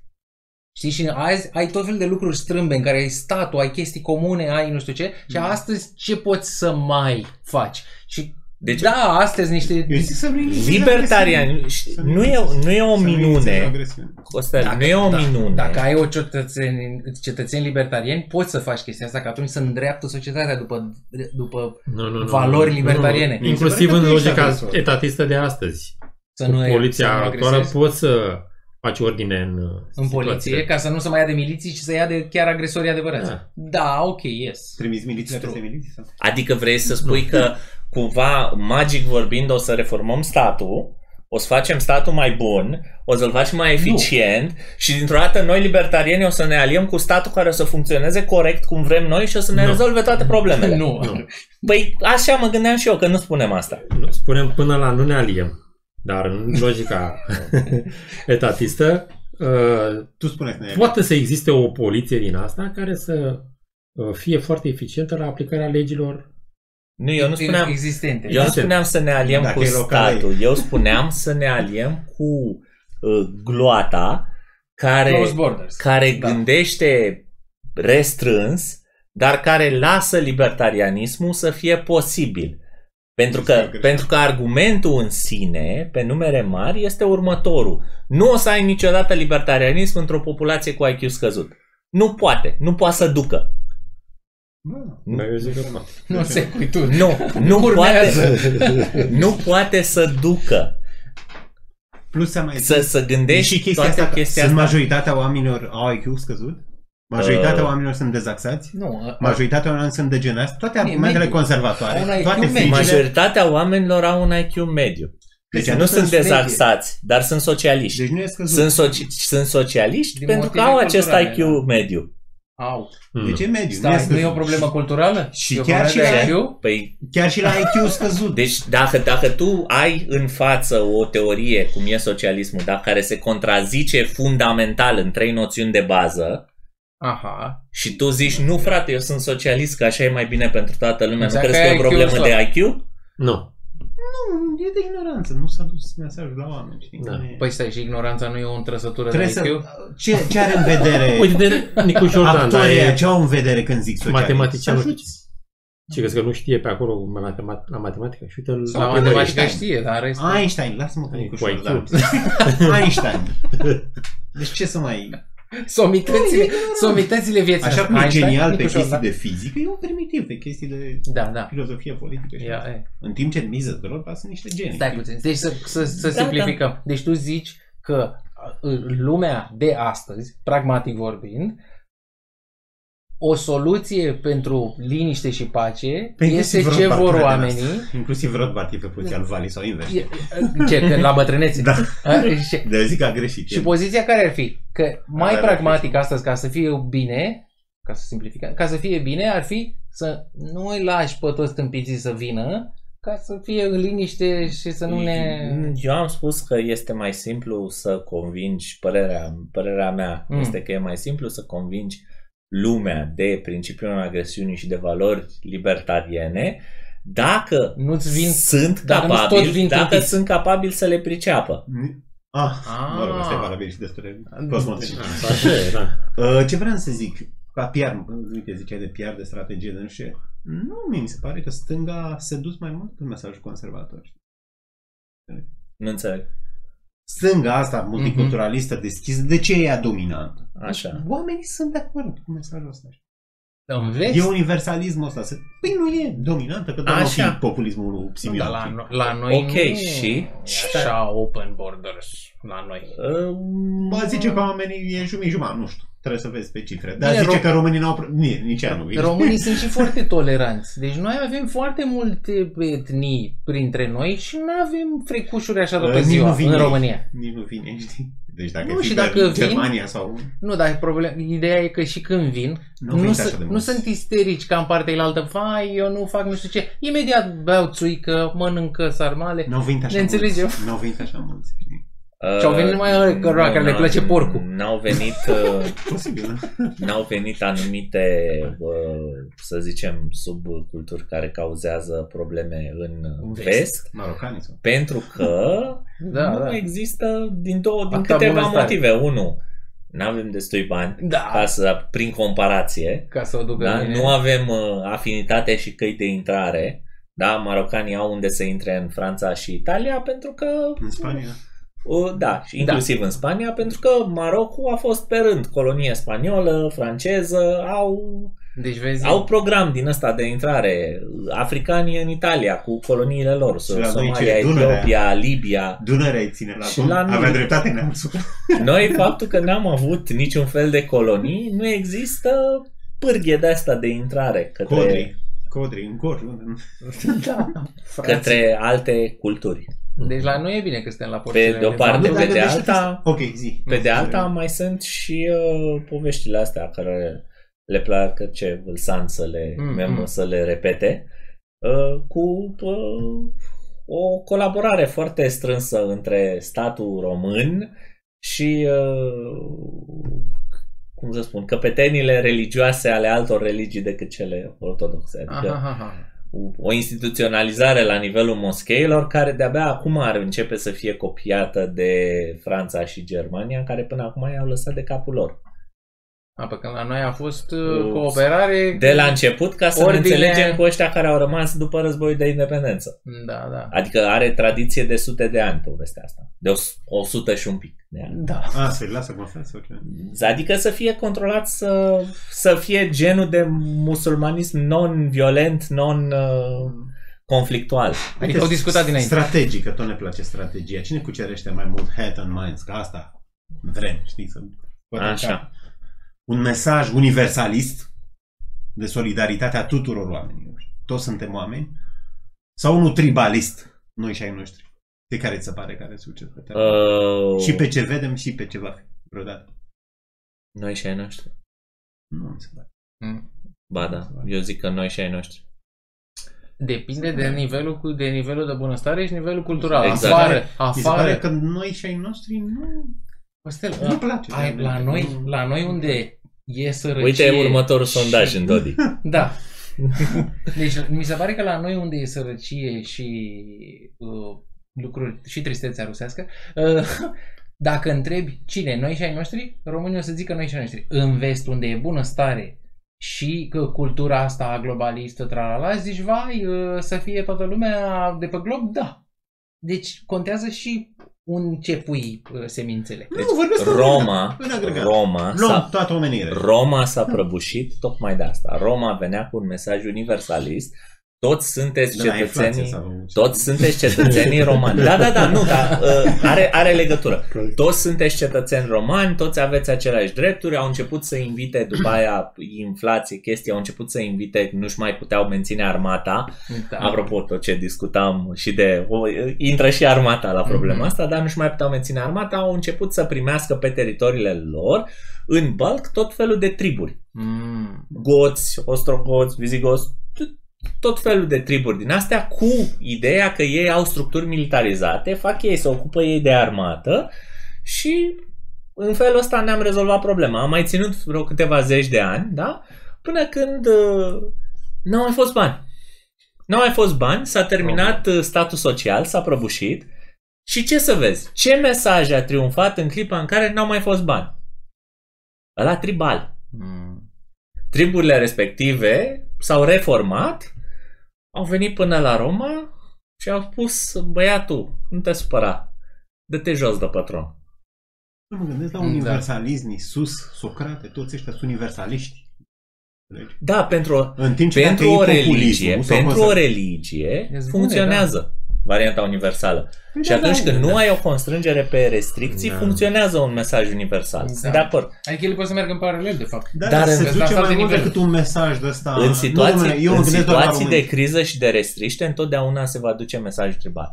Știi, și azi ai tot fel de lucruri strâmbe în care ai statul, ai chestii comune, ai nu știu ce, și astăzi ce poți să mai faci? Și Deci- da, astăzi niște... Eu zic să nu inițieze Libertarian, agresiune. Să nu e, nu e o să nu inițieze minune, agresiune. Costel, nu e o da, minune. Dacă ai o cetățeni, cetățeni libertarieni, poți să faci chestia asta, că atunci să îndreaptă societatea după, după Nu, nu, nu, Valori nu, libertariene. Nu, nu. Inclusiv Mi se pare în că tu ești logica agresor. etatistă de astăzi. să Cu nu poliția să nu actuală agresezi poți să faci ordine în, uh, în situație. poliție, ca să nu se mai ia de miliții, ci să ia de chiar agresorii adevărați. Da. Da, ok, yes. Trimiți milițiile Stru- peste miliții? Sau? Adică vrei să spui că cumva, magic vorbind, o să reformăm statul, o să facem statul mai bun, o să-l facem mai eficient și dintr-o dată noi libertarieni o să ne aliem cu statul care o să funcționeze corect cum vrem noi și o să ne Nu. rezolve toate problemele. Nu. Nu. Păi așa mă gândeam și eu, că nu spunem asta. Nu, Spunem până la nu ne aliem. Dar în logica etatistă uh, Tu spuneți ne poate să existe o poliție din asta care să uh, fie foarte eficientă la aplicarea legilor. Nu, eu nu spuneam, Existente. eu nu spuneam să ne aliem Dacă cu e local, statul. Eu spuneam să ne aliem cu uh, gloata care, Close borders. care Da. gândește restrâns, dar care lasă libertarianismul să fie posibil. Pentru că, Exact. pentru că argumentul în sine, pe numere mari, este următorul. Nu o să ai niciodată libertarianism într-o populație cu IQ scăzut. Nu poate. Nu poate să ducă. Bă, Da, eu zic că nu. Nu se cui tu. Nu, nu urmează. poate, nu poate să ducă. Plus să mai Să, să și gândești chestia toate asta, chestia sunt asta. majoritatea oamenilor au IQ scăzut? Majoritatea Uh. oamenilor sunt dezaxați? Nu, Majoritatea oamenilor sunt degenați? Toate argumentele mediu. conservatoare, Un IQ toate mediu. fricile... Majoritatea oamenilor au un IQ mediu. Deci Deci nu nu sunt sunt dezaxați, dar sunt socialiști. Deci nu e scăzut. Sunt, soci- sunt socialiști Din pentru că motive au acest culturale, IQ da. mediu. Au. Deci e mediu. Stai, scăzut. nu e o problemă culturală? Și E o chiar problemă și de la- IQ? Păi, Chiar și la IQ scăzut. deci dacă, dacă tu ai în față o teorie, cum e socialismul, dar care se contrazice fundamental în trei noțiuni de bază, Aha. și tu zici, nu frate, eu sunt socialist, că așa e mai bine pentru toată lumea, Exact nu că crezi că e o IQ-ul problemă slab. de IQ? Nu. Nu, e de ignoranță. Nu s-a dus mesajul la oameni. Știi? Da. Nu e- Păi stai, și ignoranța nu e o trăsătură Trebuie de să... IQ? Ce, ce are în vedere Uite de Nicuș Jordan, dar actorii e ce au în vedere când zic socialist? matematicianul. Să ajuți. Ce crezi că nu știe pe acolo la, matemat- la matematică? Și uite La matematică știe, dar în rest... Einstein, lasă-mă cu Ai, Nicuș cu IQ. Jordan. Einstein. Deci ce să mai... Somitățile, somitățile vieții. Așa cum e Einstein, genial pe Nicu chestii Jordan. de fizică, e un primitiv pe chestii de Da, da. filozofie politică. Și Ia, e. În timp ce în miză dropa sunt niște genii. Stai puțin. Deci să, să, să Da, simplificăm. Deci tu zici că uh, lumea de astăzi, pragmatic vorbind, o soluție pentru liniște și pace Pe este inclusiv ce Rothbard vor crede în oamenii. asta. Inclusiv Rothbard e pe poziția lui Vali sau invers. E- Ce, când la bătrânețe? Da. A, și- De zic că a greșit. Și poziția care ar fi? Că mai Are pragmatic reflex. astăzi, ca să fie bine, ca să simplificăm, ca să fie bine, ar fi să nu îi lași pe toți tâmpiții să vină, ca să fie în liniște și să nu ne... Eu am spus că este mai simplu să convingi, părerea, părerea mea Mm. este că e mai simplu să convingi lumea de principiul agresiunii și de valori libertariene dacă Nu-ți vin... sunt dacă nu-ți tot capabili, vin dacă tâmpiți. sunt capabili să le priceapă. Ah, Ah. mă rog, asta e valabil și despre cosmos. Așa e, da. Uh, ce vreau să zic, ca PR, uite, ziceai de PR, de strategie, de nu știu ce. Nu, mie mi se pare că stânga se dus mai mult în mesajul conservator. Nu înțeleg. Stânga asta multiculturalistă deschisă, de ce e ea dominantă? Așa. Oamenii sunt de acord cu mesajul ăsta. Înveți? E universalismul ăsta. Se- Păi nu e dominantă, că doar nu Așa. fi populismul lui Nu, Simeon. dar la, no- la noi Ok, nu e și? așa open borders la noi. Um, Bă, zice că oamenii e jumătate jumătate, nu știu. Trebuie să vezi pe cifre. Dar Bine, zice ro- că românii n-au... pro- Nici, nici ea nu vine. Românii sunt și foarte toleranți. Deci noi avem foarte multe etnii printre noi și nu avem frecușuri așa de Uh, pe nici ziua nu vin în ei. România. Nici nu vine, știi? Deci dacă Nu, fi și pe dacă vin- Germania sau... Nu, dar problem, ideea e că și când vin, Nu nu, vin nu, așa de nu mult. sunt isterici ca în partea altă. Vai, eu nu fac nu știu ce. Imediat beau țuică, mănâncă sarmale. Nu au venit așa Ne înțelegem. mulți. Nu au venit așa mulți, știi? Uh, Și au venit numai ăla cărora care le n-au- place porcul. N-au venit, uh, Posibil, da? n-au venit anumite, uh, să zicem, subculturi care cauzează probleme în În vest. vest, Marocanii sau... pentru că Da, nu da. există din două, din Atâta câteva bunăstare. motive. Unu, nu avem destui bani Da. ca să, prin comparație, Ca să o ducă da? bine. nu avem uh, afinitate și căi de intrare. Da, marocanii au unde să intre în Franța și Italia pentru că În Spania. Uh, Da, și inclusiv în Spania, pentru că Marocul a fost pe rând colonie spaniolă, franceză, au, Deci vezi, au program din ăsta de intrare. Africanii în Italia cu coloniile lor, Și la noi Somalia, ce? Dunărea. Etiopia, Libia. Dunărea îi ține la Și gol. la noi- Avea dreptate neamțul. Noi, faptul că n-am avut niciun fel de colonii, nu există pârghie de asta de intrare către, Codri. Codri, în Gorj. unde nu? da, frații. către alte culturi. Deci la noi e bine că suntem la porțile de o parte, elefantului. pe de gândește-te- alta- Ok, zi. Pe Nu, de zi. alta mai sunt și uh, poveștile astea care le placă ce vâlsan să le, Mm, mm, mm. să le repete uh, cu uh, o colaborare foarte strânsă între statul român și uh, cum să spun, căpetenile religioase ale altor religii decât cele ortodoxe. Adică Aha, aha, aha. O instituționalizare la nivelul moscheilor care de-abia acum ar începe să fie copiată de Franța și Germania, care până acum i-au lăsat de capul lor. A, pe când la noi a fost uh, cooperare... De la început, ca să Ordine- ne înțelegem cu ăștia care au rămas după războiul de independență. Da, da. Adică are tradiție de sute de ani povestea asta. De o, o sută și un pic de ani. Da. A, să-i lasă confes, ok. Adică să fie controlat, să, să fie genul de musulmanism non-violent, non-conflictual. Adică au discutat dinainte. Strategic, că tot ne place strategia. Cine cucerește mai mult head and minds? Că asta vrem, știi, să... Așa. Un mesaj universalist de solidaritate a tuturor oamenilor. Toți suntem oameni. Sau unul tribalist, noi și ai noștri. De care ți se pare care succes pe termen? Uh, Și pe ce vedem și pe ce va fi vreodată. Noi și ai noștri. Nu mi se pare. Mm. Ba da, eu zic că noi și ai noștri. Depinde de nivelul, cu, de nivelul de bunăstare și nivelul cultural. Exact. Afară, Mi se pare afară. că noi și ai noștri nu... Costel, Nu place. ai, la, noi, la noi unde e sărăcie... Uite următorul și- sondaj în Dodi. Da. Deci mi se pare că la noi unde e sărăcie și uh, lucruri și tristețea rusească, uh, dacă întrebi cine, noi și ai noștri, românii o să zică noi și ai noștri. În vest, unde e bunăstare și că cultura asta globalistă, tralala, zici, vai, uh, să fie toată lumea de pe glob, da. Deci contează și un ce pui uh, semințele. Nu, vorbesc în Roma, în agregat. Roma, Luăm s-a, toată omenirea. Roma s-a prăbușit tocmai de asta. Roma venea cu un mesaj universalist. Toți sunteți De la inflație cetățenii, sau... toți sunteți cetățenii romani. Da, da, da, nu, dar uh, are, are legătură. Toți sunteți cetățeni romani, toți aveți aceleași drepturi, au început să invite, după aia inflație, chestii, au început să invite, nu-și mai puteau menține armata. Da. Apropo, tot ce discutam și de... O, intră și armata la problema Mhm. asta, dar nu-și mai puteau menține armata, au început să primească pe teritoriile lor, în bulk, tot felul de triburi. Mm. Goți, ostrogoți, vizigoți, tot- tot felul de triburi din astea cu ideea că ei au structuri militarizate, fac ei să ocupă ei de armată și în felul ăsta ne-am rezolvat problema. Am mai ținut vreo câteva zeci de ani, da? Până când uh, n-au mai fost bani. N-au mai fost bani, s-a terminat uh, statul social, s-a prăbușit și ce să vezi? Ce mesaj a triumfat în clipa în care n-au mai fost bani? Ăla tribal Mm. triburile respective s-au reformat, au venit până la Roma și au spus, băiatul, nu te supăra, dă-te jos de patron. Nu mă gândesc la Da. universalism, Iisus, Socrate, toți ăștia sunt universaliști. Înțelegi? Da, pentru, În timp ce pentru dacă o e religie, populismul sau pentru o conser- religie Ești bune, funcționează varianta universală. Păi Și da, atunci da, când da. nu ai o constrângere pe restricții, Da. funcționează un mesaj universal. Da. Sunt de acord. Adică ele pot să meargă în paralel, de fapt. Da, Dar dar în- se Vezi, duce asta mai de mult nivel. decât un mesaj de ăsta. în Nu, situații, domnule, eu mă în gândesc doar la situații de români. criză și de restriște, întotdeauna se va duce mesaj tribal.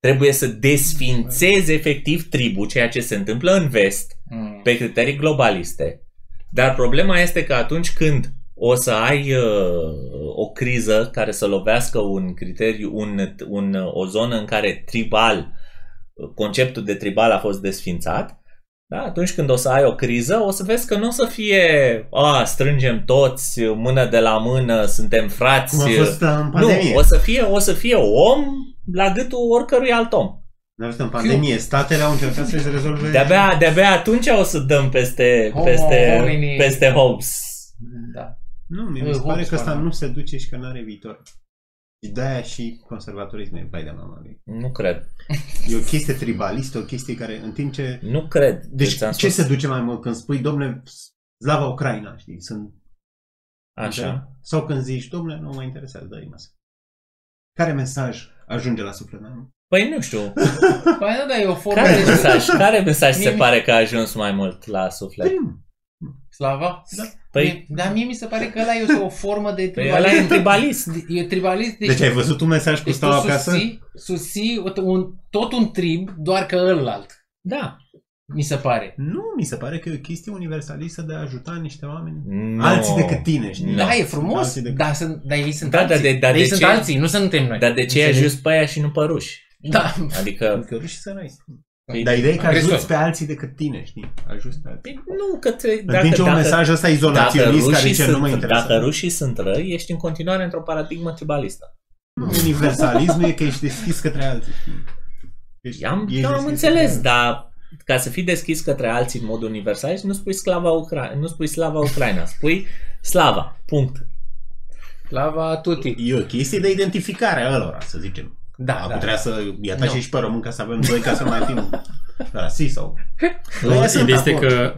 Trebuie să desfințezi efectiv tribul, ceea ce se întâmplă în vest, Mm. pe criterii globaliste. Dar problema este că atunci când o să ai uh, o criză care să lovească un criteriu, un, un, o zonă în care tribal, conceptul de tribal a fost desfințat, da? atunci când o să ai o criză, o să vezi că nu o să fie a, strângem toți, mână de la mână, suntem frați. Cum a fost în nu, pandemie. o să fie, o să fie om la gâtul oricărui alt om. Nu a fost în pandemie. Statele au încercat să-și rezolve... De-abia, de-abia atunci o să dăm peste, Homo peste, homini. peste Hobbes. Da. Nu, mi Uh, se pare Hobbes, că ăsta pardon. nu se duce și că nu are viitor. Și de-aia și conservatorismul e bai de mama lui. Nu cred. E o chestie tribalistă, o chestie care în timp ce... Nu cred. Deci ți-am ce spus. se duce mai mult când spui, domnule, slava Ucraina, știi, sunt... Așa. Sau când zici, domnule, nu mă interesează, dă masă. Care mesaj ajunge la suflet mai mult? Păi nu știu. Păi nu, da, e o formă Care de mesaj, care mesaj Mie se mi- pare că a ajuns mai mult la suflet? Prim. Slava. Păi, Mie- Dar mie mi se pare că ăla e o formă de păi ăla e un tribalist. E tribalist. Deci ai văzut un mesaj cu deci stau tu acasă? susții, susții un, tot un trib, doar că ălalt. Da. Mi se pare. Nu, mi se pare că e o chestie universalistă de a ajuta niște oameni. No. Alții decât tine, știi? No. Da, e Sunt frumos, alții decât- dar, sunt, dar ei sunt Da, alții. dar de- dar ei de sunt ce- alții, nu suntem noi. Dar de ce ai Înțelegi? ajuns pe aia și nu pe ruși? Da. Adică, Adică rușii săraci. Păi, Dar ideea e că agresori. ajuți pe alții decât tine, știi? Ajuți pe alții. păi nu, că te, În timp ce un mesaj ăsta dacă izolaționist care rușii, zice nu mă sunt, interesează. dacă rușii sunt răi, ești în continuare într-o paradigmă tribalistă. Universalismul e că ești deschis către alții. știi? Ești- Am, ești da, am deschis înțeles, către dar ca să fii deschis către alții în mod universal, nu spui slava Ucra- nu spui slava Ucraina, spui slava. Punct. Lava tuti. alții. E o chestie de identificare a ălora, să zicem. Da, Acum da. trebuia să îi atace Nu. și pe român ca să avem doi ca să mai fim rasiști sau... Nu, Aia sunt Ideea este acord. că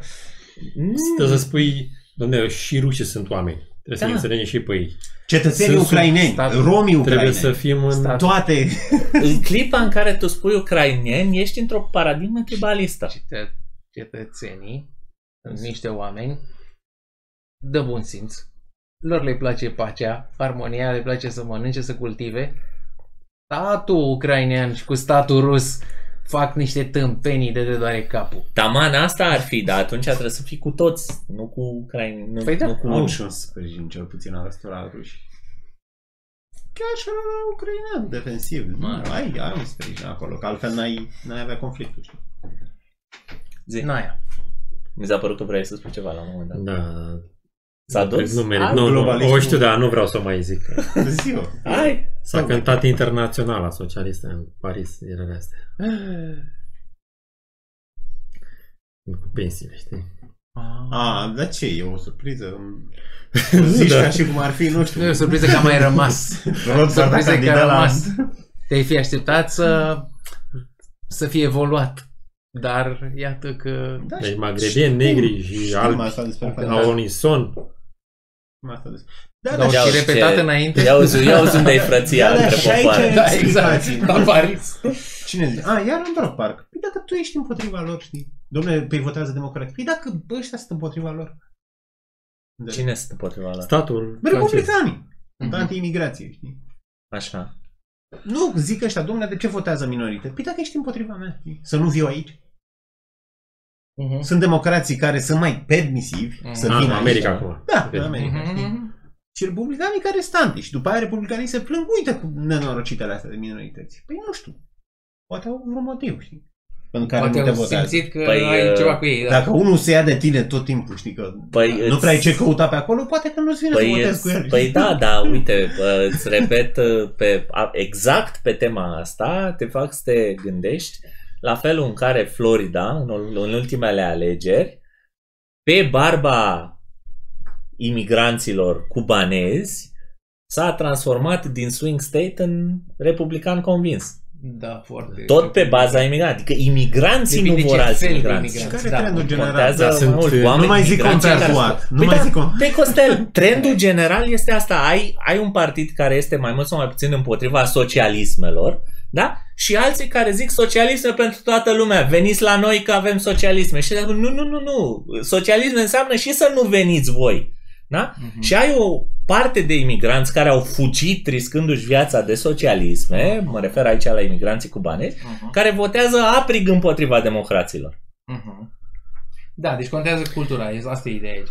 Mm. trebuie să spui, domne, și rușii sunt oameni. Trebuie să Da. ne înțelegem și pe ei. Cetățenii Sunt ucraineni, stat- romii Trebuie ucraineni, să fim în... Stat. toate... În clipa în care tu spui ucraineni, ești într-o paradigmă tribalistă. Cetă- Cetățenii sunt niște oameni de bun simț. Lor le place pacea, armonia, le place să mănânce, să cultive. Statul ucrainean și cu statul rus fac niște tâmpenii de te doare capul. Taman asta ar fi, dar atunci trebuie să fii cu toți, nu cu ucraini, nu, Păi da. nu cu Au unii. și un sprijin, cel puțin al ăstora ruși. Chiar și la ucrainean, defensiv. Mă. Nu, ai, ai un sprijin acolo, că altfel n-ai, n-ai avea conflictul. știi? Zi. Naia. Mi s-a părut că vrei să spui ceva la un moment dat. Da. S-a dus? Nu merit. Hai, Nu, nu, globalismul. o știu, dar nu vreau să o mai zic. Ziua. Hai! S-a cântat internaționala socialistă în Paris zilele astea. Cu pensiile, știi? A, dar ce? E o surpriză? Nu, Zici da. ca și cum ar fi, nu știu, Nu e o surpriză că a mai rămas. Rod s-ar da surpriză că a candidat la... rămas. Te-ai fi așteptat să, să fie evoluat. Dar iată că... Da, Deci și- magrebieni, negri și știm albi asta despre Da. la unison. Știm asta despre- Da, Dar dar Ia și uzi repetat ce- înainte. Ia uzi, ia uzi unde e frăția Da, da, între și aici popoare. e- Da, exact. explicații. La Paris. Cine zice? A, iar Androp Park. Păi dacă tu ești împotriva lor, știi? Domnule, pe votează democrat. Păi dacă ăștia sunt împotriva lor. Da. Cine sunt împotriva la? Statul francez. Republicanii. Mhm. Anti-imigrație, știi? Așa. Nu, zic ăștia, domnule, de ce votează minorități? Păi dacă ești împotriva mea, știi? să nu viu aici. Mhm. Sunt democrații care sunt mai permisivi Mhm. să Ah, vină în aici. America acum. Da, Ok. în America, știi? Mhm. Și republicanii care stante. Și după aia republicanii se plâng, uite cu nenorocitele astea de minorități. Păi nu știu. Poate au vreun motiv, știi? Pentru care Poate nu te au votează. simțit că Păi, ai uh, ceva cu ei. Da. Dacă unul se ia de tine tot timpul, știi că Păi nu îți- prea ai ce căuta pe acolo, poate că nu-ți vine să Păi, votezi îți- cu el. păi știi? da, da, uite, bă, îți repet uh, pe, a- exact pe tema asta, te fac să te gândești la felul în care Florida, în, în ultimele alegeri, pe barba imigranților cubanezi, s-a transformat din swing state în republican convins. Da, foarte. Tot pe baza imigranților. Adică imigranții Depinde nu vor ce alți fel de imigranți. imigranți. Care e Da, trendul general? Contează Dar sunt, mult uh, oameni nu mai zic migranți care- compactuat. Nu Păi mai da, zic com- Pe Costel, trendul general este asta. Ai, ai un partid care este mai mult sau mai puțin împotriva socialismelor, da? Și alții care zic socialisme pentru toată lumea. Veniți la noi că avem socialisme. Și zic, nu, nu, nu, nu. Socialism înseamnă și să nu veniți voi. Da? Mhm. Și ai o parte de imigranți care au fugit riscându-și viața de socialisme, mă refer aici la imigranții cubanezi, Mhm. care votează aprig împotriva democraților. Mhm. Da, deci contează cultura. e- Asta e ideea aici.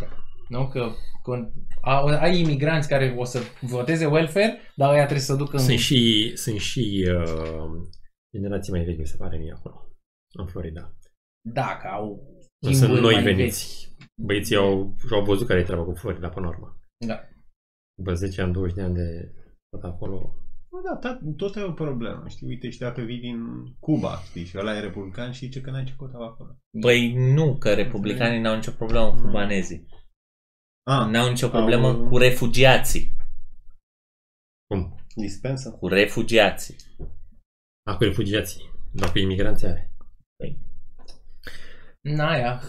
Nu? Că con- a- ai imigranți care o să voteze welfare, dar ăia trebuie să ducă în... Sunt și, sunt și uh, generații mai vechi, mi se pare mie, acolo, în Florida. Dacă au Nu sunt timpuri noi mai veniți. Băieții au, și-au văzut care e treaba cu Florida până la urmă. vechi. Da. După 10 ani, 20 de ani de tot acolo. Nu, Da, tot, tot e o problemă, știi? Uite, și dacă vii din Cuba, știi, și ăla e republican și ce că n-ai ce căuta acolo. Păi nu, că republicanii n-au nicio problemă cu cubanezii. Ah, N-au nicio problemă Au- cu refugiații. Cum? dispensă? Cu refugiații. Acum refugiații. Dar cu imigranții are. Naia.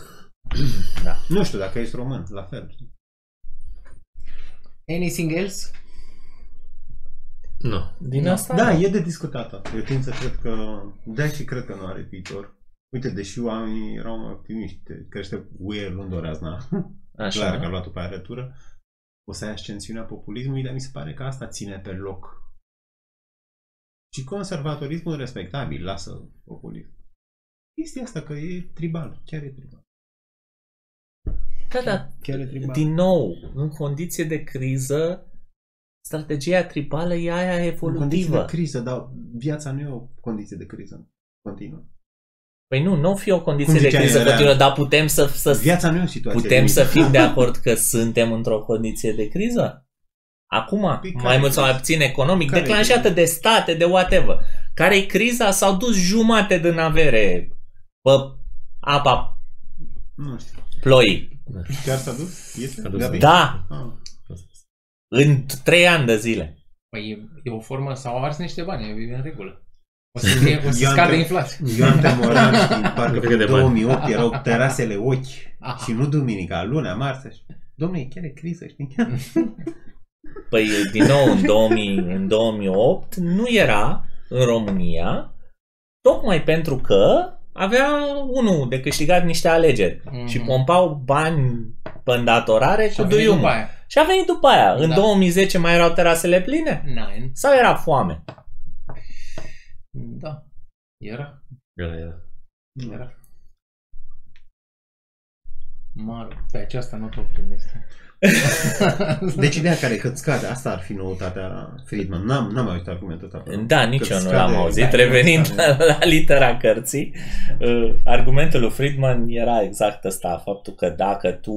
Nu știu, dacă ești român, la fel. știi? Anything else? Nu. Din Da. asta? Da, e de discutată. Eu tind să cred că, da, și cred că nu are viitor. Uite, deși oamenii erau mai optimiști, crește UE luând o razna, Așa. clar că a luat-o pe arătură, o să ai ascensiunea populismului, dar mi se pare că asta ține pe loc. Și conservatorismul respectabil lasă populism. Chestia asta că e tribal, chiar e tribal. Da, da. Chiar e tribal. Din nou, în condiție de criză, strategia tribală e aia În condiții evolutivă. de criză, dar viața nu e o condiție de criză continuă. Păi nu, nu o fi o condiție Cum de ziceai, criză era- continuă, dar putem să, să Viața nu e o situație putem limită. să fim de acord că suntem într-o condiție de criză? acum, Păi care mai e mult sau mai criza? puțin economic, Care e declanșată criza? de state, de whatever. Care e criza? S-au dus jumate din avere pe apa Nu știu. ploii. Chiar s-a dus? Este? S-a dus. Gabi? Da, Ah. în trei ani de zile. Păi e, e o formă, s-au ars niște bani, e în regulă. O să, fie, o să Eu am scadă pe- inflația. Ioan Temoran, știi, parcă Cred că de în bani. 2008 erau terasele ochi Aha. și nu duminica, luna, marță. Domnule, e chiar e criză, știi? Păi, din nou, în, 2000, în 2008 nu era în România, tocmai pentru că avea unul de câștigat niște alegeri Mhm. și pompau bani pe îndatorare Și cu a venit duiumul. după aia. Și a venit după aia. În Da. 2010 mai erau terasele pline? Nine. Sau era foame? Da. Era. Era, era. Era. Mă rog, pe aceasta nu tot este. Deci ideea care că îți scade, asta ar fi noutatea Friedman. N-am, n-am mai uitat argumentul ăsta. Da, nici Că eu nu scade- l-am auzit. da, Revenind scade. la, la litera cărții, uh, argumentul lui Friedman era exact ăsta, faptul că dacă tu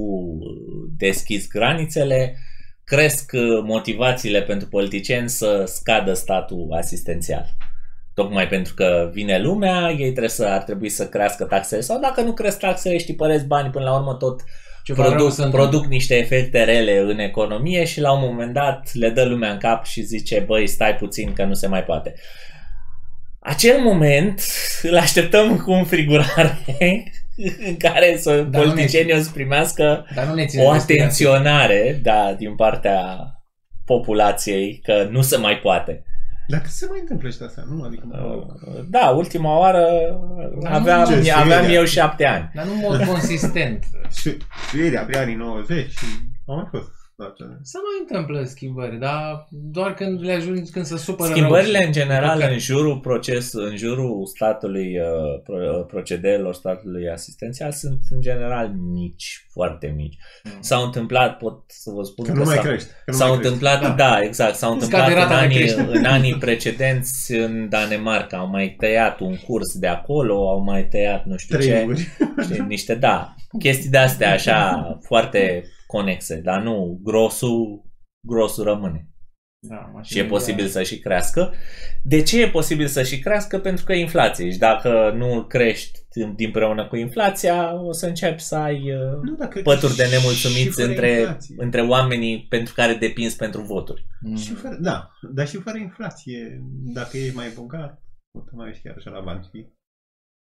deschizi granițele, cresc uh, motivațiile pentru politicieni să scadă statul asistențial. Tocmai pentru că vine lumea, ei trebuie să, ar trebui să crească taxele sau dacă nu cresc taxele și părezi bani, până la urmă tot Ceva rău produc, se întâmplă. produc niște efecte rele în economie și la un moment dat le dă lumea în cap și zice, băi, stai puțin că nu se mai poate. Acel moment îl așteptăm cu înfrigurare în care să Dar nu politicienii o să primească Dar nu ne ține o de inspirație. atenționare da, din partea populației că nu se mai poate. Dacă se mai întâmplă și asta, nu? Adică, mă rog. Da, ultima oară Dar aveam, nu- Ce aveam Suedia? eu șapte ani. Dar nu în mod consistent. Și Suedia, prin anii 90 și au mai fost. Da, ce- Se mai întâmplă schimbări, dar doar când le ajungi, când se supără Schimbările rău. în general Păcat. în jurul proces, în jurul statului uh, pro- uh, procedeelor statului asistențial sunt în general mici, foarte mici. Mm. S-au întâmplat, pot să vă spun Că nu mai s-au, crește. Că nu s-au mai crește. întâmplat, da. Da. da, exact, s-au Scade întâmplat în rata de anii, creștere. în anii precedenți în Danemarca, au mai tăiat un curs de acolo, au mai tăiat nu știu ce, Training-uri. știi, niște, da, chestii de astea așa foarte conexe, dar nu, grosul, grosul rămâne. Da, Și e mașinile- posibil să și crească. De ce e posibil să și crească? Pentru că e inflație și dacă nu îl crești împreună cu inflația, o să începi să ai uh, Nu, dacă pături de și nemulțumiți fără între, inflație. între oamenii pentru care depinzi pentru voturi. Mm. Și fără, da, dar și fără inflație, dacă e mai bogat, o să mai ești chiar așa la bani, știi?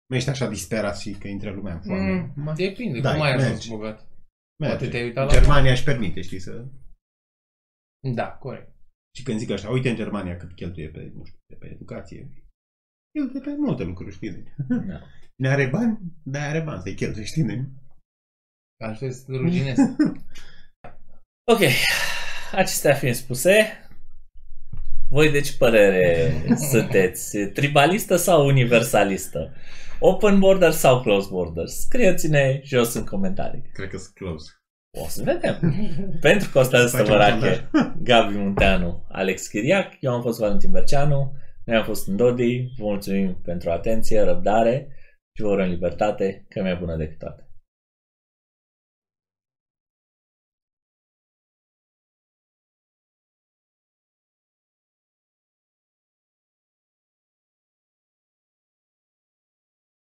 Nu ești așa disperat și că intră lumea în foame. Mm, depinde, Da, cum ai ajuns merge. bogat. Merge. poate te-ai uitat la- Germania își permite, știi, să... Da, corect. Și când zic așa, uite în Germania cât cheltuie pe, nu știu, pe educație. Cheltuie pe multe lucruri, știi? Da. Ne are bani, dar are bani să-i cheltuie, știi? de- Altfel se ruginesc. Ok, acestea fiind spuse, voi de ce părere sunteți? Tribalistă sau universalistă? Open border sau closed borders? Scrieți-ne jos în comentarii. Cred că sunt close. O să vedem. Pentru Constantin Facem Stăvărache, Gabi Munteanu, Alex Chiriac, eu am fost Valentin Berceanu, noi am fost în Dodi, vă mulțumim pentru atenție, răbdare și vă urăm libertate, că e mai bună decât toate.